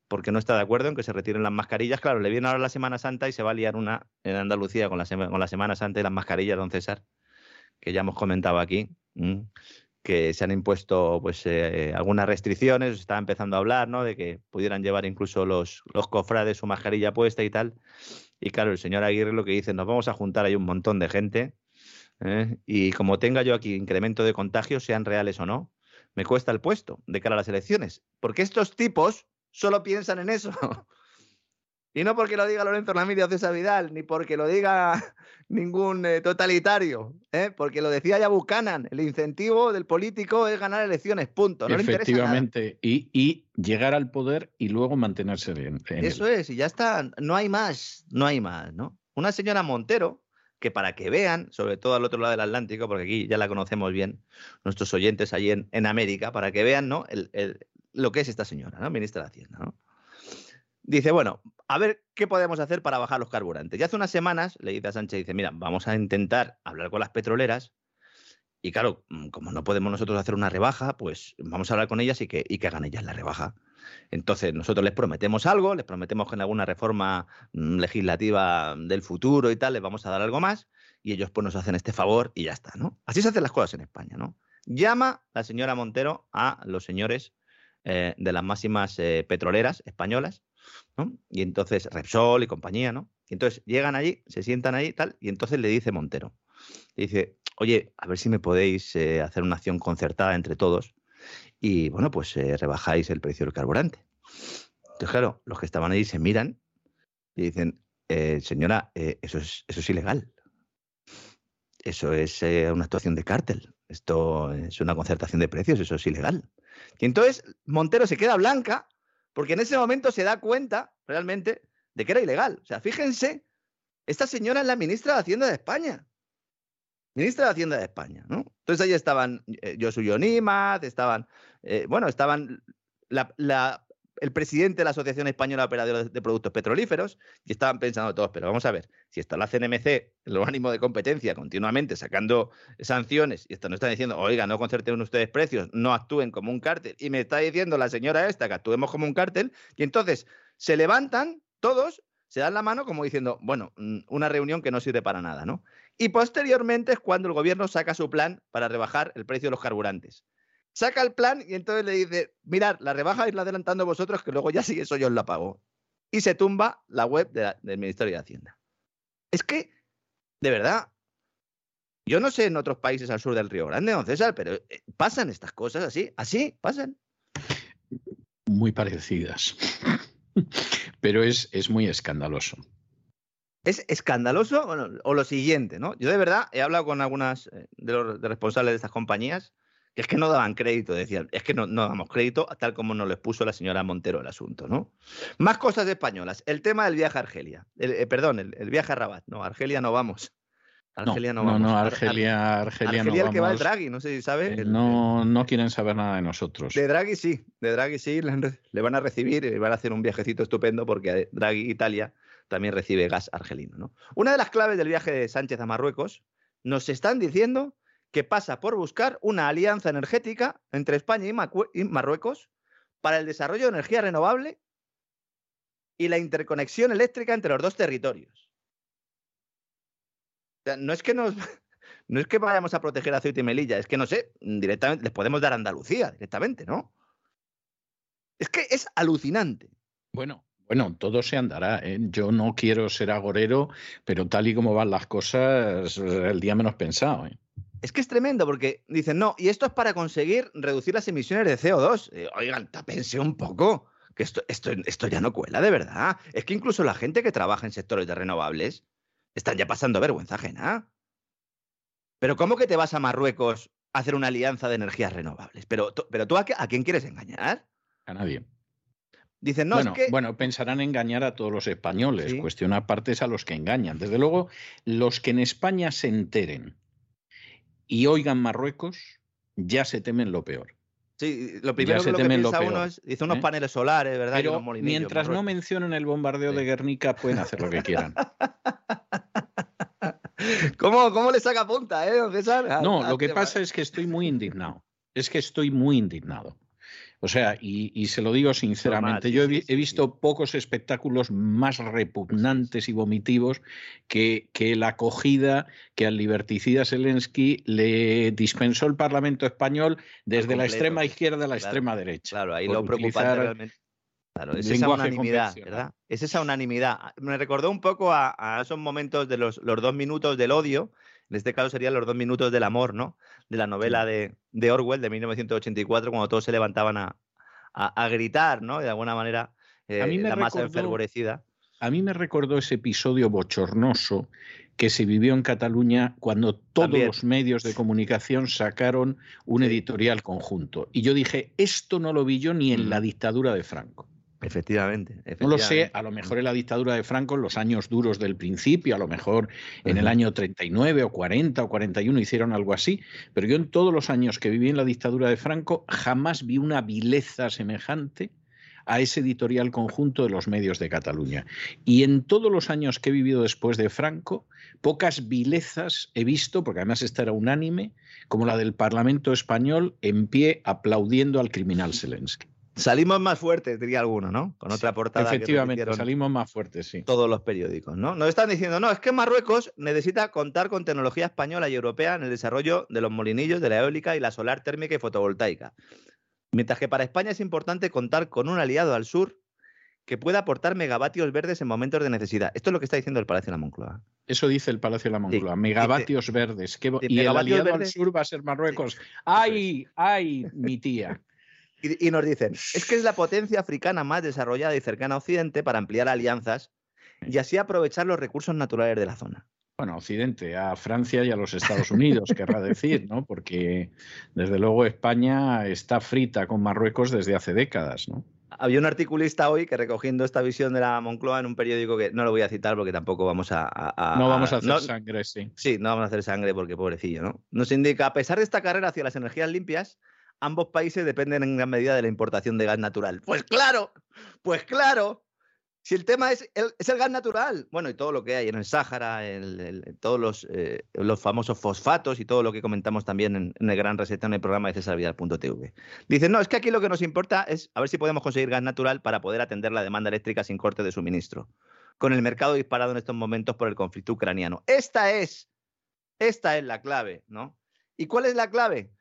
porque no está de acuerdo en que se retiren las mascarillas. Claro, le viene ahora la Semana Santa y se va a liar una en Andalucía con la, con la Semana Santa y las mascarillas, don César, que ya hemos comentado aquí, que se han impuesto pues eh, algunas restricciones, se estaba empezando a hablar, ¿no? De que pudieran llevar incluso los, los cofrades su mascarilla puesta y tal. Y claro, el señor Aguirre lo que dice, nos vamos a juntar ahí un montón de gente ¿eh? y como tenga yo aquí incremento de contagios, sean reales o no, me cuesta el puesto de cara a las elecciones. Porque estos tipos solo piensan en eso. y no porque lo diga Lorenzo Ramírez o César Vidal, ni porque lo diga ningún eh, totalitario, ¿eh? porque lo decía ya Buchanan, el incentivo del político es ganar elecciones, punto. No
Efectivamente, y, llegar al poder y luego mantenerse bien.
Eso es, y ya está, no hay más, no hay más, ¿no? Una señora Montero, que para que vean, sobre todo al otro lado del Atlántico, porque aquí ya la conocemos bien, nuestros oyentes allí en, en América, para que vean ¿no? lo que es esta señora, ¿no? ministra de Hacienda. ¿no? Dice, bueno, a ver qué podemos hacer para bajar los carburantes. Y hace unas semanas le dice a Sánchez, dice, mira, vamos a intentar hablar con las petroleras y claro, mm, como no podemos nosotros hacer una rebaja, pues vamos a hablar con ellas y que, y que hagan ellas la rebaja. Entonces, nosotros les prometemos algo, les prometemos que en alguna reforma mm, legislativa del futuro y tal, les vamos a dar algo más, y ellos pues nos hacen este favor y ya está, ¿no? Así se hacen las cosas en España, ¿no? Llama la señora Montero a los señores eh, de las máximas eh, petroleras españolas, Y entonces Repsol y compañía, ¿no? Y entonces llegan allí, se sientan y tal, y entonces le dice Montero, dice, oye, a ver si me podéis eh, hacer una acción concertada entre todos y bueno, pues eh, rebajáis el precio del carburante. Entonces, claro, los que estaban ahí se miran y dicen, eh, señora, eso, es, eso es ilegal. Eso es una actuación de cártel. Esto es una concertación de precios, eso es ilegal. Y entonces Montero se queda blanca porque en ese momento se da cuenta realmente de que era ilegal. O sea, fíjense, esta señora es la ministra de Hacienda de España ministra de Hacienda de España, ¿no? Entonces ahí estaban eh, Josu Nímaz, estaban, eh, bueno, estaban el presidente de la Asociación Española de Operadores de Productos Petrolíferos y estaban pensando todos, pero vamos a ver, si está la CNMC los ánimos de competencia continuamente sacando sanciones y esto no está diciendo, oiga, no concerten ustedes precios, no actúen como un cártel, y me está diciendo la señora esta que actuemos como un cártel, y entonces se levantan todos se dan la mano como diciendo, bueno, mm, una reunión que no sirve para nada, ¿no? Y posteriormente es cuando el gobierno saca su plan para rebajar el precio de los carburantes. Saca el plan y entonces le dice, mirad, la rebaja irla adelantando vosotros que luego ya sí eso yo os la pago. Y se tumba la web del Ministerio de Hacienda. Es que, de verdad, yo no sé en otros países al sur del Río Grande, don César, pero eh, pasan estas cosas así, así pasan.
Muy parecidas. Pero es, es muy escandaloso.
¿Es escandaloso o, lo siguiente? ¿no? Yo de verdad he hablado con algunas eh, de los responsables de estas compañías que es que no daban crédito, decían, es que no, no damos crédito tal como nos lo expuso la señora Montero el asunto, ¿no? Más cosas españolas. El tema del viaje a Argelia. Eh, perdón, el, viaje a Rabat. No, Argelia no vamos.
Argelia no, vamos. No, Argelia, Argelia, Argelia
el que va el Draghi, no sé si sabe.
Eh, no, no quieren saber nada de nosotros.
De Draghi sí, de Draghi sí, le, van a recibir y van a hacer un viajecito estupendo porque Draghi Italia también recibe gas argelino. ¿no? Una de las claves del viaje de Sánchez a Marruecos nos están diciendo que pasa por buscar una alianza energética entre España y Marruecos para el desarrollo de energía renovable y la interconexión eléctrica entre los dos territorios no es que. No es que vayamos a proteger a Ceuta y Melilla, es que no sé, directamente les podemos dar Andalucía directamente, ¿no? Es que es alucinante.
Bueno, bueno, todo se andará. ¿eh? Yo no quiero ser agorero, pero tal y como van las cosas, el día menos pensado. ¿eh?
Es que es tremendo porque dicen, no, y esto es para conseguir reducir las emisiones de CO2. Eh, oigan, tápense un poco Que esto, esto, esto ya no cuela, de verdad. Es que incluso la gente que trabaja en sectores de renovables están ya pasando vergüenza ajena. Pero ¿cómo que te vas a Marruecos a hacer una alianza de energías renovables? Pero, pero tú a, a quién quieres engañar?
A nadie.
Dicen, no,
bueno,
es que...
bueno, pensarán engañar a todos los españoles. ¿Sí? Cuestión aparte es a los que engañan. Desde luego, los que en España se enteren y oigan Marruecos, ya se temen lo peor.
Sí, lo primero que, lo que piensa uno es, dice unos ¿eh? paneles solares, ¿verdad?
Pero mientras no mencionen el bombardeo sí. de Guernica, pueden hacer lo que quieran.
¿Cómo, ¿Cómo, le saca punta, eh, don César?
No, lo que pasa es que estoy muy indignado. Es que estoy muy indignado. O sea, y, y se lo digo sinceramente, yo he, he visto pocos espectáculos más repugnantes y vomitivos que, que, la acogida que al liberticida Zelensky le dispensó el Parlamento español desde la extrema izquierda a la
claro,
extrema derecha.
Claro, ahí lo preocupante realmente. Claro, es esa unanimidad, ¿verdad? Es esa unanimidad. Me recordó un poco a, a esos momentos de los, los, dos minutos del odio, en este caso serían los dos minutos del amor, ¿no? De la novela de, de Orwell de 1984, cuando todos se levantaban a, a, a gritar, ¿no? De alguna manera, eh,
a mí me
la masa
recordó,
enfervorecida.
A mí me recordó ese episodio bochornoso que se vivió en Cataluña cuando todos También. los medios de comunicación sacaron un editorial conjunto. Y yo dije, esto no lo vi yo ni en la dictadura de Franco.
Efectivamente, efectivamente,
No lo sé, a lo mejor en la dictadura de Franco, en los años duros del principio, a lo mejor en el año 39 o 40 o 41 hicieron algo así, pero yo en todos los años que viví en la dictadura de Franco jamás vi una vileza semejante a ese editorial conjunto de los medios de Cataluña. Y en todos los años que he vivido después de Franco, pocas vilezas he visto, porque además esta era unánime, como la del Parlamento español en pie aplaudiendo al criminal Zelensky.
Salimos más fuertes, diría alguno, ¿no? Con otra portada.
Efectivamente, que salimos más fuertes, sí.
Todos los periódicos, ¿no? Nos están diciendo, no, es que Marruecos necesita contar con tecnología española y europea en el desarrollo de los molinillos, de la eólica y la solar térmica y fotovoltaica. Mientras que para España es importante contar con un aliado al sur que pueda aportar megavatios verdes en momentos de necesidad. Esto es lo que está diciendo el Palacio de la Moncloa.
Eso dice el Palacio de la Moncloa, sí. megavatios dice, verdes. ¿Qué, y megavatios el aliado verdes? al sur va a ser Marruecos. Sí. ¡Ay, ay, mi tía!
Y, y, nos dicen, es que es la potencia africana más desarrollada y cercana a Occidente para ampliar alianzas y así aprovechar los recursos naturales de la zona.
Bueno, Occidente, a Francia y a los Estados Unidos, querrá decir, ¿no? Porque desde luego España está frita con Marruecos desde hace décadas, ¿no?
Había un articulista hoy que recogiendo esta visión de la Moncloa en un periódico que no lo voy a citar porque tampoco vamos a... a,
a no vamos a hacer no, sangre, sí.
Sí, no vamos a hacer sangre porque pobrecillo, ¿no? Nos indica, a pesar de esta carrera hacia las energías limpias, ambos países dependen en gran medida de la importación de gas natural. Pues claro, pues claro. Si el tema es el, es el gas natural, bueno, y todo lo que hay en el Sáhara, el, el, todos los, eh, los, famosos fosfatos y todo lo que comentamos también en, en el gran receta en el programa de cesarvidal.tv. Dicen, no, es que aquí lo que nos importa es a ver si podemos conseguir gas natural para poder atender la demanda eléctrica sin corte de suministro, con el mercado disparado en estos momentos por el conflicto ucraniano. Esta es, esta es la clave, ¿no? ¿Y cuál es la clave?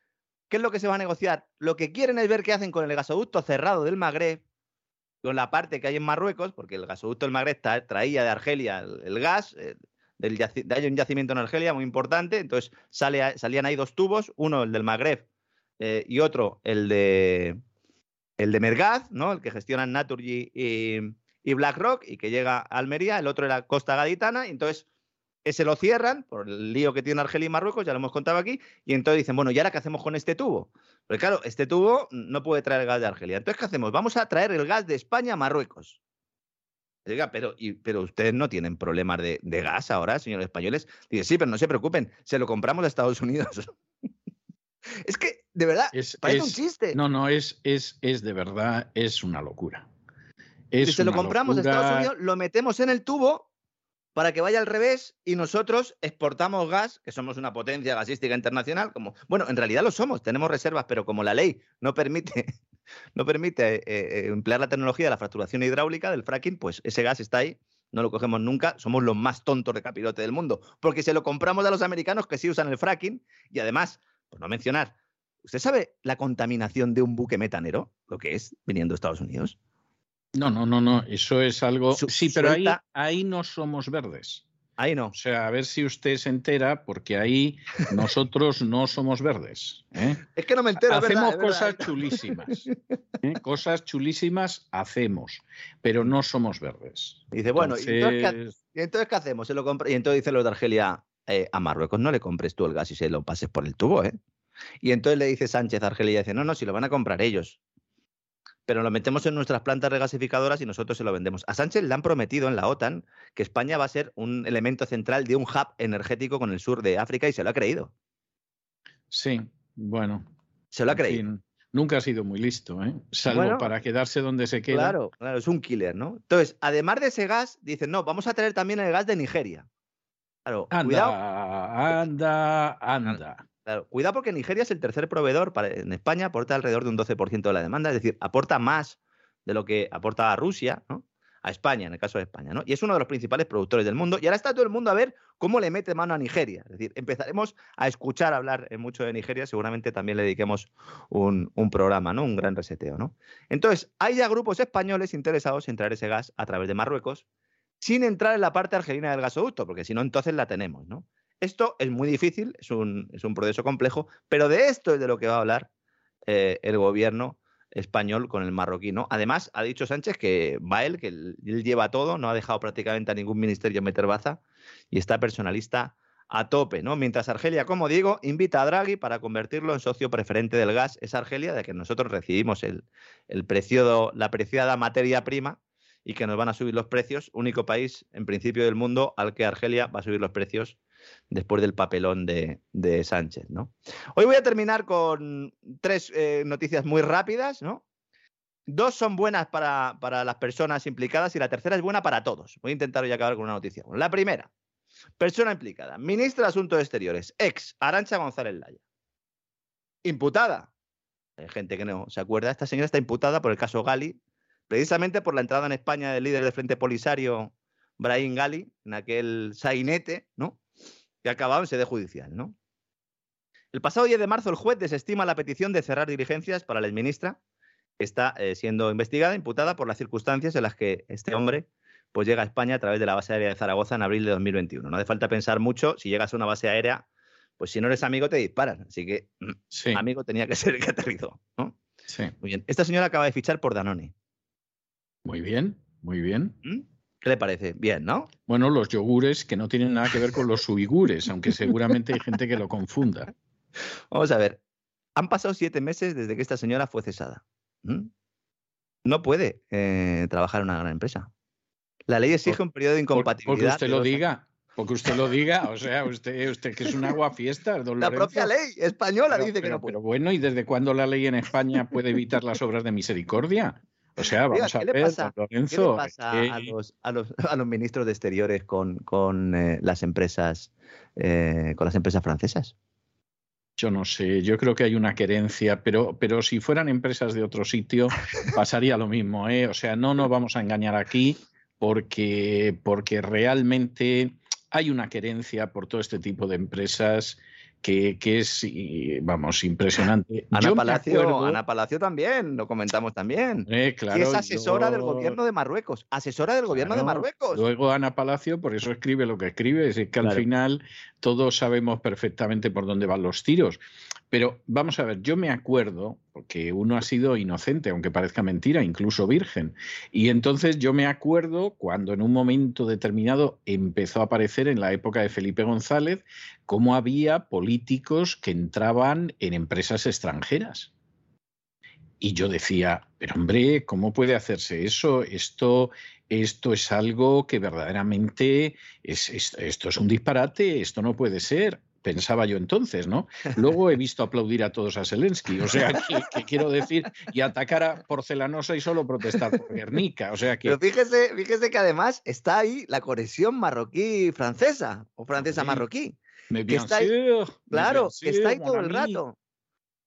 ¿Qué es lo que se va a negociar? Lo que quieren es ver qué hacen con el gasoducto cerrado del Magreb, con la parte que hay en Marruecos, porque el gasoducto del Magreb traía de Argelia el, gas, eh, del hay un yacimiento en Argelia muy importante, entonces salían ahí dos tubos, uno el del Magreb eh, y otro el de el de Mergaz, ¿no? el que gestionan Naturgy y, y BlackRock y que llega a Almería, el otro era Costa Gaditana, y entonces ese lo cierran por el lío que tiene Argelia y Marruecos, ya lo hemos contado aquí, y entonces dicen, bueno, ¿y ahora qué hacemos con este tubo? Porque claro, este tubo no puede traer el gas de Argelia. Entonces, ¿qué hacemos? Vamos a traer el gas de España a Marruecos. Diga, pero, y, pero ustedes no tienen problemas de, de, gas ahora, señores españoles. Dice, sí, pero no se preocupen, se lo compramos a Estados Unidos. es que, de verdad,
es,
parece
es,
un chiste.
No, no, es, es, es de verdad, es una locura.
Es si se lo compramos locura... a Estados Unidos, lo metemos en el tubo para que vaya al revés y nosotros exportamos gas, que somos una potencia gasística internacional, como bueno, en realidad lo somos, tenemos reservas, pero como la ley no permite, no permite eh, eh, emplear la tecnología de la fracturación hidráulica del fracking, pues ese gas está ahí, no lo cogemos nunca, somos los más tontos de capirote del mundo, porque se lo compramos a los americanos que sí usan el fracking y además, por no mencionar, ¿usted sabe la contaminación de un buque metanero, lo que es viniendo de Estados Unidos?
No, no, no, no, eso es algo. Su, sí, pero ahí, ahí no somos verdes.
Ahí no.
O sea, a ver si usted se entera, porque ahí nosotros no somos verdes. ¿eh?
Es que no me entero. es verdad,
hacemos
es verdad.
cosas chulísimas. ¿eh? Cosas chulísimas hacemos, pero no somos verdes.
Dice, bueno, ¿y entonces, ¿qué, ha-
Entonces,
y entonces qué hacemos? Se lo compra- Y entonces dicen los de Argelia, eh, a Marruecos no le compres tú el gas y se lo pases por el tubo, ¿eh? Y entonces le dice Sánchez a Argelia, dice, no, no, si lo van a comprar ellos. Pero lo metemos en nuestras plantas regasificadoras y nosotros se lo vendemos. A Sánchez le han prometido en la OTAN que España va a ser un elemento central de un hub energético con el sur de África y se lo ha creído.
sí, bueno.
Se lo ha creído.
fin, nunca ha sido muy listo, ¿eh? Salvo
Bueno,
para quedarse donde se queda.
Claro, claro, es un killer, ¿no? Entonces, además de ese gas, dicen, no, vamos a traer también el gas de Nigeria. Claro,
Anda,
cuidado.
anda, anda.
Cuidado porque Nigeria es el tercer proveedor para- en España, aporta alrededor de un 12% de la demanda, es decir, aporta más de lo que aporta a Rusia, ¿no? a España, en el caso de España, ¿no? Y es uno de los principales productores del mundo. Y ahora está todo el mundo a ver cómo le mete mano a Nigeria. Es decir, empezaremos a escuchar hablar eh, mucho de Nigeria, seguramente también le dediquemos un, un programa, ¿no? Un gran reseteo, ¿no? Entonces, hay ya grupos españoles interesados en traer ese gas a través de Marruecos, sin entrar en la parte argelina del gasoducto, porque si no, entonces la tenemos, ¿no? Esto es muy difícil, es un, es un proceso complejo, pero de esto es de lo que va a hablar eh, el gobierno español con el marroquí. ¿no? Además, ha dicho Sánchez que va él, que él, lleva todo, no ha dejado prácticamente a ningún ministerio meter baza y está personalista a tope. ¿no? Mientras Argelia, como digo, invita a Draghi para convertirlo en socio preferente del gas. Es Argelia de que nosotros recibimos el, el precio, la preciada materia prima y que nos van a subir los precios. Único país, en principio, del mundo al que Argelia va a subir los precios después del papelón de, de Sánchez. ¿no? Hoy voy a terminar con tres eh, noticias muy rápidas. ¿no? Dos son buenas para, para, las personas implicadas y la tercera es buena para todos. Voy a intentar hoy acabar con una noticia. La primera, persona implicada, ministra de Asuntos Exteriores, ex Arancha González Laya. Imputada. Hay gente que no se acuerda. Esta señora está imputada por el caso Gali, precisamente por la entrada en España del líder del Frente Polisario, Brahim Gali, en aquel sainete, ¿no? Que ha acabado en sede judicial. ¿no? El pasado 10 de marzo, el juez desestima la petición de cerrar diligencias para la exministra, que está eh, siendo investigada, imputada por las circunstancias en las que este hombre pues, llega a España a través de la base aérea de Zaragoza en abril de 2021. No hace falta pensar mucho, si llegas a una base aérea, pues si no eres amigo te disparan. Así que
sí.
amigo tenía que ser el que aterrizó. ¿no?
Sí.
Muy bien. Esta señora acaba de fichar por Danone.
Muy bien, muy bien.
¿Mm? ¿Qué le parece? Bien, ¿no?
Bueno, los yogures que no tienen nada que ver con los uigures, aunque seguramente hay gente que lo confunda.
Vamos a ver. Han pasado siete meses desde que esta señora fue cesada. ¿Mm? No puede eh, trabajar en una gran empresa. La ley exige un periodo de incompatibilidad.
Porque usted lo diga. Porque usted lo diga. O sea, usted, usted que es un agua fiesta. Don
la propia ley española
pero,
dice que no puede.
Pero bueno, ¿y desde cuándo la ley en España puede evitar las obras de misericordia? O sea, vamos a
¿qué
ver,
pasa,
Lorenzo,
¿qué le pasa a, los, a, los, a, los, ministros de exteriores con, con eh, las empresas eh, con las empresas francesas?
Yo no sé, yo creo que hay una querencia, pero, pero si fueran empresas de otro sitio pasaría lo mismo, ¿eh? O sea, no nos vamos a engañar aquí porque, porque realmente hay una querencia por todo este tipo de empresas que, que es, vamos, impresionante.
Ana yo Palacio, acuerdo, Ana Palacio también, lo comentamos también.
Eh, claro,
es asesora
yo...
del gobierno de Marruecos. Asesora del gobierno
claro,
de Marruecos.
Luego Ana Palacio, por eso escribe lo que escribe, es que claro. al final todos sabemos perfectamente por dónde van los tiros. Pero vamos a ver, yo me acuerdo, porque uno ha sido inocente, aunque parezca mentira, incluso virgen. Y entonces yo me acuerdo cuando en un momento determinado empezó a aparecer en la época de Felipe González, cómo había políticos que entraban en empresas extranjeras. Y yo decía, pero hombre, ¿cómo puede hacerse eso? Esto, esto es algo que verdaderamente es, es, esto es un disparate, esto no puede ser pensaba yo entonces, ¿no? Luego he visto aplaudir a todos a Zelensky, o sea, que, que, quiero decir, y atacar a Porcelanosa y solo protestar por Guernica, o sea que...
Pero fíjese, fíjese que además está ahí la conexión marroquí-francesa, o francesa-marroquí.
Me
que está ahí, claro, que está ahí todo el rato.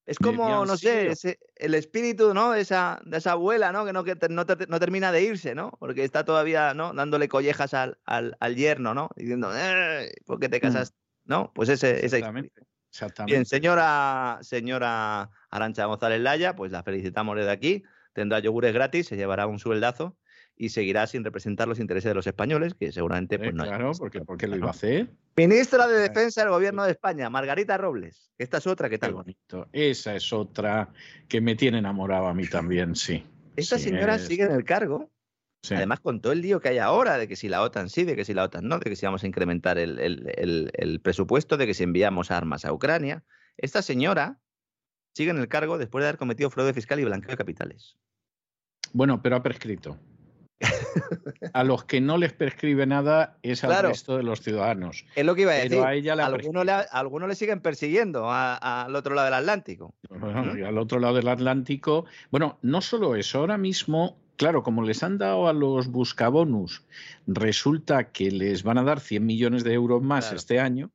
Es como, no sé, ese, el espíritu, ¿no? De esa, de esa abuela, ¿no? Que, no, que no, te, no, termina de irse, ¿no? Porque está todavía, ¿no? Dándole collejas al, al, al yerno, ¿no? Diciendo, eh, ¿por qué te casaste? ¿No? Pues ese, esa
Exactamente. Exactamente.
Bien, señora, señora Arancha González Laya, pues la felicitamos desde aquí. Tendrá yogures gratis, se llevará un sueldazo. y seguirá sin representar los intereses de los españoles, que seguramente pues, no.
Claro, porque, porque lo iba a hacer.
Ministra de Defensa del Gobierno de España, Margarita Robles. Esta es otra que tal.
bonito. Esa es otra que me tiene enamorado a mí también, sí.
Esta señora sigue en el cargo. Además, con todo el lío que hay ahora, de que si la OTAN sí, de que si la OTAN no, de que si vamos a incrementar el, el presupuesto, de que si enviamos armas a Ucrania, esta señora sigue en el cargo después de haber cometido fraude fiscal y blanqueo de capitales.
Bueno, pero ha prescrito. a los que no les prescribe nada es al resto de los ciudadanos.
Es lo que iba a decir. a ella algunos, le, siguen persiguiendo al otro lado del Atlántico.
al otro lado del Atlántico. Bueno, no solo eso, ahora mismo, claro, como les han dado a los buscabonus, resulta que les van a dar 100 millones de euros más este año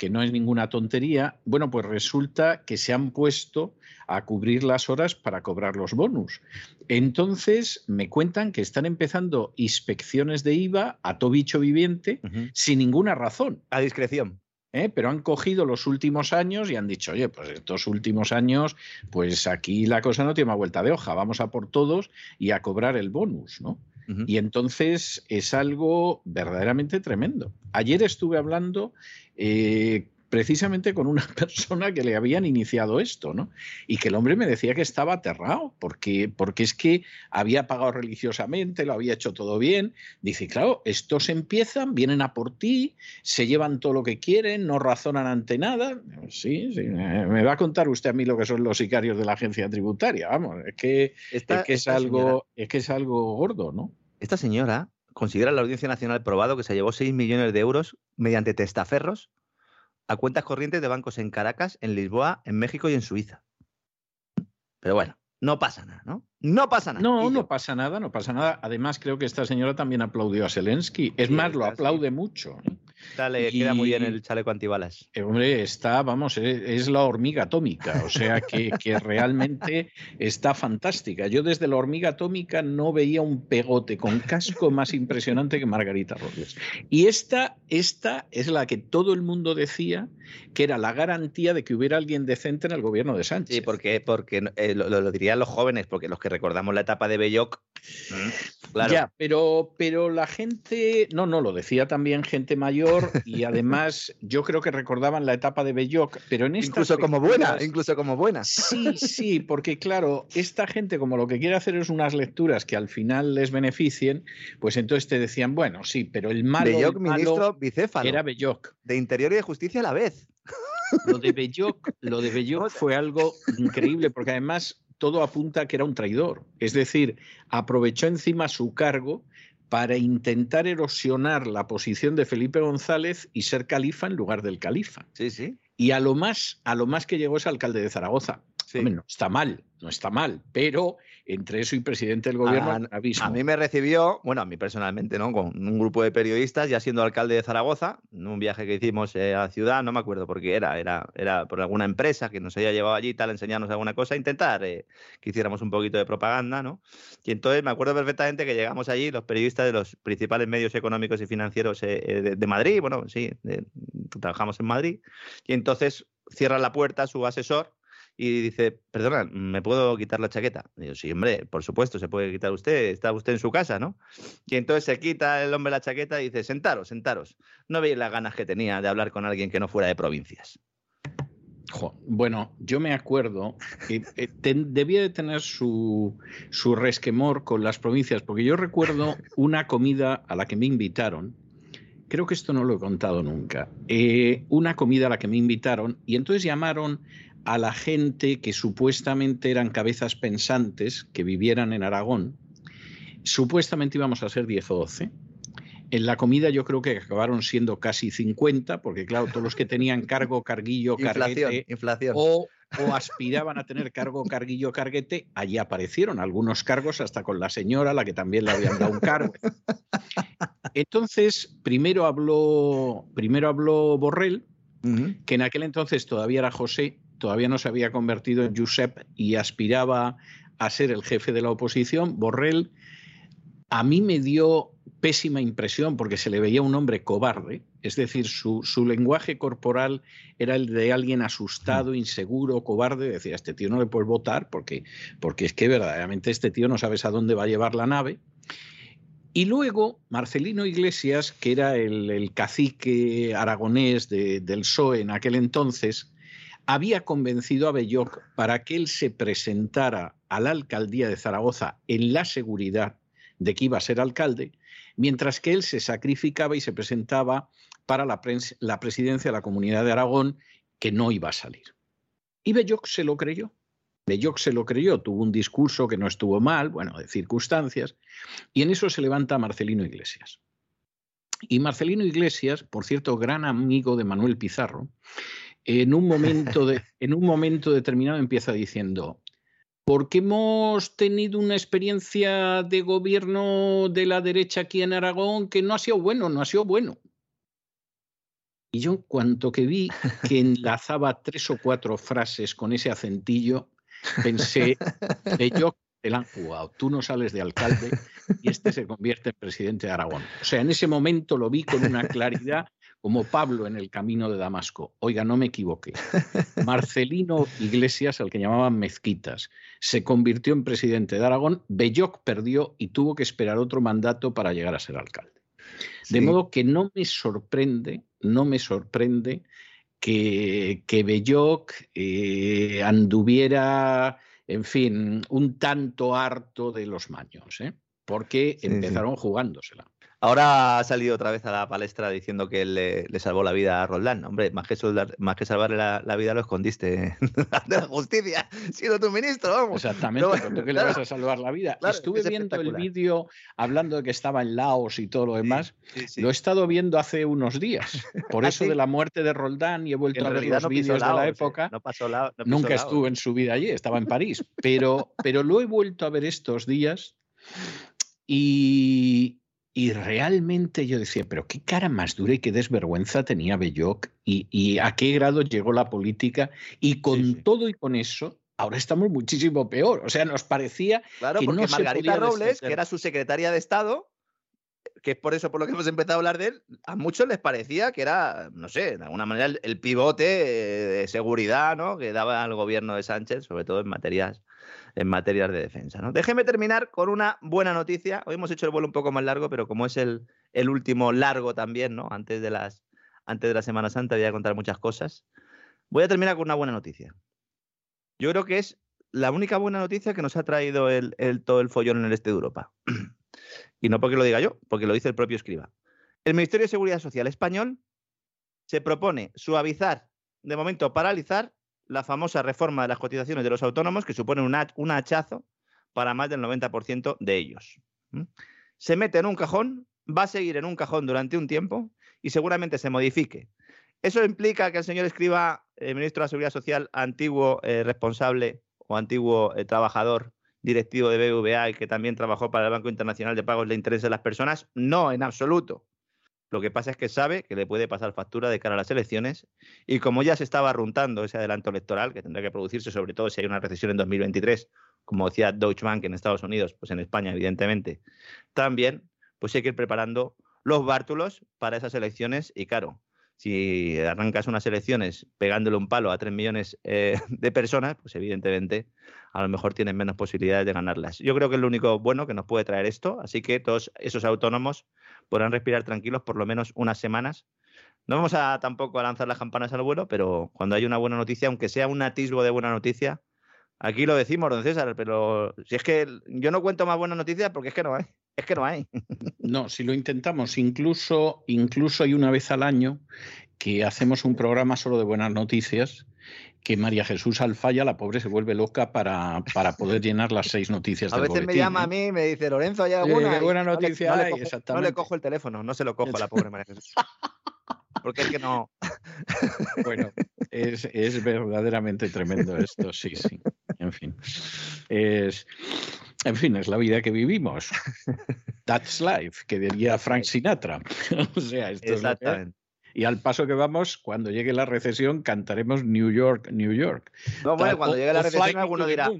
que no es ninguna tontería, bueno, pues resulta que se han puesto a cubrir las horas para cobrar los bonus. Entonces, me cuentan que están empezando inspecciones de IVA a todo bicho viviente sin ninguna razón.
A discreción.
¿Eh? pero han cogido los últimos años y han dicho, oye, pues estos últimos años, pues aquí la cosa no tiene más vuelta de hoja, vamos a por todos y a cobrar el bonus, ¿no? Y entonces es algo verdaderamente tremendo. Ayer estuve hablando eh, precisamente con una persona que le habían iniciado esto, ¿no? Y que el hombre me decía que estaba aterrado, porque, porque es que había pagado religiosamente, lo había hecho todo bien. Dice, claro, estos empiezan, vienen a por ti, se llevan todo lo que quieren, no razonan ante nada. Sí, sí, me va a contar usted a mí lo que son los sicarios de la agencia tributaria, vamos, es que, es, que es, algo, es que es algo gordo, ¿no?
Esta señora considera la Audiencia Nacional probado que se llevó 6 millones de euros mediante testaferros a cuentas corrientes de bancos en Caracas, en Lisboa, en México y en Suiza. Pero bueno, no pasa nada, ¿no? No pasa nada.
No, no pasa nada, no pasa nada. Además, creo que esta señora también aplaudió a Zelensky. Es más, lo aplaude mucho. ¿eh?
le queda muy bien el chaleco antibalas.
Eh, hombre, está, vamos, eh, es, la hormiga atómica, o sea que, realmente está fantástica. Yo desde la hormiga atómica no veía un pegote con casco más impresionante que Margarita Robles. Y esta, esta es la que todo el mundo decía que era la garantía de que hubiera alguien decente en el gobierno de Sánchez.
Sí, porque, porque eh, lo, dirían los jóvenes, porque los que recordamos la etapa de Belloc.
Claro. Ya, pero, pero la gente, no, no, lo decía también gente mayor y además yo creo que recordaban la etapa de Belloc, pero en
Incluso como buena, incluso como buena.
Sí, sí, porque claro, esta gente como lo que quiere hacer es unas lecturas que al final les beneficien, pues entonces te decían, bueno, sí, pero el malo,
Belloc, ministro bicéfalo.
Era Belloc.
De Interior y de Justicia a la vez.
Lo de Belloc, lo de Belloc fue algo increíble, porque además todo apunta a que era un traidor. Es decir, aprovechó encima su cargo para intentar erosionar la posición de Felipe González y ser califa en lugar del califa.
Sí, sí.
Y a lo más, a lo más que llegó es alcalde de Zaragoza. Sí. no está mal, no está mal, pero entre eso y presidente del gobierno,
a, a, mí me recibió, bueno, a mí personalmente, ¿no? Con un grupo de periodistas, ya siendo alcalde de Zaragoza, en un viaje que hicimos eh, a la ciudad, no me acuerdo por qué era, era, era por alguna empresa que nos haya llevado allí, tal, enseñarnos alguna cosa, intentar eh, que hiciéramos un poquito de propaganda, ¿no? Y entonces me acuerdo perfectamente que llegamos allí, los periodistas de los principales medios económicos y financieros eh, de, Madrid, bueno, sí, trabajamos en Madrid, y entonces cierra la puerta su asesor y dice, perdona, ¿me puedo quitar la chaqueta? Y yo, sí, hombre, por supuesto, se puede quitar usted, está usted en su casa, ¿no? Y entonces se quita el hombre la chaqueta y dice, sentaros, sentaros. No veis las ganas que tenía de hablar con alguien que no fuera de provincias.
bueno, yo me acuerdo que eh, debía de tener su, su resquemor con las provincias, porque yo recuerdo una comida a la que me invitaron, creo que esto no lo he contado nunca, eh, una comida a la que me invitaron y entonces llamaron a la gente que supuestamente eran cabezas pensantes que vivieran en Aragón. Supuestamente íbamos a ser 10 o 12. En la comida yo creo que acabaron siendo casi 50, porque claro, todos los que tenían cargo, carguillo, carguete
inflación.
O, o, aspiraban a tener cargo, carguillo, carguete, allí aparecieron algunos cargos hasta con la señora, la que también le habían dado un cargo. Entonces, primero habló, primero habló Borrell, que en aquel entonces todavía era José, todavía no se había convertido en Josep y aspiraba a ser el jefe de la oposición, Borrell, a mí me dio pésima impresión porque se le veía un hombre cobarde, es decir, su, lenguaje corporal era el de alguien asustado, inseguro, cobarde, decía, este tío no le puedes votar porque, porque es que verdaderamente este tío no sabes a dónde va a llevar la nave. Y luego Marcelino Iglesias, que era el, cacique aragonés del PSOE en aquel entonces, había convencido a Belloc para que él se presentara a la alcaldía de Zaragoza en la seguridad de que iba a ser alcalde, mientras que él se sacrificaba y se presentaba para la, presidencia de la Comunidad de Aragón, que no iba a salir. Y Belloc se lo creyó. Belloc se lo creyó, tuvo un discurso que no estuvo mal, bueno, de circunstancias, y en eso se levanta Marcelino Iglesias. Y Marcelino Iglesias, por cierto, gran amigo de Manuel Pizarro, en un momento, de, en un momento determinado empieza diciendo, porque hemos tenido una experiencia de gobierno de la derecha aquí en Aragón que no ha sido bueno, no ha sido bueno. Y yo, cuanto que vi que enlazaba tres o cuatro frases con ese acentillo, pensé, yo te la han jugado, tú no sales de alcalde y este se convierte en presidente de Aragón. O sea, en ese momento lo vi con una claridad como Pablo en el camino de Damasco. Oiga, no me equivoqué. Marcelino Iglesias, al que llamaban Mezquitas, se convirtió en presidente de Aragón, Belloc perdió y tuvo que esperar otro mandato para llegar a ser alcalde. De modo que no me sorprende, no me sorprende que, que Belloc eh, anduviera, en fin, un tanto harto de los maños, ¿eh? porque empezaron jugándosela.
Ahora ha salido otra vez a la palestra diciendo que le, le salvó la vida a Roldán. Hombre, más que, más que salvarle la, vida lo escondiste de la justicia, siendo tu ministro, vamos.
Exactamente, no, ¿tú qué le vas a salvar la vida? Estuve viendo el vídeo hablando de que estaba en Laos y todo lo demás. Lo he estado viendo hace unos días, por ¿Ah, eso de la muerte de Roldán y he vuelto a ver los vídeos de la ¿eh? época.
No pasó la,
Nunca estuve en su vida allí, estaba en París, pero, pero lo he vuelto a ver estos días y, y realmente yo decía, pero qué cara más dura y qué desvergüenza tenía Belloc y, a qué grado llegó la política. Y con todo y con eso, ahora estamos muchísimo peor. O sea, nos parecía
claro,
que
porque Margarita Robles, que era su secretaria de Estado, que es por eso por lo que hemos empezado a hablar de él, a muchos les parecía que era, no sé, de alguna manera el, el pivote de seguridad ¿no? que daba al gobierno de Sánchez, sobre todo en materias en materias de defensa. ¿no? Déjeme terminar con una buena noticia. Hoy hemos hecho el vuelo un poco más largo, pero como es el, el último largo también, ¿no? Antes de, las, antes de la Semana Santa voy a contar muchas cosas. Voy a terminar con una buena noticia. Yo creo que es la única buena noticia que nos ha traído el, el, todo el follón en el este de Europa. y no porque lo diga yo, porque lo dice el propio escriba. El Ministerio de Seguridad Social español se propone suavizar, de momento paralizar, la famosa reforma de las cotizaciones de los autónomos, que supone un, hachazo para más del 90% de ellos. Se mete en un cajón, va a seguir en un cajón durante un tiempo y seguramente se modifique. Eso implica que el señor escriba, el ministro de la Seguridad Social, antiguo eh, responsable o antiguo eh, trabajador directivo de BVA y que también trabajó para el Banco Internacional de Pagos de Interés de las Personas, no, en absoluto. Lo que pasa es que sabe que le puede pasar factura de cara a las elecciones y como ya se estaba runtando ese adelanto electoral que tendrá que producirse, sobre todo si hay una recesión en 2023, como decía Deutsche Bank en Estados Unidos, pues en España evidentemente, también pues hay que ir preparando los bártulos para esas elecciones y claro, si arrancas unas elecciones pegándole un palo a tres millones eh, de personas, pues evidentemente a lo mejor tienen menos posibilidades de ganarlas. Yo creo que es lo único bueno que nos puede traer esto, así que todos esos autónomos podrán respirar tranquilos por lo menos unas semanas. No vamos a tampoco a lanzar las campanas al vuelo, pero cuando hay una buena noticia, aunque sea un atisbo de buena noticia, aquí lo decimos, don César, pero si es que yo no cuento más buenas noticias porque es que no hay. Es que no hay.
No, si lo intentamos, incluso, incluso hay una vez al año que hacemos un programa solo de buenas noticias, que María Jesús Alfaya, la pobre, se vuelve loca para, para poder llenar las seis noticias.
A veces me llama a ¿eh? mí y me dice, Lorenzo, ¿hay alguna?
buena noticia
no le, cojo, exactamente. no le cojo el teléfono, no se lo cojo a la pobre María Jesús. Porque es que no.
Bueno, es, es verdaderamente tremendo esto, sí, sí. En fin. Es. En fin, es la vida que vivimos. That's life, que diría Frank Sinatra. o sea, esto
Exactamente.
y al paso que vamos, cuando llegue la recesión, cantaremos New York, New York.
No, bueno, cuando llegue la recesión, alguno dirá,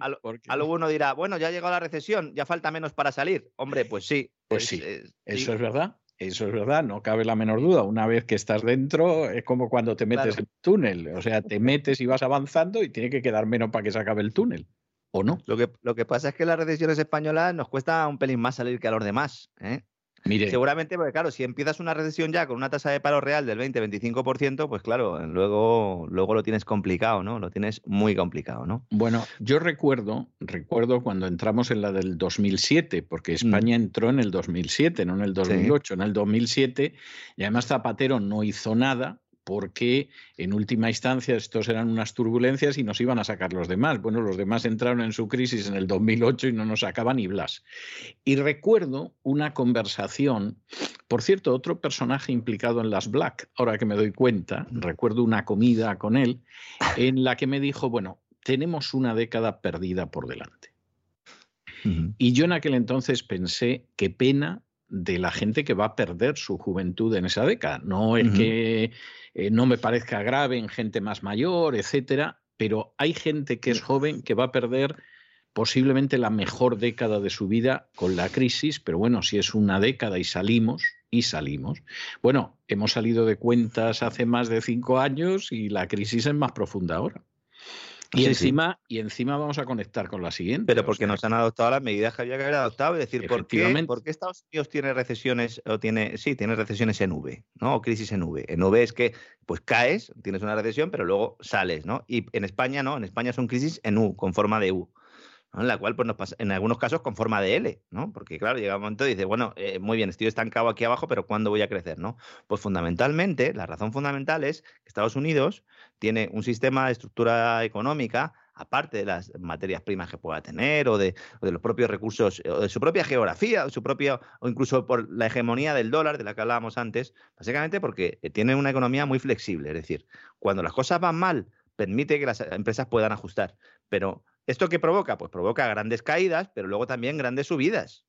alguno dirá, bueno, ya ha llegado la recesión, ya falta menos para salir. Hombre, pues sí.
Pues sí, eso es verdad. Eso es verdad, no cabe la menor duda. Una vez que estás dentro, es como cuando te metes en el túnel. O sea, te metes y vas avanzando y tiene que quedar menos para que se acabe el túnel. ¿O no?
Lo que, lo que pasa es que las recesiones españolas nos cuesta un pelín más salir que a los demás. ¿eh?
Mire,
Seguramente, porque claro, si empiezas una recesión ya con una tasa de paro real del 20-25%, pues claro, luego, luego lo tienes complicado, ¿no? Lo tienes muy complicado, ¿no?
Bueno, yo recuerdo, recuerdo cuando entramos en la del 2007, porque
Mm.
España entró en el 2007, no en el 2008, en el 2007, y además Zapatero no hizo nada porque en última instancia estos eran unas turbulencias y nos iban a sacar los demás. Bueno, los demás entraron en su crisis en el 2008 y no nos sacaban ni Blas. Y recuerdo una conversación, por cierto, otro personaje implicado en las Black, ahora que me doy cuenta, recuerdo una comida con él en la que me dijo, bueno, tenemos una década perdida por delante. Y yo en aquel entonces pensé, qué pena de la gente que va a perder su juventud en esa década. No es que eh, no me parezca grave en gente más mayor, etcétera, pero hay gente que es joven que va a perder posiblemente la mejor década de su vida con la crisis, pero bueno, si es una década y salimos, y salimos. Bueno, hemos salido de cuentas hace más de cinco años y la crisis es más profunda ahora. Y
Sí, sí.
encima, y encima vamos a conectar con la siguiente.
Pero
o
porque
sea,
nos han adoptado las medidas que había que haber adoptado. Es decir, ¿por qué, por qué Estados Unidos tiene recesiones o tiene, sí, tiene recesiones en V, ¿no? O crisis en V. En V es que pues caes, tienes una recesión, pero luego sales, ¿no? Y en España no, en España son crisis en U, con forma de U. En la cual, pues, nos pasa- en algunos casos con forma de L, ¿no? Porque, claro, llega un momento y dice, bueno, eh, muy bien, estoy estancado aquí abajo, pero ¿cuándo voy a crecer, no? Pues fundamentalmente, la razón fundamental es que Estados Unidos tiene un sistema de estructura económica aparte de las materias primas que pueda tener o de, o de los propios recursos, o de su propia geografía, o, su propia, o incluso por la hegemonía del dólar de la que hablábamos antes, básicamente porque eh, tiene una economía muy flexible. Es decir, cuando las cosas van mal, permite que las empresas puedan ajustar. Pero, ¿esto qué provoca? Pues provoca grandes caídas, pero luego también grandes subidas.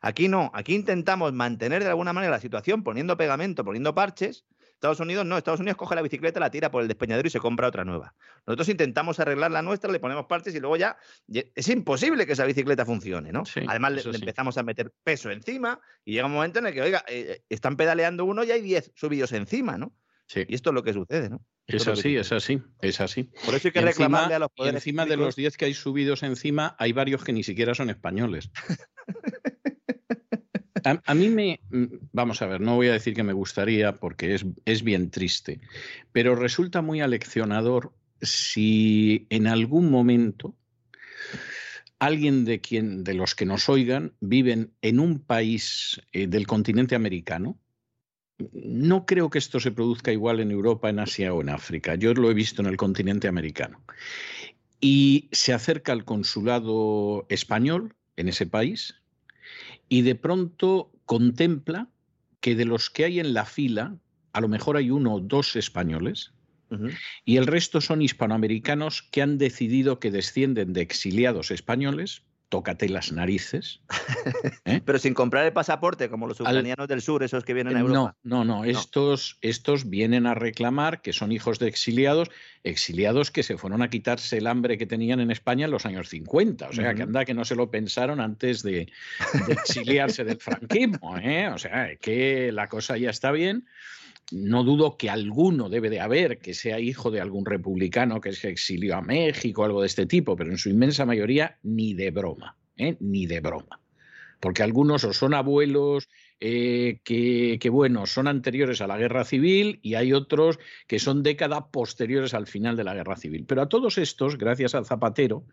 Aquí no, aquí intentamos mantener de alguna manera la situación poniendo pegamento, poniendo parches. Estados Unidos no, Estados Unidos coge la bicicleta, la tira por el despeñadero y se compra otra nueva. Nosotros intentamos arreglar la nuestra, le ponemos parches y luego ya es imposible que esa bicicleta funcione, ¿no?
Sí,
Además le, empezamos a meter peso encima y llega un momento en el que, oiga, eh, están pedaleando uno y hay 10 subidos encima, ¿no?
Sí,
Y esto es lo que sucede, ¿no?
Es así, es así, es así.
Por eso hay que
encima,
reclamarle a los
y
poderes
encima de los 10 que hay subidos encima, hay varios que ni siquiera son españoles. A, a mí me, mm, vamos a ver, no voy a decir que me gustaría porque es, es bien triste, pero resulta muy aleccionador si en algún momento alguien de, quien, de los que nos oigan viven en un país eh, del continente americano. No creo que esto se produzca igual en Europa, en Asia o en África. Yo lo he visto en el continente americano. Y se acerca al consulado español en ese país y de pronto contempla que de los que hay en la fila, a lo mejor hay uno o dos españoles, y el resto son hispanoamericanos que han decidido que descienden de exiliados españoles, tócate las narices. ¿eh?
Pero sin comprar el pasaporte, como los ucranianos del sur, esos que vienen a Europa.
No, no, no. Estos, estos vienen a reclamar que son hijos de exiliados, exiliados que se fueron a quitarse el hambre que tenían en España en los años 50. O sea, que
Ujú.
anda que no se lo pensaron antes de, de exiliarse del franquismo. ¿eh? O sea, que la cosa ya está bien. No dudo que alguno debe de haber que sea hijo de algún republicano que se exilió a México, algo de este tipo, pero en su inmensa mayoría ni de broma, ¿eh? ni de broma. Porque algunos o son abuelos eh, que, que, bueno, son anteriores a la guerra civil y hay otros que son décadas posteriores al final de la guerra civil. Pero a todos estos, gracias al Zapatero,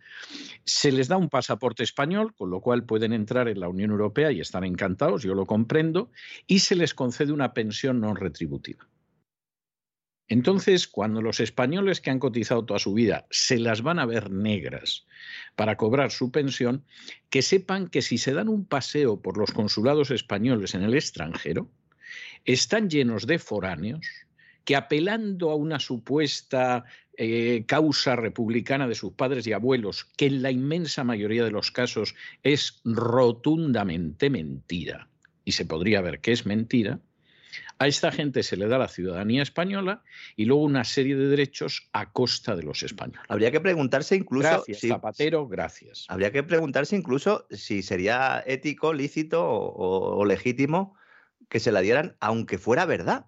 se les da un pasaporte español, con lo cual pueden entrar en la Unión Europea y están encantados, yo lo comprendo, y se les concede una pensión no retributiva. Entonces, cuando los españoles que han cotizado toda su vida se las van a ver negras para cobrar su pensión, que sepan que si se dan un paseo por los consulados españoles en el extranjero, están llenos de foráneos que apelando a una supuesta eh, causa republicana de sus padres y abuelos, que en la inmensa mayoría de los casos es rotundamente mentira, y se podría ver que es mentira, a esta gente se le da la ciudadanía española y luego una serie de derechos a costa de los españoles.
Habría que preguntarse incluso
Gracias,
si,
Zapatero, gracias.
habría que preguntarse incluso si sería ético, lícito o, o legítimo que se la dieran, aunque fuera verdad.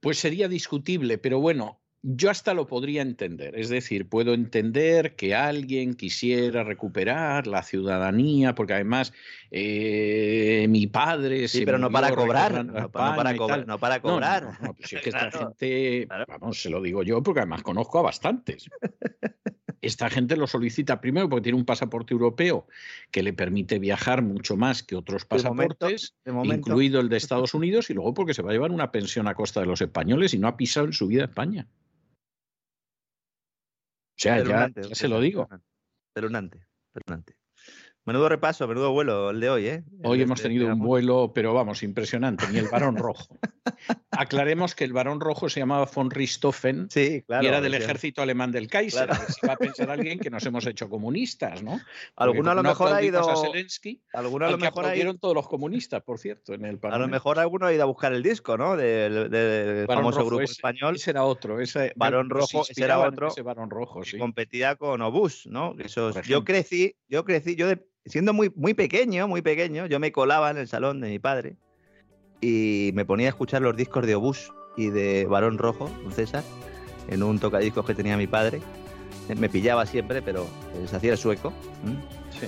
Pues sería discutible, pero bueno, yo hasta lo podría entender. Es decir, puedo entender que alguien quisiera recuperar la ciudadanía, porque además eh, mi padre.
Sí, pero no para cobrar. No, para cobrar. No para cobrar.
No, es que esta gente, vamos, se lo digo yo, porque además conozco a bastantes. Esta gente lo solicita primero porque tiene un pasaporte europeo que le permite viajar mucho más que otros pasaportes, incluido el de Estados Unidos, y luego porque se va a llevar una pensión a costa de los españoles y no ha pisado en su vida España. O sea, ya, se lo digo.
Perunante, perunante. Menudo repaso, menudo vuelo el de hoy, ¿eh?
Hoy hemos este tenido un vuelo, pero vamos, impresionante, ni el varón rojo. Aclaremos que el varón rojo se llamaba von Richthofen
sí, claro,
y era del ejército alemán del Kaiser. Claro. va a pensar alguien que nos hemos hecho comunistas, ¿no?
Alguno a lo mejor ha ido.
A Zelensky, alguno a lo mejor ha ido... todos los comunistas, por cierto, en el
A lo mejor alguno ha ido a buscar el disco, ¿no? Del, famoso grupo español.
Ese era otro. Ese,
varón rojo, ese era otro.
Ese varón rojo, sí.
competía con Obús, ¿no? Yo crecí, yo crecí, yo de siendo muy, muy pequeño, muy pequeño, yo me colaba en el salón de mi padre y me ponía a escuchar los discos de Obús y de Barón Rojo, César, en un tocadiscos que tenía mi padre. Me pillaba siempre, pero se hacía el sueco.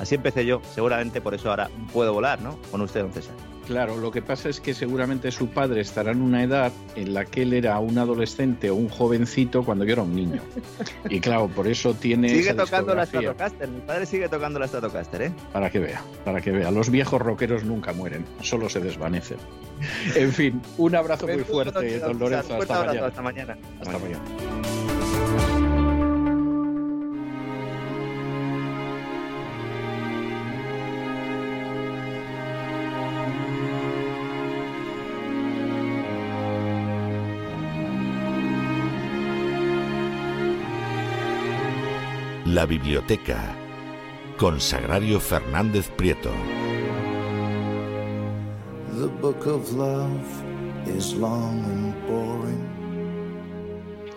Así empecé yo, seguramente por eso ahora puedo volar, ¿no? Con usted, don César.
Claro, lo que pasa es que seguramente su padre estará en una edad en la que él era un adolescente o un jovencito cuando yo era un niño. Y claro, por eso tiene.
Sigue tocando la Stratocaster, mi padre sigue tocando la Stratocaster, ¿eh?
Para que vea, para que vea. Los viejos rockeros nunca mueren, solo se desvanecen. En fin, un abrazo muy fuerte, don Lorenzo. Hasta mañana.
Hasta mañana.
La biblioteca con Sagrario Fernández Prieto.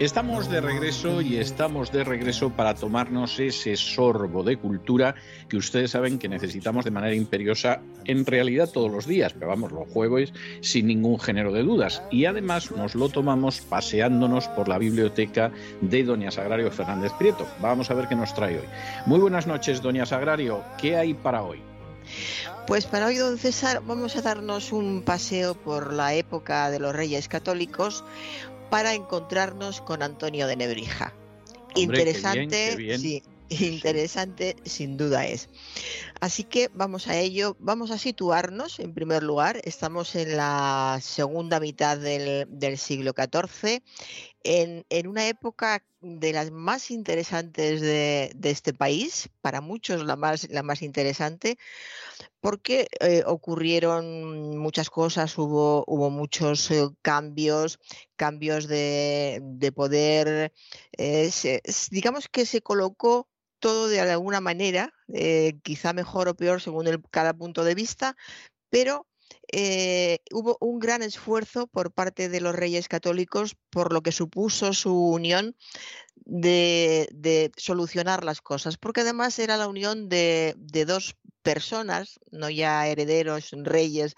Estamos de regreso y estamos de regreso para tomarnos ese sorbo de cultura que ustedes saben que necesitamos de manera imperiosa en realidad todos los días, pero vamos, los jueves sin ningún género de dudas. Y además nos lo tomamos paseándonos por la biblioteca de Doña Sagrario Fernández Prieto. Vamos a ver qué nos trae hoy. Muy buenas noches, Doña Sagrario. ¿Qué hay para hoy?
Pues para hoy, don César, vamos a darnos un paseo por la época de los reyes católicos, para encontrarnos con Antonio de Nebrija. interesante, sí, interesante sin duda es. Así que vamos a ello, vamos a situarnos en primer lugar, estamos en la segunda mitad del, siglo XIV, en, una época de las más interesantes de, de, este país, para muchos la más, la más interesante, porque eh, ocurrieron muchas cosas, hubo, muchos eh, cambios, cambios de, poder, eh, digamos que se colocó todo de alguna manera, quizá mejor o peor según cada punto de vista, pero hubo un gran esfuerzo por parte de los reyes católicos por lo que supuso su unión de, solucionar las cosas, porque además era la unión de, dos personas, no ya herederos, reyes,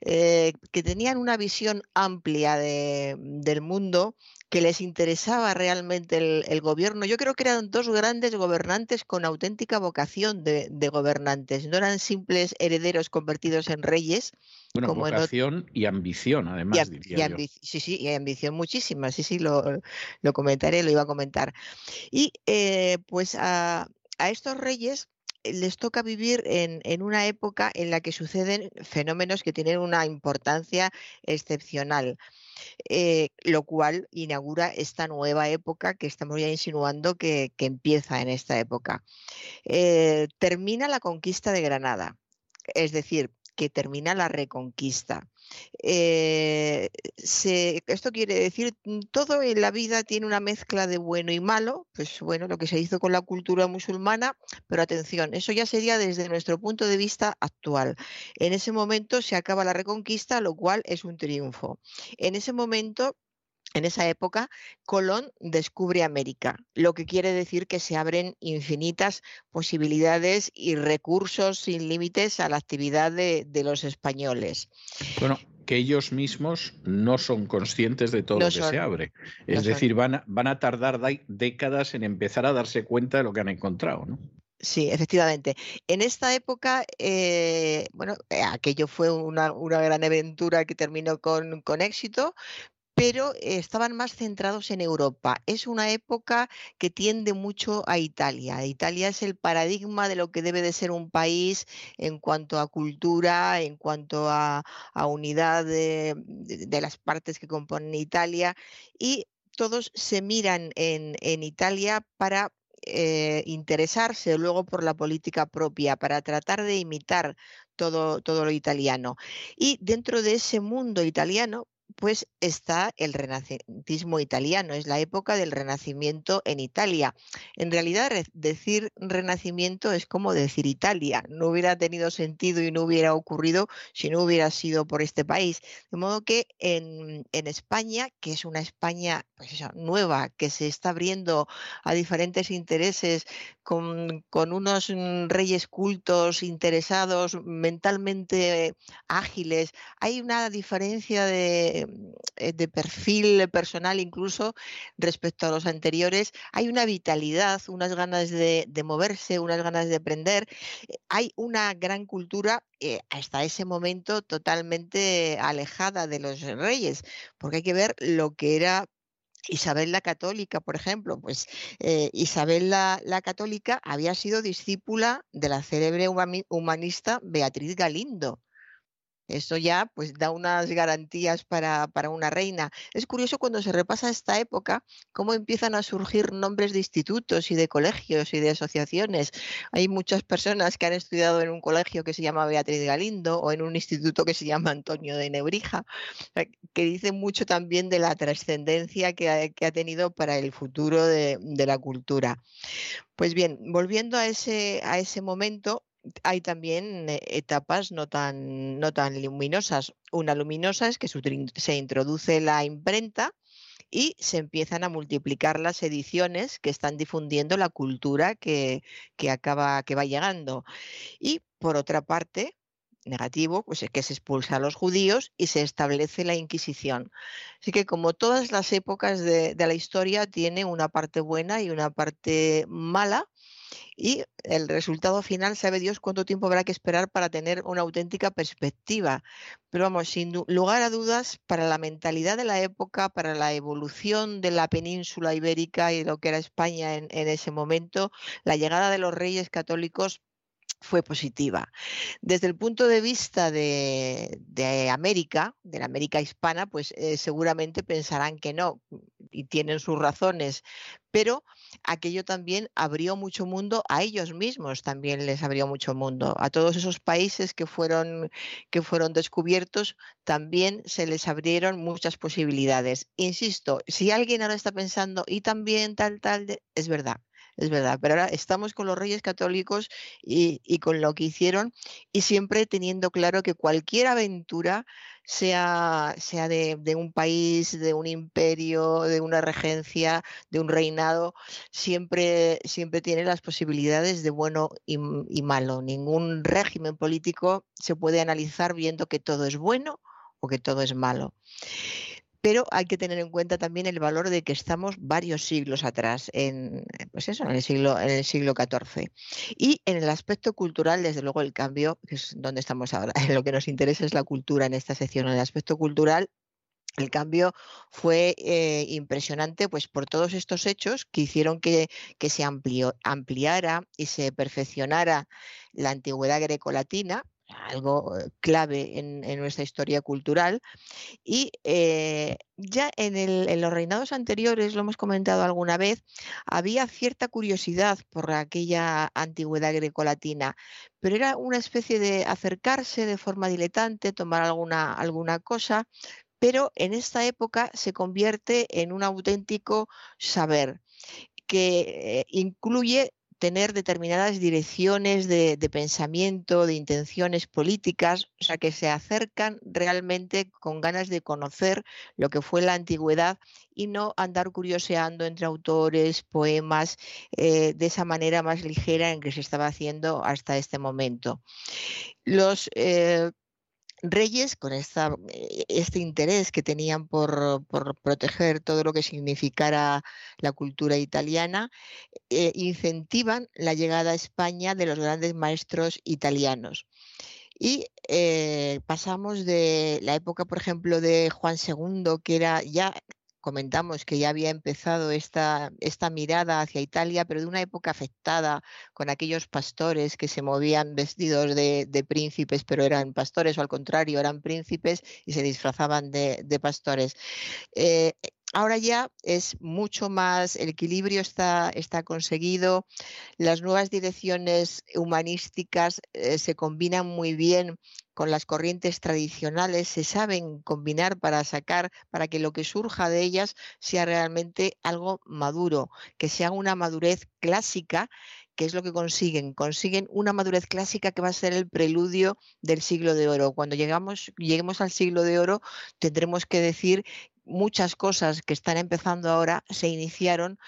eh, que tenían una visión amplia del mundo, que les interesaba realmente el, gobierno. Yo creo que eran dos grandes gobernantes con auténtica vocación de, gobernantes, no eran simples herederos convertidos en reyes.
Bueno, vocación y ambición, además.
Sí, sí, y ambición muchísima, sí, sí, lo, lo comentaré, lo iba a comentar. Y eh, pues a, estos reyes les toca vivir en, una época en la que suceden fenómenos que tienen una importancia excepcional, eh, lo cual inaugura esta nueva época que estamos ya insinuando que, empieza en esta época. Eh, termina la conquista de Granada, es decir, que termina la reconquista. Eh, esto quiere decir, mm, todo en la vida tiene una mezcla de bueno y malo, pues bueno, lo que se hizo con la cultura musulmana, pero atención, eso ya sería desde nuestro punto de vista actual. En ese momento se acaba la reconquista, lo cual es un triunfo. En ese momento en esa época, Colón descubre América, lo que quiere decir que se abren infinitas posibilidades y recursos sin límites a la actividad de, los españoles.
Bueno, que ellos mismos no son conscientes de todo lo que se abre. Es decir, van a, van a tardar décadas en empezar a darse cuenta de lo que han encontrado, ¿no?
Sí, efectivamente. En esta época, eh, bueno, eh, aquello fue una, una, gran aventura que terminó con, con éxito, pero estaban más centrados en Europa. Es una época que tiende mucho a Italia. Italia es el paradigma de lo que debe de ser un país en cuanto a cultura, en cuanto a, unidad de, las partes que componen Italia y todos se miran en, Italia para eh, interesarse luego por la política propia, para tratar de imitar todo lo italiano. Y dentro de ese mundo italiano, pues está el renacentismo italiano, es la época del renacimiento en Italia. En realidad decir renacimiento es como decir Italia, no hubiera tenido sentido y no hubiera ocurrido si no hubiera sido por este país. De modo que en, España, que es una España pues nueva, que se está abriendo a diferentes intereses con, con unos reyes cultos, interesados, mentalmente ágiles, hay una diferencia de eh, de, perfil personal incluso respecto a los anteriores, hay una vitalidad, unas ganas de, moverse, unas ganas de aprender, eh, hay una gran cultura eh, hasta ese momento totalmente alejada de los reyes, porque hay que ver lo que era Isabel la Católica, por ejemplo, pues Isabel la, la, Católica había sido discípula de la célebre humanista Beatriz Galindo. Esto ya pues da unas garantías para, para, una reina. Es curioso cuando se repasa esta época cómo empiezan a surgir nombres de institutos y de colegios y de asociaciones. Hay muchas personas que han estudiado en un colegio que se llama Beatriz Galindo o en un instituto que se llama Antonio de Nebrija, que dicen mucho también de la trascendencia que ha, tenido para el futuro de, de la cultura. Pues bien, volviendo a ese, a ese momento, hay también eh, etapas no tan, no tan luminosas. Una luminosa es que se introduce la imprenta y se empiezan a multiplicar las ediciones que están difundiendo la cultura que, que acaba, que va llegando. Y por otra parte, negativo, pues es que se expulsa a los judíos y se establece la Inquisición. Así que como todas las épocas de, de la historia tiene una parte buena y una parte mala, y el resultado final, sabe Dios cuánto tiempo habrá que esperar para tener una auténtica perspectiva. Pero vamos, sin lugar a dudas, para la mentalidad de la época, para la evolución de la península ibérica y lo que era España en, ese momento, la llegada de los reyes católicos fue positiva. Desde el punto de vista de, América, de la América hispana, pues eh, seguramente pensarán que no, y tienen sus razones, pero aquello también abrió mucho mundo a ellos mismos, también les abrió mucho mundo. A todos esos países que fueron, que fueron descubiertos, también se les abrieron muchas posibilidades. Insisto, si alguien ahora está pensando, y también tal, tal, es verdad es verdad, pero ahora estamos con los reyes católicos y, con lo que hicieron y siempre teniendo claro que cualquier aventura, sea, sea de, un país, de un imperio, de una regencia, de un reinado, siempre, siempre tiene las posibilidades de bueno y, y malo. Ningún régimen político se puede analizar viendo que todo es bueno o que todo es malo pero hay que tener en cuenta también el valor de que estamos varios siglos atrás, en, pues eso, en el siglo, en el siglo XIV. Y en el aspecto cultural, desde luego, el cambio, que es donde estamos ahora, lo que nos interesa es la cultura en esta sección. En el aspecto cultural, el cambio fue eh, impresionante pues, por todos estos hechos que hicieron que, que se ampliara y se perfeccionara la antigüedad grecolatina, algo eh, clave en, nuestra historia cultural. Y eh, ya en, los reinados anteriores, lo hemos comentado alguna vez, había cierta curiosidad por aquella antigüedad grecolatina, pero era una especie de acercarse de forma diletante, tomar alguna, alguna cosa, pero en esta época se convierte en un auténtico saber que eh, incluye tener determinadas direcciones de, pensamiento, de intenciones políticas, o sea, que se acercan realmente con ganas de conocer lo que fue la antigüedad y no andar curioseando entre autores, poemas, eh, de esa manera más ligera en que se estaba haciendo hasta este momento. Los. Eh, reyes, con eh, este interés que tenían por, proteger todo lo que significara la cultura italiana, eh, incentivan la llegada a España de los grandes maestros italianos. Y eh, pasamos de la época, por ejemplo, de Juan II, que era ya comentamos que ya había empezado esta, esta mirada hacia Italia, pero de una época afectada con aquellos pastores que se movían vestidos de, príncipes, pero eran pastores o al contrario, eran príncipes y se disfrazaban de, pastores. Eh, ahora ya es mucho más, el equilibrio está, está conseguido, las nuevas direcciones humanísticas eh, se combinan muy bien con las corrientes tradicionales, se saben combinar para sacar, para que lo que surja de ellas sea realmente algo maduro, que sea una madurez clásica que es lo que consiguen? Consiguen una madurez clásica que va a ser el preludio del siglo de oro. Cuando llegamos, lleguemos al siglo de oro, tendremos que decir muchas cosas que están empezando ahora se iniciaron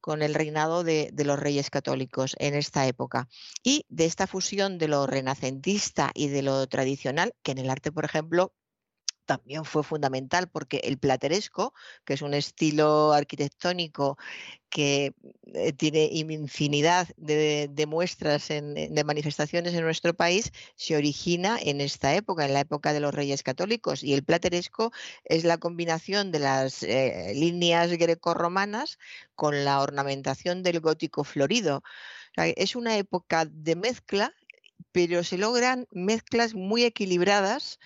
con el reinado de, los reyes católicos en esta época. Y de esta fusión de lo renacentista y de lo tradicional, que en el arte, por ejemplo, también fue fundamental porque el plateresco, que es un estilo arquitectónico que eh, tiene infinidad de, muestras, de manifestaciones en nuestro país, se origina en esta época, en la época de los reyes católicos. Y el plateresco es la combinación de las eh, líneas grecorromanas con la ornamentación del gótico florido. es una época de mezcla pero se logran mezclas muy equilibradas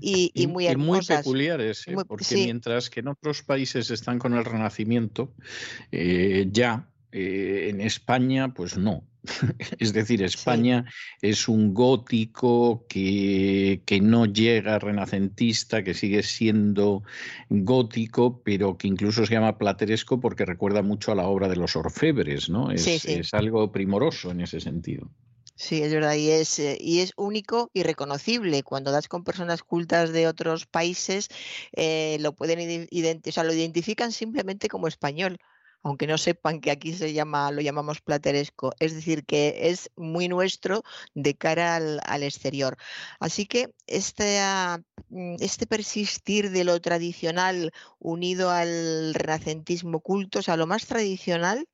y, muy hermosas.
Y muy peculiares, ¿eh? porque mientras que en otros países están con el Renacimiento, eh, ya eh, en España, pues no. es decir, España es un gótico que, que, no llega renacentista, que sigue siendo gótico, pero que incluso se llama plateresco porque recuerda mucho a la obra de los orfebres, ¿no? es algo primoroso en ese sentido.
Sí, es verdad, y es, eh, y es único y reconocible. Cuando das con personas cultas de otros países, eh, lo pueden o sea, lo identifican simplemente como español aunque no sepan que aquí se llama, lo llamamos plateresco. Es decir, que es muy nuestro de cara al, exterior. Así que este, este persistir de lo tradicional unido al renacentismo culto, o sea, lo más tradicional,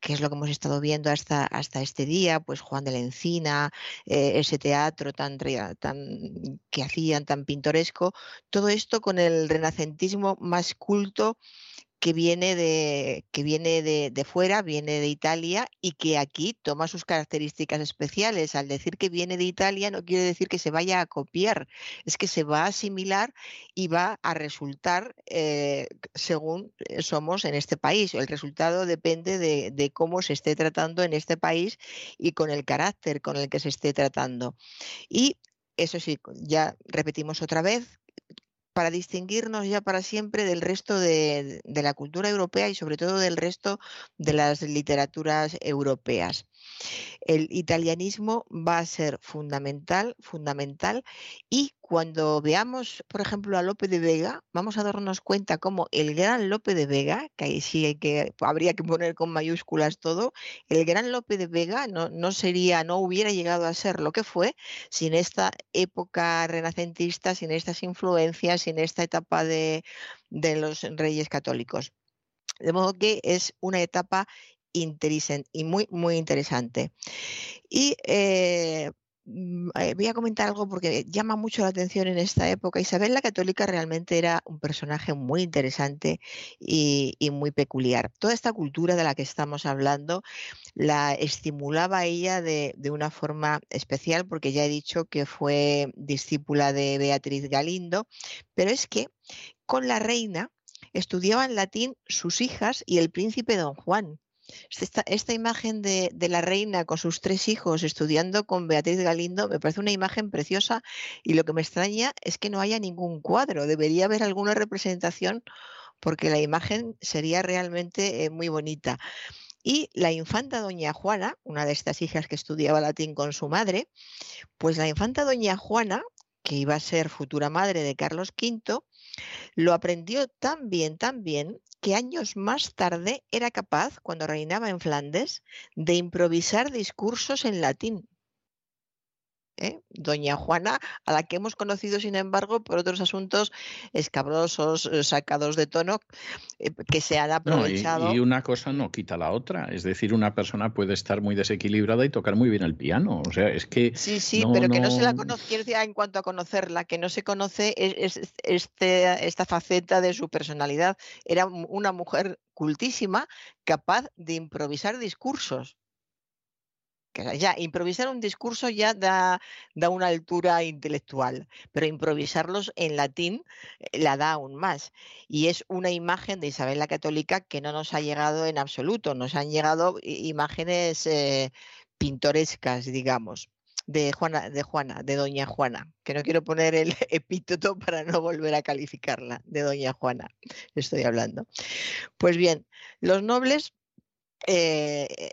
que es lo que hemos estado viendo hasta, hasta este día, pues Juan de la Encina, eh, ese teatro tan, tan que hacían tan pintoresco, todo esto con el renacentismo más culto que viene de, que viene de, fuera, viene de Italia y que aquí toma sus características especiales. Al decir que viene de Italia no quiere decir que se vaya a copiar, es que se va a asimilar y va a resultar eh, según eh, somos en este país. El resultado depende de, de cómo se esté tratando en este país y con el carácter con el que se esté tratando. Y eso sí, ya repetimos otra vez, para distinguirnos ya para siempre del resto de, la cultura europea y sobre todo del resto de las literaturas europeas. El italianismo va a ser fundamental, fundamental, y cuando veamos, por ejemplo, a Lope de Vega, vamos a darnos cuenta cómo el gran Lope de Vega, que ahí sí hay que, habría que poner con mayúsculas todo, el gran Lope de Vega no, no sería, no hubiera llegado a ser lo que fue sin esta época renacentista, sin estas influencias, sin esta etapa de, de los reyes católicos. De modo que es una etapa y muy, muy interesante. Y eh, mm, eh, voy a comentar algo porque llama mucho la atención en esta época. Isabel la Católica realmente era un personaje muy interesante y, muy peculiar. Toda esta cultura de la que estamos hablando la estimulaba ella de, de, una forma especial porque ya he dicho que fue discípula de Beatriz Galindo, pero es que con la reina estudiaban latín sus hijas y el príncipe don Juan. Esta, imagen de, la reina con sus tres hijos estudiando con Beatriz Galindo me parece una imagen preciosa y lo que me extraña es que no haya ningún cuadro. Debería haber alguna representación porque la imagen sería realmente eh, muy bonita. Y la infanta doña Juana, una de estas hijas que estudiaba latín con su madre, pues la infanta doña Juana, que iba a ser futura madre de Carlos V, lo aprendió tan bien, tan bien, que años más tarde era capaz, cuando reinaba en Flandes, de improvisar discursos en latín. ¿Eh? doña Juana, a la que hemos conocido, sin embargo, por otros asuntos escabrosos, eh, sacados de tono, eh, que se han aprovechado.
y, una cosa no quita la otra. Es decir, una persona puede estar muy desequilibrada y tocar muy bien el piano. O sea, es que.
Sí, sí, pero que no se la conoce, en cuanto a conocerla, que no se conoce es, este, esta faceta de su personalidad. Era una mujer cultísima, capaz de improvisar discursos ya improvisar un discurso ya da, da una altura intelectual, pero improvisarlos en latín eh, la da aún más. Y es una imagen de Isabel la Católica que no nos ha llegado en absoluto, nos han llegado imágenes eh, pintorescas, digamos. De Juana, de Juana, de Doña Juana, que no quiero poner el epíteto para no volver a calificarla, de Doña Juana, estoy hablando. Pues bien, los nobles eh,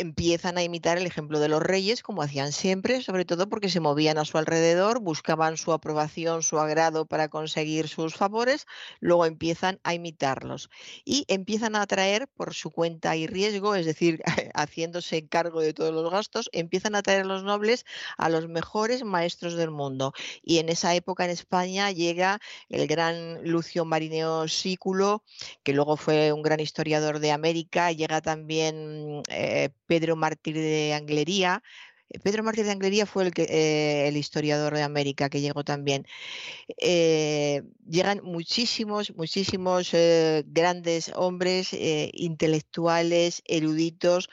empiezan a imitar el ejemplo de los reyes, como hacían siempre, sobre todo porque se movían a su alrededor, buscaban su aprobación, su agrado para conseguir sus favores, luego empiezan a imitarlos y empiezan a atraer por su cuenta y riesgo, es decir, haciéndose cargo de todos los gastos, empiezan a atraer a los nobles a los mejores maestros del mundo. Y en esa época en España llega el gran Lucio Marineo Sículo, que luego fue un gran historiador de América, llega también eh, Pedro Mártir de Anglería. Eh, Pedro Mártir de Anglería fue eh, el historiador de América que llegó también. Eh, llegan muchísimos, muchísimos grandes hombres intelectuales, eruditos,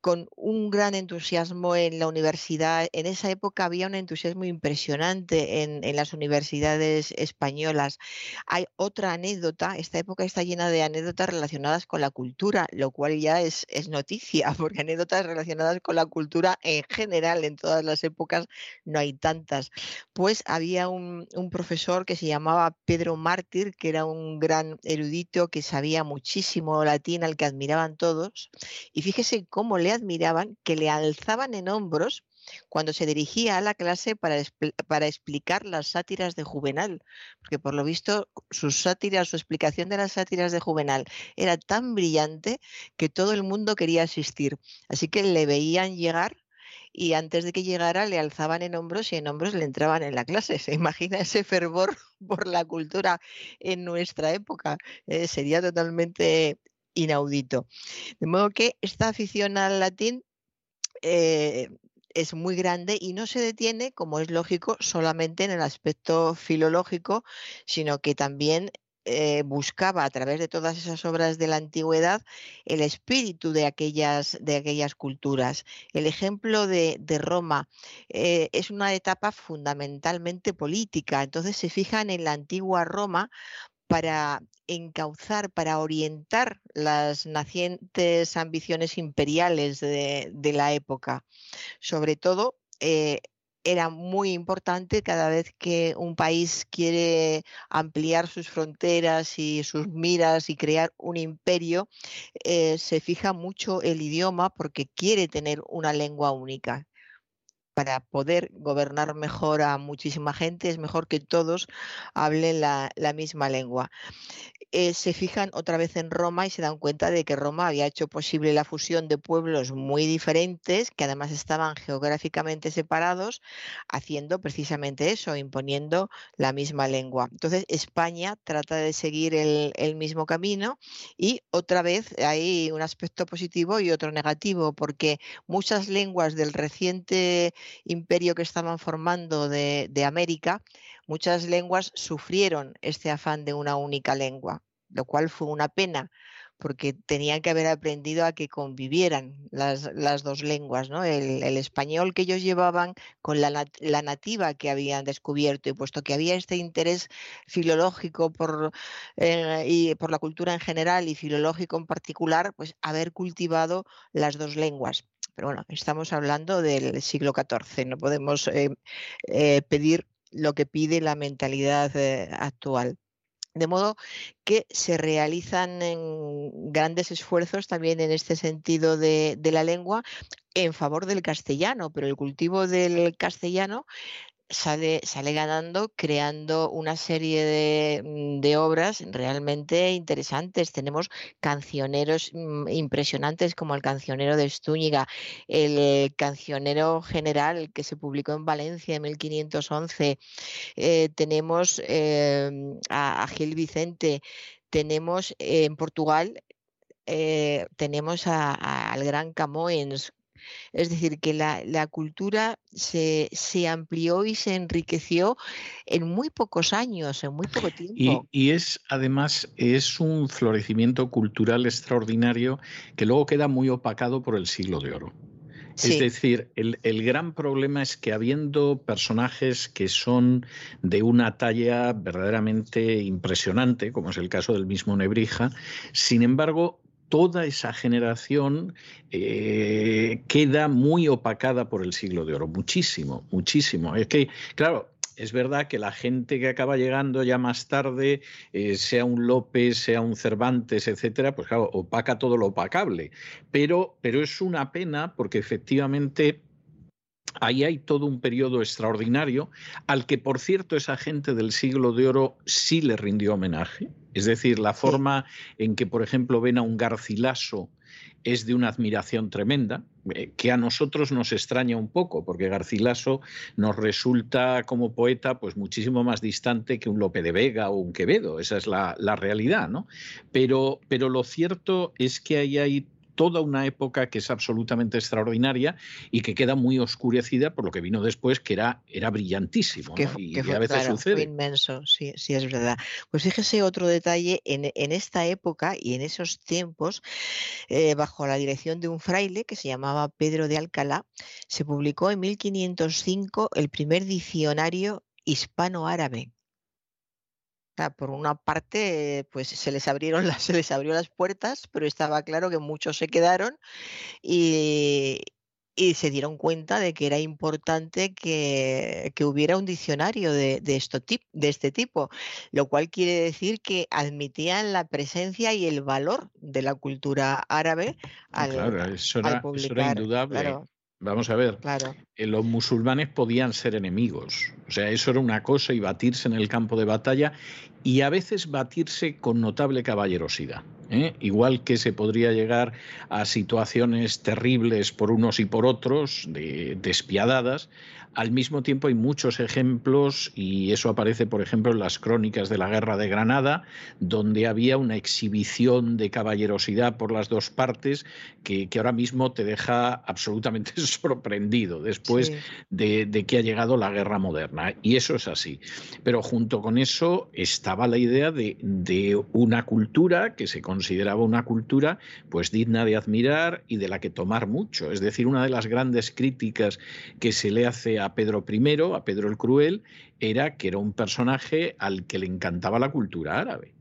con un gran entusiasmo en la universidad. En esa época había un entusiasmo impresionante en, las universidades españolas. Hay otra anécdota, esta época está llena de anécdotas relacionadas con la cultura, lo cual ya es, es noticia, porque anécdotas relacionadas con la cultura en general, en todas las épocas, no hay tantas. Pues había un, un profesor que se llamaba Pedro Mártir, que era un gran erudito que sabía muchísimo latín, al que admiraban todos. Y fíjese cómo le admiraban que le alzaban en hombros cuando se dirigía a la clase para, para, explicar las sátiras de Juvenal, porque por lo visto sus sátiras, su explicación de las sátiras de Juvenal era tan brillante que todo el mundo quería asistir. Así que le veían llegar y antes de que llegara le alzaban en hombros y en hombros le entraban en la clase. ¿Se imagina ese fervor por la cultura en nuestra época? Eh, sería totalmente inaudito. De modo que esta afición al latín eh, es muy grande y no se detiene, como es lógico, solamente en el aspecto filológico, sino que también eh, buscaba a través de todas esas obras de la antigüedad el espíritu de aquellas, de aquellas culturas. El ejemplo de, Roma eh, es una etapa fundamentalmente política, entonces se fijan en la antigua Roma para encauzar, para orientar las nacientes ambiciones imperiales de, la época. Sobre todo, eh, era muy importante cada vez que un país quiere ampliar sus fronteras y sus miras y crear un imperio, eh, se fija mucho el idioma porque quiere tener una lengua única para poder gobernar mejor a muchísima gente, es mejor que todos hablen la, misma lengua. Eh, se fijan otra vez en Roma y se dan cuenta de que Roma había hecho posible la fusión de pueblos muy diferentes, que además estaban geográficamente separados, haciendo precisamente eso, imponiendo la misma lengua. Entonces España trata de seguir el, mismo camino y otra vez hay un aspecto positivo y otro negativo, porque muchas lenguas del reciente imperio que estaban formando de América, muchas lenguas sufrieron este afán de una única lengua, lo cual fue una pena porque tenían que haber aprendido a que convivieran las, dos lenguas, ¿no? El, el, español que ellos llevaban con la, la, nativa que habían descubierto y puesto que había este interés filológico por, eh, y por la cultura en general y filológico en particular, pues haber cultivado las dos lenguas. Pero bueno, estamos hablando del siglo XIV, no podemos eh, eh, pedir lo que pide la mentalidad eh, actual. De modo que se realizan grandes esfuerzos también en este sentido de, de, la lengua en favor del castellano, pero el cultivo del castellano sale, sale ganando creando una serie de, mm, de obras realmente interesantes. Tenemos cancioneros mm, impresionantes como el cancionero de Estúñiga, el cancionero general que se publicó en Valencia en 1511. Eh, tenemos em, a, Gil Vicente, tenemos en Portugal eh, tenemos al gran Camoens es decir, que la, cultura se, amplió y se enriqueció en muy pocos años, en muy poco tiempo.
Y, es, además, es un florecimiento cultural extraordinario que luego queda muy opacado por el siglo de oro. Es decir, el, el, gran problema es que habiendo personajes que son de una talla verdaderamente impresionante, como es el caso del mismo Nebrija, sin embargo, toda esa generación eh, queda muy opacada por el siglo de oro, muchísimo, muchísimo. Es que, claro, es verdad que la gente que acaba llegando ya más tarde, eh, sea un López, sea un Cervantes, etcétera, pues claro, opaca todo lo opacable. Pero, pero es una pena porque efectivamente Ahí hay todo un periodo extraordinario al que, por cierto, esa gente del siglo de oro sí le rindió homenaje. Es decir, la forma en que, por ejemplo, ven a un Garcilaso es de una admiración tremenda, eh, que a nosotros nos extraña un poco, porque Garcilaso nos resulta como poeta pues muchísimo más distante que un Lope de Vega o un Quevedo, esa es la, la realidad, ¿no? Pero, pero lo cierto es que ahí hay toda una época que es absolutamente extraordinaria y que queda muy oscurecida por lo que vino después, que era, era brillantísimo.
y, a veces sucede. inmenso, sí, sí, es verdad. Pues fíjese otro detalle, en, esta época y en esos tiempos, eh, bajo la dirección de un fraile que se llamaba Pedro de Alcalá, se publicó en 1505 el primer diccionario hispano-árabe por una parte, pues se les abrieron las, se les abrió las puertas, pero estaba claro que muchos se quedaron y, se dieron cuenta de que era importante que, hubiera un diccionario de, de, esto, de este tipo, lo cual quiere decir que admitían la presencia y el valor de la cultura árabe al,
claro, eso era, indudable. Vamos a ver, eh, los musulmanes podían ser enemigos, o sea, eso era una cosa y batirse en el campo de batalla y a veces batirse con notable caballerosidad. ¿eh? Igual que se podría llegar a situaciones terribles por unos y por otros, despiadadas, al mismo tiempo hay muchos ejemplos, y eso aparece, por ejemplo, en las crónicas de la Guerra de Granada, donde había una exhibición de caballerosidad por las dos partes que, ahora mismo te deja absolutamente sorprendido después de, que ha llegado la guerra moderna. Y eso es así. Pero junto con eso estaba la idea de, de una cultura que se consideraba una cultura pues digna de admirar y de la que tomar mucho. Es decir, una de las grandes críticas que se le hace a Pedro I, a Pedro el Cruel, era que era un personaje al que le encantaba la cultura árabe.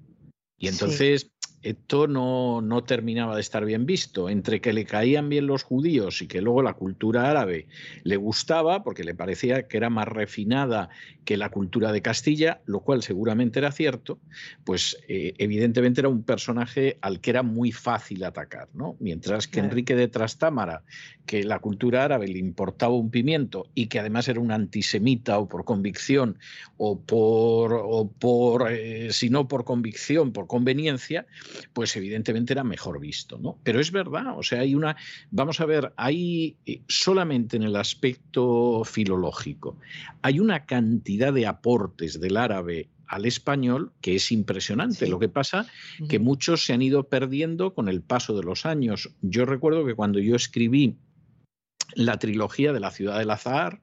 Y entonces esto no, no, terminaba de estar bien visto. Entre que le caían bien los judíos y que luego la cultura árabe le gustaba, porque le parecía que era más refinada que la cultura de Castilla, lo cual seguramente era cierto, pues eh, evidentemente era un personaje al que era muy fácil atacar. ¿no? Mientras que Enrique de Trastámara, que la cultura árabe le importaba un pimiento y que además era un antisemita o por convicción o por, o por eh, si no por convicción, por conveniencia, pues evidentemente era mejor visto, ¿no? Pero es verdad, o sea, hay una, vamos a ver, hay eh, solamente en el aspecto filológico, hay una cantidad de aportes del árabe al español que es impresionante. Lo que pasa que muchos se han ido perdiendo con el paso de los años. Yo recuerdo que cuando yo escribí la trilogía de la ciudad del azahar,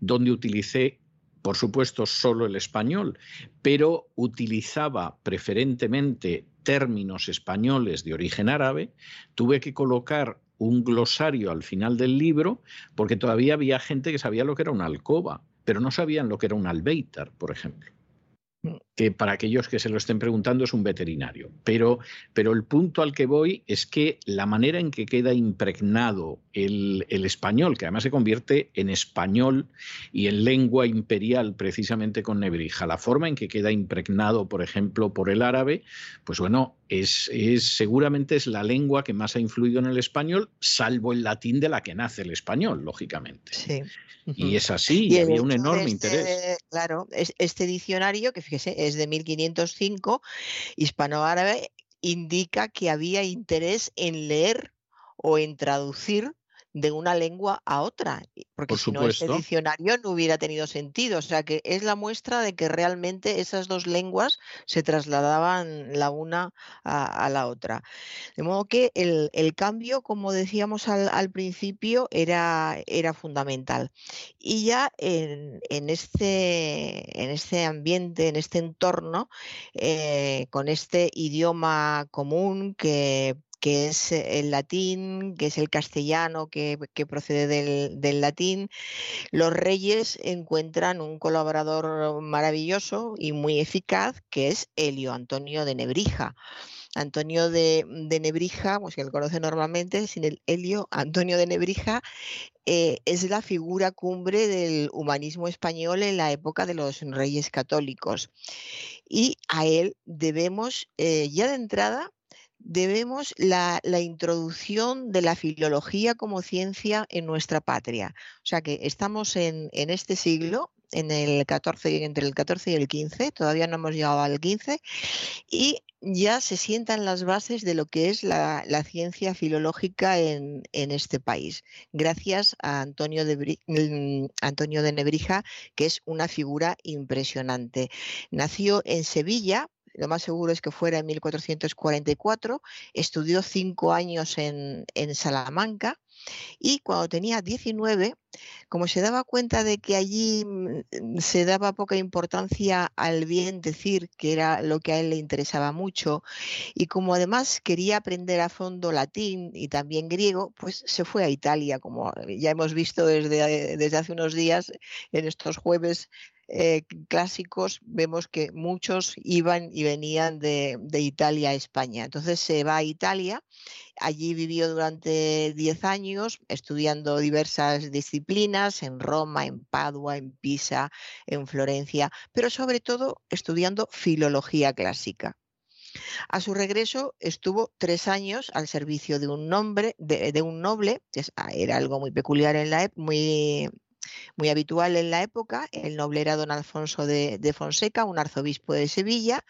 donde utilicé por supuesto, solo el español, pero utilizaba preferentemente términos españoles de origen árabe, tuve que colocar un glosario al final del libro porque todavía había gente que sabía lo que era una alcoba, pero no sabían lo que era un albeitar, por ejemplo. Que para aquellos que se lo estén preguntando es un veterinario. Pero, pero el punto al que voy es que la manera en que queda impregnado el, español, que además se convierte en español y en lengua imperial precisamente con Nebrija, la forma en que queda impregnado, por ejemplo, por el árabe, pues bueno, es, es, seguramente es la lengua que más ha influido en el español, salvo el latín de la que nace el español, lógicamente.
Sí.
Y es así, y, había un enorme interés.
Claro, este diccionario, que fíjese, es de 1505, hispanoárabe, indica que había interés en leer o en traducir de una lengua a otra, porque si no ese diccionario no hubiera tenido sentido. O sea que es la muestra de que realmente esas dos lenguas se trasladaban la una a, la otra. De modo que el, cambio, como decíamos al, principio, era, era, fundamental. Y ya en, este, en este ambiente, en este entorno, eh, con este idioma común que que es el latín, que es el castellano, que, procede del, latín. Los reyes encuentran un colaborador maravilloso y muy eficaz, que es Helio Antonio de Nebrija. Antonio de, Nebrija, pues que él conoce normalmente, sin el Helio, Antonio de Nebrija, eh, es la figura cumbre del humanismo español en la época de los reyes católicos. Y a él debemos, eh, ya de entrada, debemos la, introducción de la filología como ciencia en nuestra patria. O sea que estamos en, este siglo, en el 14, entre el 14 y el 15, todavía no hemos llegado al 15, y ya se sientan las bases de lo que es la, ciencia filológica en, este país, gracias a Antonio de, mm, Antonio de Nebrija, que es una figura impresionante. Nació en Sevilla, lo más seguro es que fuera en 1444, estudió cinco años en, Salamanca y cuando tenía 19, como se daba cuenta de que allí mm, se daba poca importancia al bien decir, que era lo que a él le interesaba mucho, y como además quería aprender a fondo latín y también griego, pues se fue a Italia, como ya hemos visto desde, desde hace unos días en estos jueves eh, clásicos vemos que muchos iban y venían de, Italia a España. Entonces se va a Italia, allí vivió durante 10 años estudiando diversas disciplinas en Roma, en Padua, en Pisa, en Florencia, pero sobre todo estudiando filología clásica. A su regreso estuvo tres años al servicio de un, nombre, de, un noble, que ah, era algo muy peculiar en la época, muy muy habitual en la época. El noble era don Alfonso de, Fonseca, un arzobispo de Sevilla.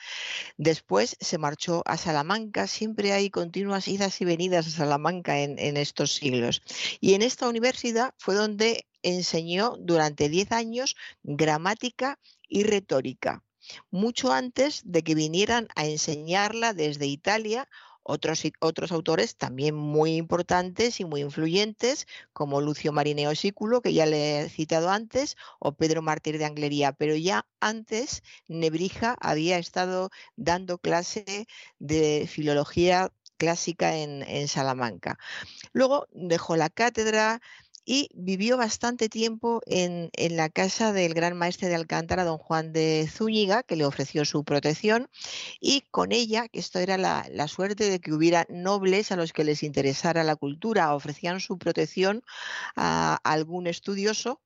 Después se marchó a Salamanca. Siempre hay continuas idas y venidas a Salamanca en, en estos siglos. Y en esta universidad fue donde enseñó durante 10 años gramática y retórica mucho antes de que vinieran a enseñarla desde Italia otros, otros autores también muy importantes y muy influyentes, como Lucio Marineo Sículo, que ya le he citado antes, o Pedro Mártir de Anglería, pero ya antes Nebrija había estado dando clase de filología clásica en, en Salamanca. Luego dejó la cátedra, y vivió bastante tiempo en, la casa del gran maestre de Alcántara, don Juan de Zúñiga, que le ofreció su protección, y con ella, que esto era la, suerte de que hubiera nobles a los que les interesara la cultura, ofrecían su protección a algún estudioso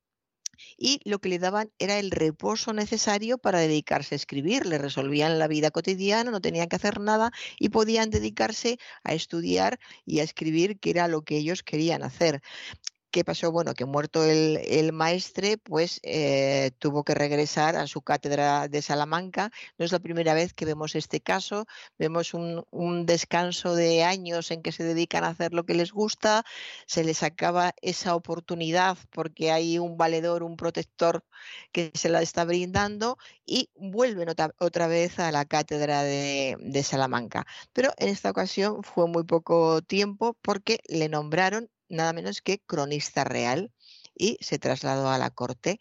y lo que le daban era el reposo necesario para dedicarse a escribir. Le resolvían la vida cotidiana, no tenían que hacer nada y podían dedicarse a estudiar y a escribir, que era lo que ellos querían hacer. ¿Qué pasó? Bueno, que muerto el, maestre, pues eh, tuvo que regresar a su cátedra de Salamanca. No es la primera vez que vemos este caso. Vemos un, descanso de años en que se dedican a hacer lo que les gusta. Se les acaba esa oportunidad porque hay un valedor, un protector que se la está brindando y vuelven otra, vez a la cátedra de Salamanca. Pero en esta ocasión fue muy poco tiempo porque le nombraron nada menos que cronista real y se trasladó a la corte.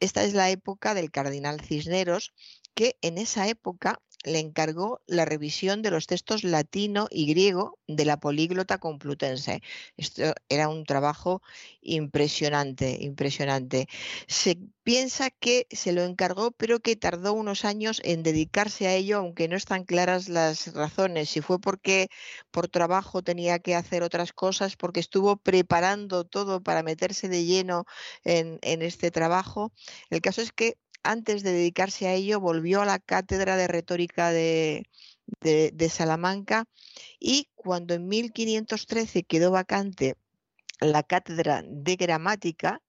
Esta es la época del cardenal Cisneros, que en esa época le encargó la revisión de los textos latino y griego de la políglota complutense. Esto era un trabajo impresionante, impresionante. Se piensa que se lo encargó, pero que tardó unos años en dedicarse a ello, aunque no están claras las razones. Si fue porque por trabajo tenía que hacer otras cosas, porque estuvo preparando todo para meterse de lleno en, en este trabajo. El caso es que antes de dedicarse a ello, volvió a la cátedra de retórica de, Salamanca y cuando en 1513 quedó vacante la cátedra de gramática,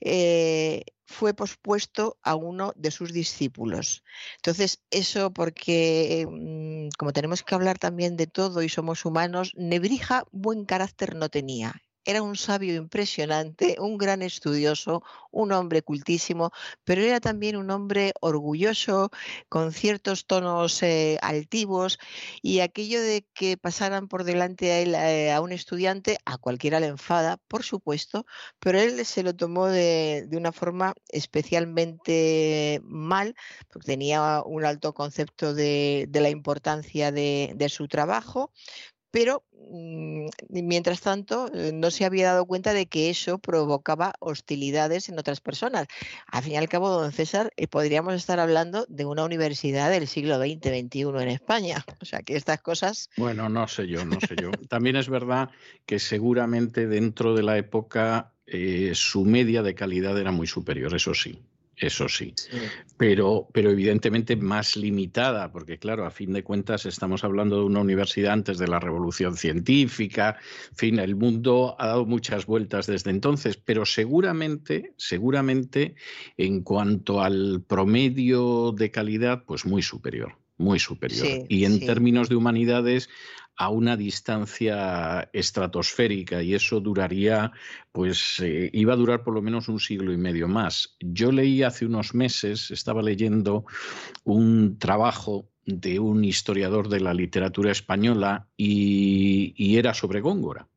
eh, fue pospuesto a uno de sus discípulos. Entonces, eso porque, mm, como tenemos que hablar también de todo y somos humanos, Nebrija buen carácter no tenía. Era un sabio impresionante, un gran estudioso, un hombre cultísimo, pero era también un hombre orgulloso, con ciertos tonos eh, altivos, y aquello de que pasaran por delante eh, a un estudiante, a cualquiera le enfada, por supuesto, pero él se lo tomó de, una forma especialmente mal, porque tenía un alto concepto de, la importancia de su trabajo, pero mm, mientras tanto eh, no se había dado cuenta de que eso provocaba hostilidades en otras personas. Al fin y al cabo, don César, eh, podríamos estar hablando de una universidad del siglo XX, XXI en España. O sea, que estas cosas...
Bueno, no sé yo, no sé yo. También es verdad que seguramente dentro de la época eh, su media de calidad era muy superior, eso sí eso sí. Pero, pero evidentemente más limitada, porque claro, a fin de cuentas estamos hablando de una universidad antes de la revolución científica, en fin, el mundo ha dado muchas vueltas desde entonces, pero seguramente, seguramente en cuanto al promedio de calidad, pues muy superior muy superior. y en términos de humanidades, a una distancia estratosférica y eso duraría, pues eh, iba a durar por lo menos un siglo y medio más. Yo leí hace unos meses, estaba leyendo un trabajo de un historiador de la literatura española y, y era sobre Góngora.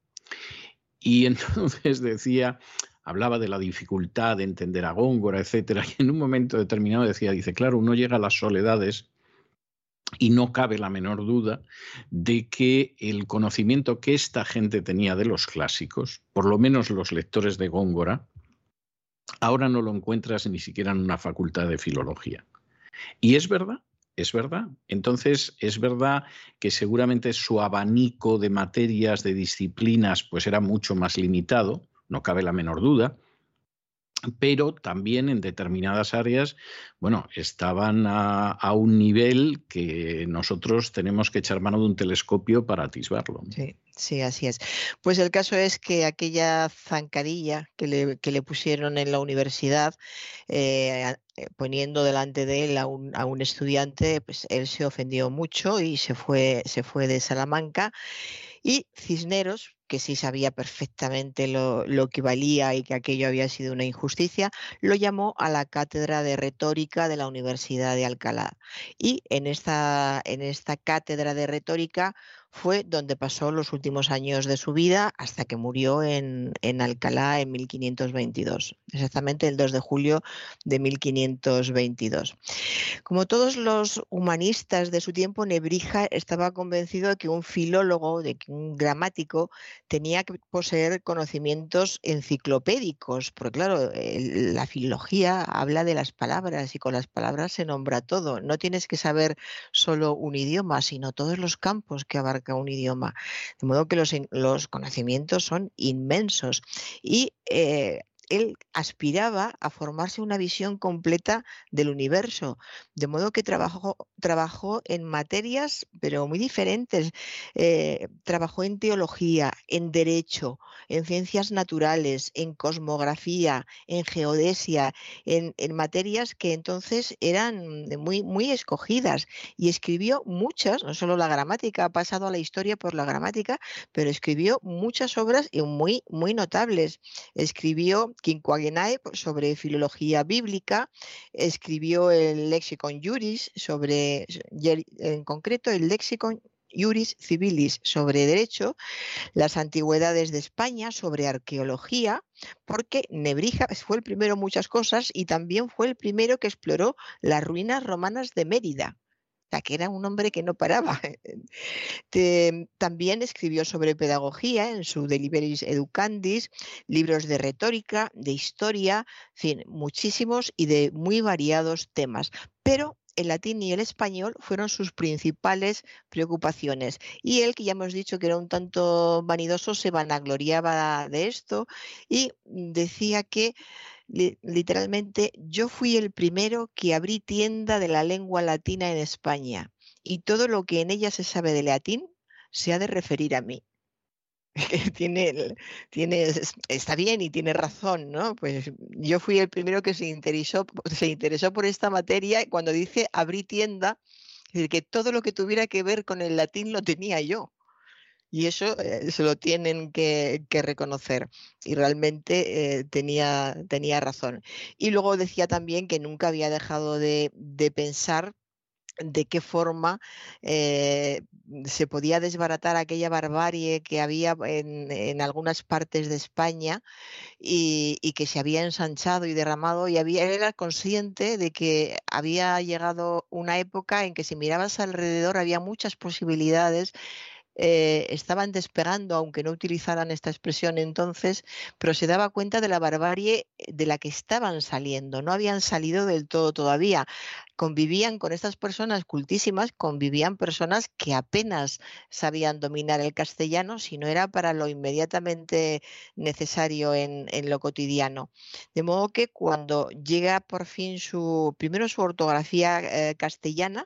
Y entonces decía, hablaba de la dificultad de entender a Góngora, etcétera, y en un momento determinado decía, dice, claro, uno llega a las soledades y no cabe la menor duda de que el conocimiento que esta gente tenía de los clásicos, por lo menos los lectores de Góngora, ahora no lo encuentras ni siquiera en una facultad de filología. Y es verdad, es verdad. Entonces, es verdad que seguramente su abanico de materias, de disciplinas, pues era mucho más limitado, no cabe la menor duda pero también en determinadas áreas, bueno, estaban a, un nivel que nosotros tenemos que echar mano de un telescopio para atisbarlo.
Sí, sí, así es. Pues el caso es que aquella zancadilla que le, pusieron en la universidad, eh, eh, poniendo delante de él a un, a un, estudiante, pues él se ofendió mucho y se fue, se fue de Salamanca. Y Cisneros, que sí sabía perfectamente lo, que valía y que aquello había sido una injusticia, lo llamó a la cátedra de retórica de la Universidad de Alcalá. Y en esta, en esta cátedra de retórica fue donde pasó los últimos años de su vida hasta que murió en, Alcalá en 1522, exactamente el 2 de julio de 1522. Como todos los humanistas de su tiempo, Nebrija estaba convencido de que un filólogo, de que un gramático, tenía que poseer conocimientos enciclopédicos, porque claro, la filología habla de las palabras y con las palabras se nombra todo. No tienes que saber solo un idioma, sino todos los campos que un idioma. De modo que los, los conocimientos son inmensos. Y eh, él aspiraba a formarse una visión completa del universo, de modo que trabajó, trabajó en materias, pero muy diferentes. Eh, trabajó en teología, en derecho, en ciencias naturales, en cosmografía, en geodesia, en, materias que entonces eran muy, muy escogidas. Y escribió muchas, no solo la gramática, ha pasado a la historia por la gramática, pero escribió muchas obras y muy, muy notables. Escribió Quinquagenae sobre filología bíblica, escribió el Lexicon Juris sobre, en concreto el Lexicon Iuris Civilis sobre derecho, las antigüedades de España sobre arqueología, porque Nebrija fue el primero en muchas cosas y también fue el primero que exploró las ruinas romanas de Mérida que era un hombre que no paraba. también escribió sobre pedagogía en su Deliberis Educandis, libros de retórica, de historia, muchísimos y de muy variados temas. Pero el latín y el español fueron sus principales preocupaciones. Y él, que ya hemos dicho que era un tanto vanidoso, se vanagloriaba de esto y decía que literalmente, yo fui el primero que abrí tienda de la lengua latina en España y todo lo que en ella se sabe de latín se ha de referir a mí. tiene, tiene, está bien y tiene razón, ¿no? Pues yo fui el primero que se interesó, se interesó por esta materia cuando dice abrí tienda, es decir, que todo lo que tuviera que ver con el latín lo tenía yo. Y eso eh, se lo tienen que, reconocer. Y realmente eh, tenía, tenía razón. Y luego decía también que nunca había dejado de, pensar de qué forma eh, se podía desbaratar aquella barbarie que había en, algunas partes de España y, y, que se había ensanchado y derramado y había, era consciente de que había llegado una época en que si mirabas alrededor había muchas posibilidades eh, estaban despegando, aunque no utilizaran esta expresión entonces, pero se daba cuenta de la barbarie de la que estaban saliendo, no habían salido del todo todavía. Convivían con estas personas cultísimas, convivían personas que apenas sabían dominar el castellano, si no era para lo inmediatamente necesario en, lo cotidiano. De modo que cuando llega por fin su, primero su ortografía eh, castellana,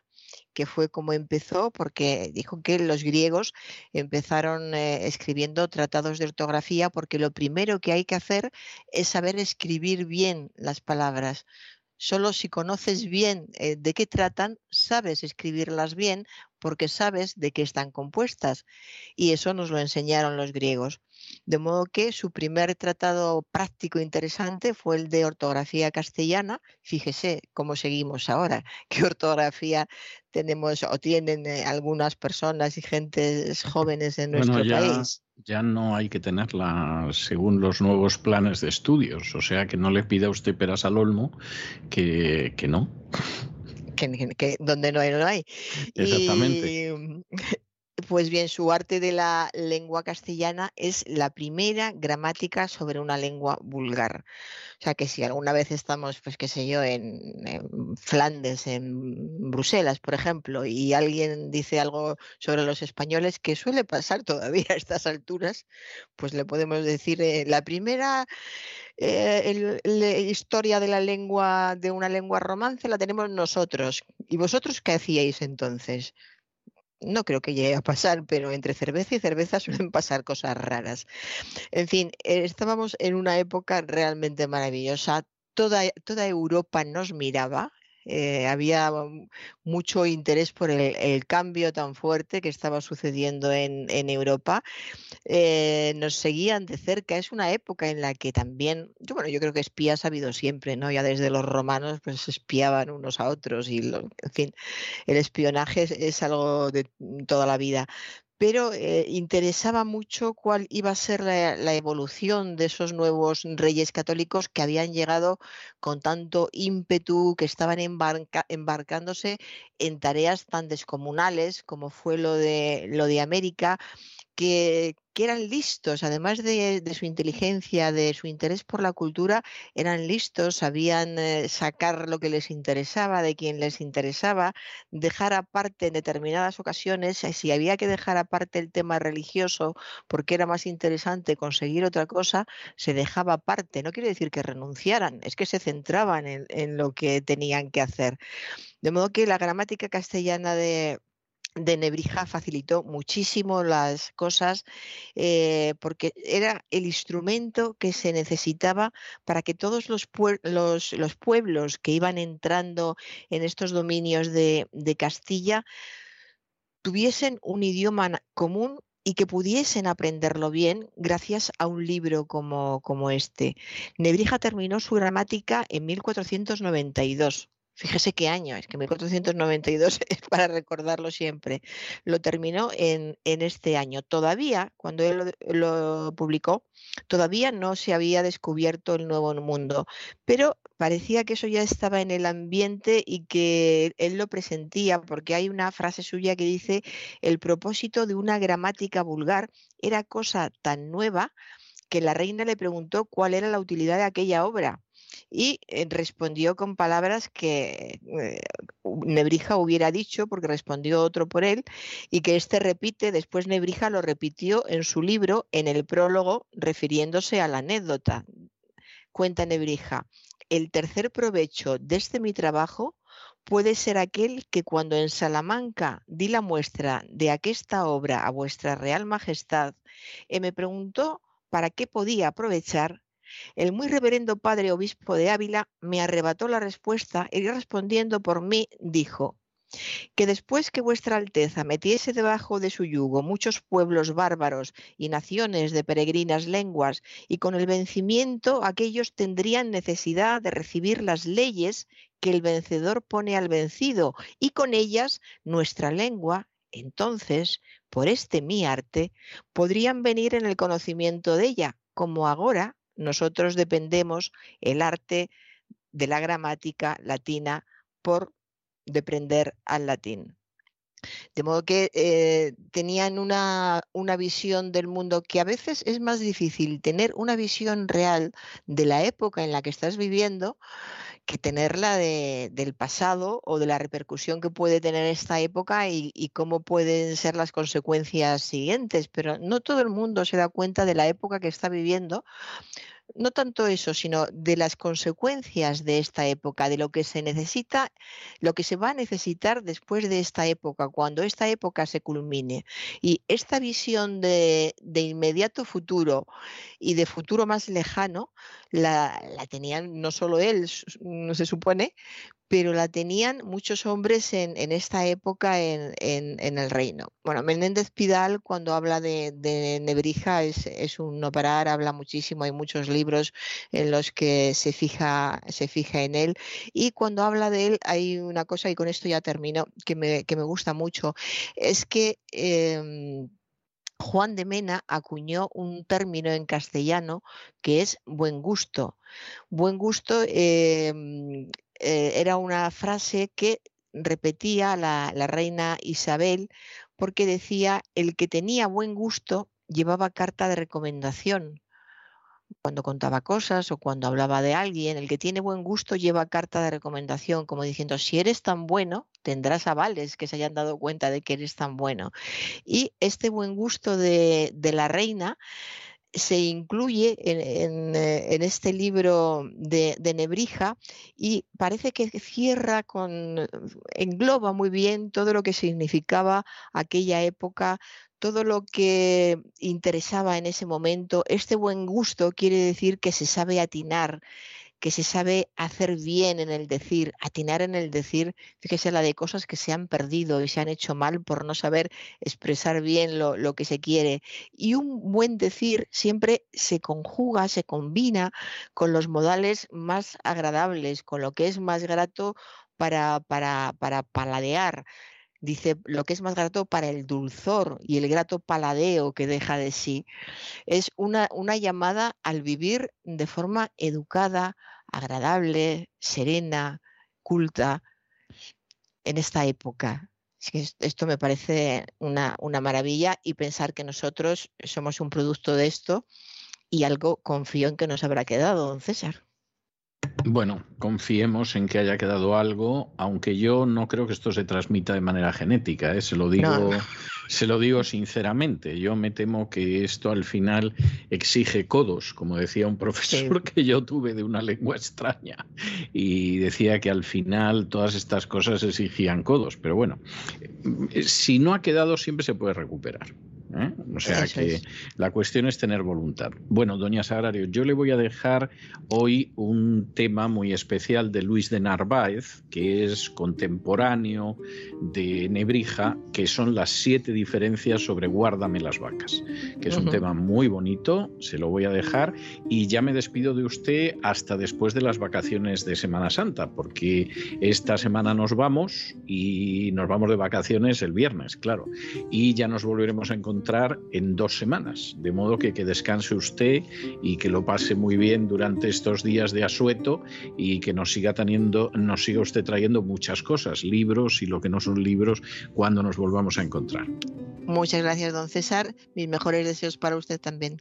que fue como empezó, porque dijo que los griegos empezaron eh, escribiendo tratados de ortografía, porque lo primero que hay que hacer es saber escribir bien las palabras. Solo si conoces bien eh, de qué tratan, sabes escribirlas bien porque sabes de qué están compuestas. Y eso nos lo enseñaron los griegos. De modo que su primer tratado práctico interesante fue el de ortografía castellana. Fíjese cómo seguimos ahora, qué ortografía tenemos o tienen eh, algunas personas y gentes jóvenes en nuestro país.
Ya no hay que tenerla según los nuevos planes de estudios, o sea que no le pida usted peras al olmo, que, que no.
Que, donde no hay, no hay.
Exactamente.
Pues bien, su arte de la lengua castellana es la primera gramática sobre una lengua vulgar. O sea que si alguna vez estamos, pues qué sé yo, en, Flandes, en Bruselas, por ejemplo, y alguien dice algo sobre los españoles, que suele pasar todavía a estas alturas, pues le podemos decir, eh, la primera eh, historia de la lengua, de una lengua romance, la tenemos nosotros. ¿Y vosotros qué hacíais entonces? no creo que llegue a pasar, pero entre cerveza y cerveza suelen pasar cosas raras. En fin, eh, estábamos en una época realmente maravillosa. Toda Europa nos miraba, eh, había mucho interés por el, cambio tan fuerte que estaba sucediendo en, Europa. Eh, nos seguían de cerca. Es una época en la que también, yo, bueno, yo creo que espías ha habido siempre, ¿no? Ya desde los romanos, pues espiaban unos a otros y, en fin, el espionaje es algo de toda la vida pero eh, interesaba mucho cuál iba a ser la, evolución de esos nuevos reyes católicos que habían llegado con tanto ímpetu, que estaban embarcándose en tareas tan descomunales como fue lo de, lo de América que, eran listos, además de, su inteligencia, de su interés por la cultura, eran listos, sabían eh, sacar lo que les interesaba, de quien les interesaba, dejar aparte en determinadas ocasiones, eh, si había que dejar aparte el tema religioso porque era más interesante conseguir otra cosa, se dejaba aparte. No quiere decir que renunciaran, es que se centraban en lo que tenían que hacer. De modo que la gramática castellana de, de Nebrija facilitó muchísimo las cosas eh, porque era el instrumento que se necesitaba para que todos los, los, pueblos que iban entrando en estos dominios de, Castilla tuviesen un idioma común y que pudiesen aprenderlo bien gracias a un libro como este. Nebrija terminó su gramática en 1492 Fíjese qué año, es que 1492 es para recordarlo siempre. Lo terminó en, este año. Todavía, cuando él lo, publicó, todavía no se había descubierto el nuevo mundo, pero parecía que eso ya estaba en el ambiente y que él lo presentía, porque hay una frase suya que dice, el propósito de una gramática vulgar era cosa tan nueva que la reina le preguntó cuál era la utilidad de aquella obra y eh, respondió con palabras que eh, Nebrija hubiera dicho, porque respondió otro por él, y que éste repite, después Nebrija lo repitió en su libro, en el prólogo, refiriéndose a la anécdota. Cuenta Nebrija, el tercer provecho de este mi trabajo puede ser aquel que cuando en Salamanca di la muestra de aquesta obra a vuestra real majestad, y me preguntó para qué podía aprovechar, el muy reverendo padre obispo de Ávila me arrebató la respuesta y respondiendo por mí dijo, que después que vuestra Alteza metiese debajo de su yugo muchos pueblos bárbaros y naciones de peregrinas lenguas, y con el vencimiento aquellos tendrían necesidad de recibir las leyes que el vencedor pone al vencido, y con ellas nuestra lengua, entonces, por este mi arte, podrían venir en el conocimiento de ella, como ahora nosotros dependemos el arte de la gramática latina por depender al latín. De modo que eh, tenían una, una, visión del mundo que a veces es más difícil tener una visión real de la época en la que estás viviendo que tenerla de, del pasado o de la repercusión que puede tener esta época y, y, cómo pueden ser las consecuencias siguientes. Pero no todo el mundo se da cuenta de la época que está viviendo no tanto eso, sino de las consecuencias de esta época, de lo que se necesita, lo que se va a necesitar después de esta época, cuando esta época se culmine. Y esta visión de, inmediato futuro y de futuro más lejano la, la tenían no solo él, no se supone, pero la tenían muchos hombres en, esta época en, el reino. Bueno, Menéndez Pidal cuando habla de, Nebrija es, un no parar, habla muchísimo, hay muchos libros en los que se fija, se fija en él y cuando habla de él hay una cosa, y con esto ya termino, que me, gusta mucho, es que... Em, Juan de Mena acuñó un término en castellano que es buen gusto. Buen gusto em, eh, era una frase que repetía la, reina Isabel porque decía, el que tenía buen gusto llevaba carta de recomendación cuando contaba cosas o cuando hablaba de alguien, el que tiene buen gusto lleva carta de recomendación, como diciendo, si eres tan bueno, tendrás avales que se hayan dado cuenta de que eres tan bueno. Y este buen gusto de, de la reina se incluye en, eh, este libro de, Nebrija y parece que cierra con, engloba muy bien todo lo que significaba aquella época, todo lo que interesaba en ese momento. Este buen gusto quiere decir que se sabe atinar, que se sabe hacer bien en el decir, atinar en el decir, fíjese la de cosas que se han perdido y se han hecho mal por no saber expresar bien lo, lo que se quiere. Y un buen decir siempre se conjuga, se combina con los modales más agradables, con lo que es más grato para, para, para paladear dice lo que es más grato para el dulzor y el grato paladeo que deja de sí. Es una, una llamada al vivir de forma educada, agradable, serena, culta en esta época. esto me parece una, una maravilla y pensar que nosotros somos un producto de esto y algo confío en que nos habrá quedado, don César.
Bueno, confiemos en que haya quedado algo, aunque yo no creo que esto se transmita de manera genética, ¿eh? se, lo digo, se lo digo sinceramente. Yo me temo que esto al final exige codos, como decía un profesor que yo tuve de una lengua extraña, y decía que al final todas estas cosas exigían codos. Pero bueno, si no ha quedado siempre se puede recuperar. ¿Eh? O sea que la cuestión es tener voluntad. Bueno, doña Sagrario, yo le voy a dejar hoy un tema muy especial de Luis de Narváez, que es contemporáneo de Nebrija, que son las siete diferencias sobre Guárdame las vacas, que es un tema muy bonito, se lo voy a dejar y ya me despido de usted hasta después de las vacaciones de Semana Santa, porque esta semana nos vamos y nos vamos de vacaciones el viernes, claro, y ya nos volveremos a encontrar en dos semanas. De modo que que descanse usted y que lo pase muy bien durante estos días de asueto y que nos siga teniendo, nos siga usted trayendo muchas cosas, libros y lo que no son libros, cuando nos volvamos a encontrar.
Muchas gracias, don César. Mis mejores deseos para usted también.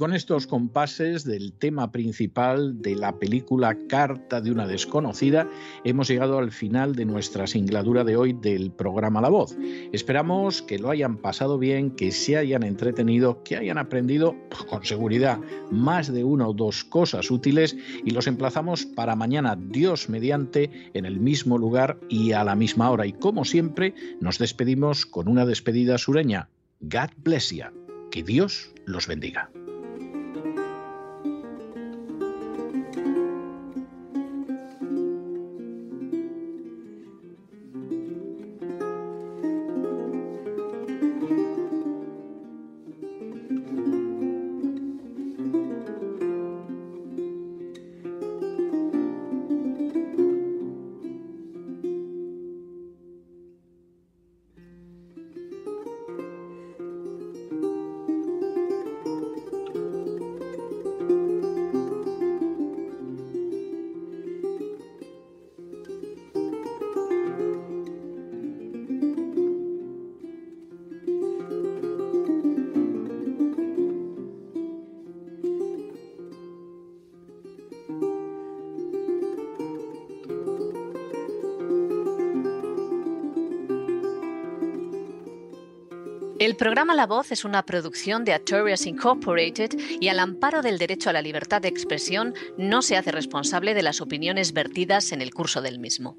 Con estos compases del tema principal de la película Carta de una desconocida, hemos llegado al final de nuestra singladura de hoy del programa La Voz. Esperamos que lo hayan pasado bien, que se hayan entretenido, que hayan aprendido pues, con seguridad más de una o dos cosas útiles y los emplazamos para mañana, Dios mediante, en el mismo lugar y a la misma hora. Y como siempre, nos despedimos con una despedida sureña. God bless you. Que Dios los bendiga.
La Voz es una producción de Artorias Incorporated y al amparo del derecho a la libertad de expresión no se hace responsable de las opiniones vertidas en el curso del mismo.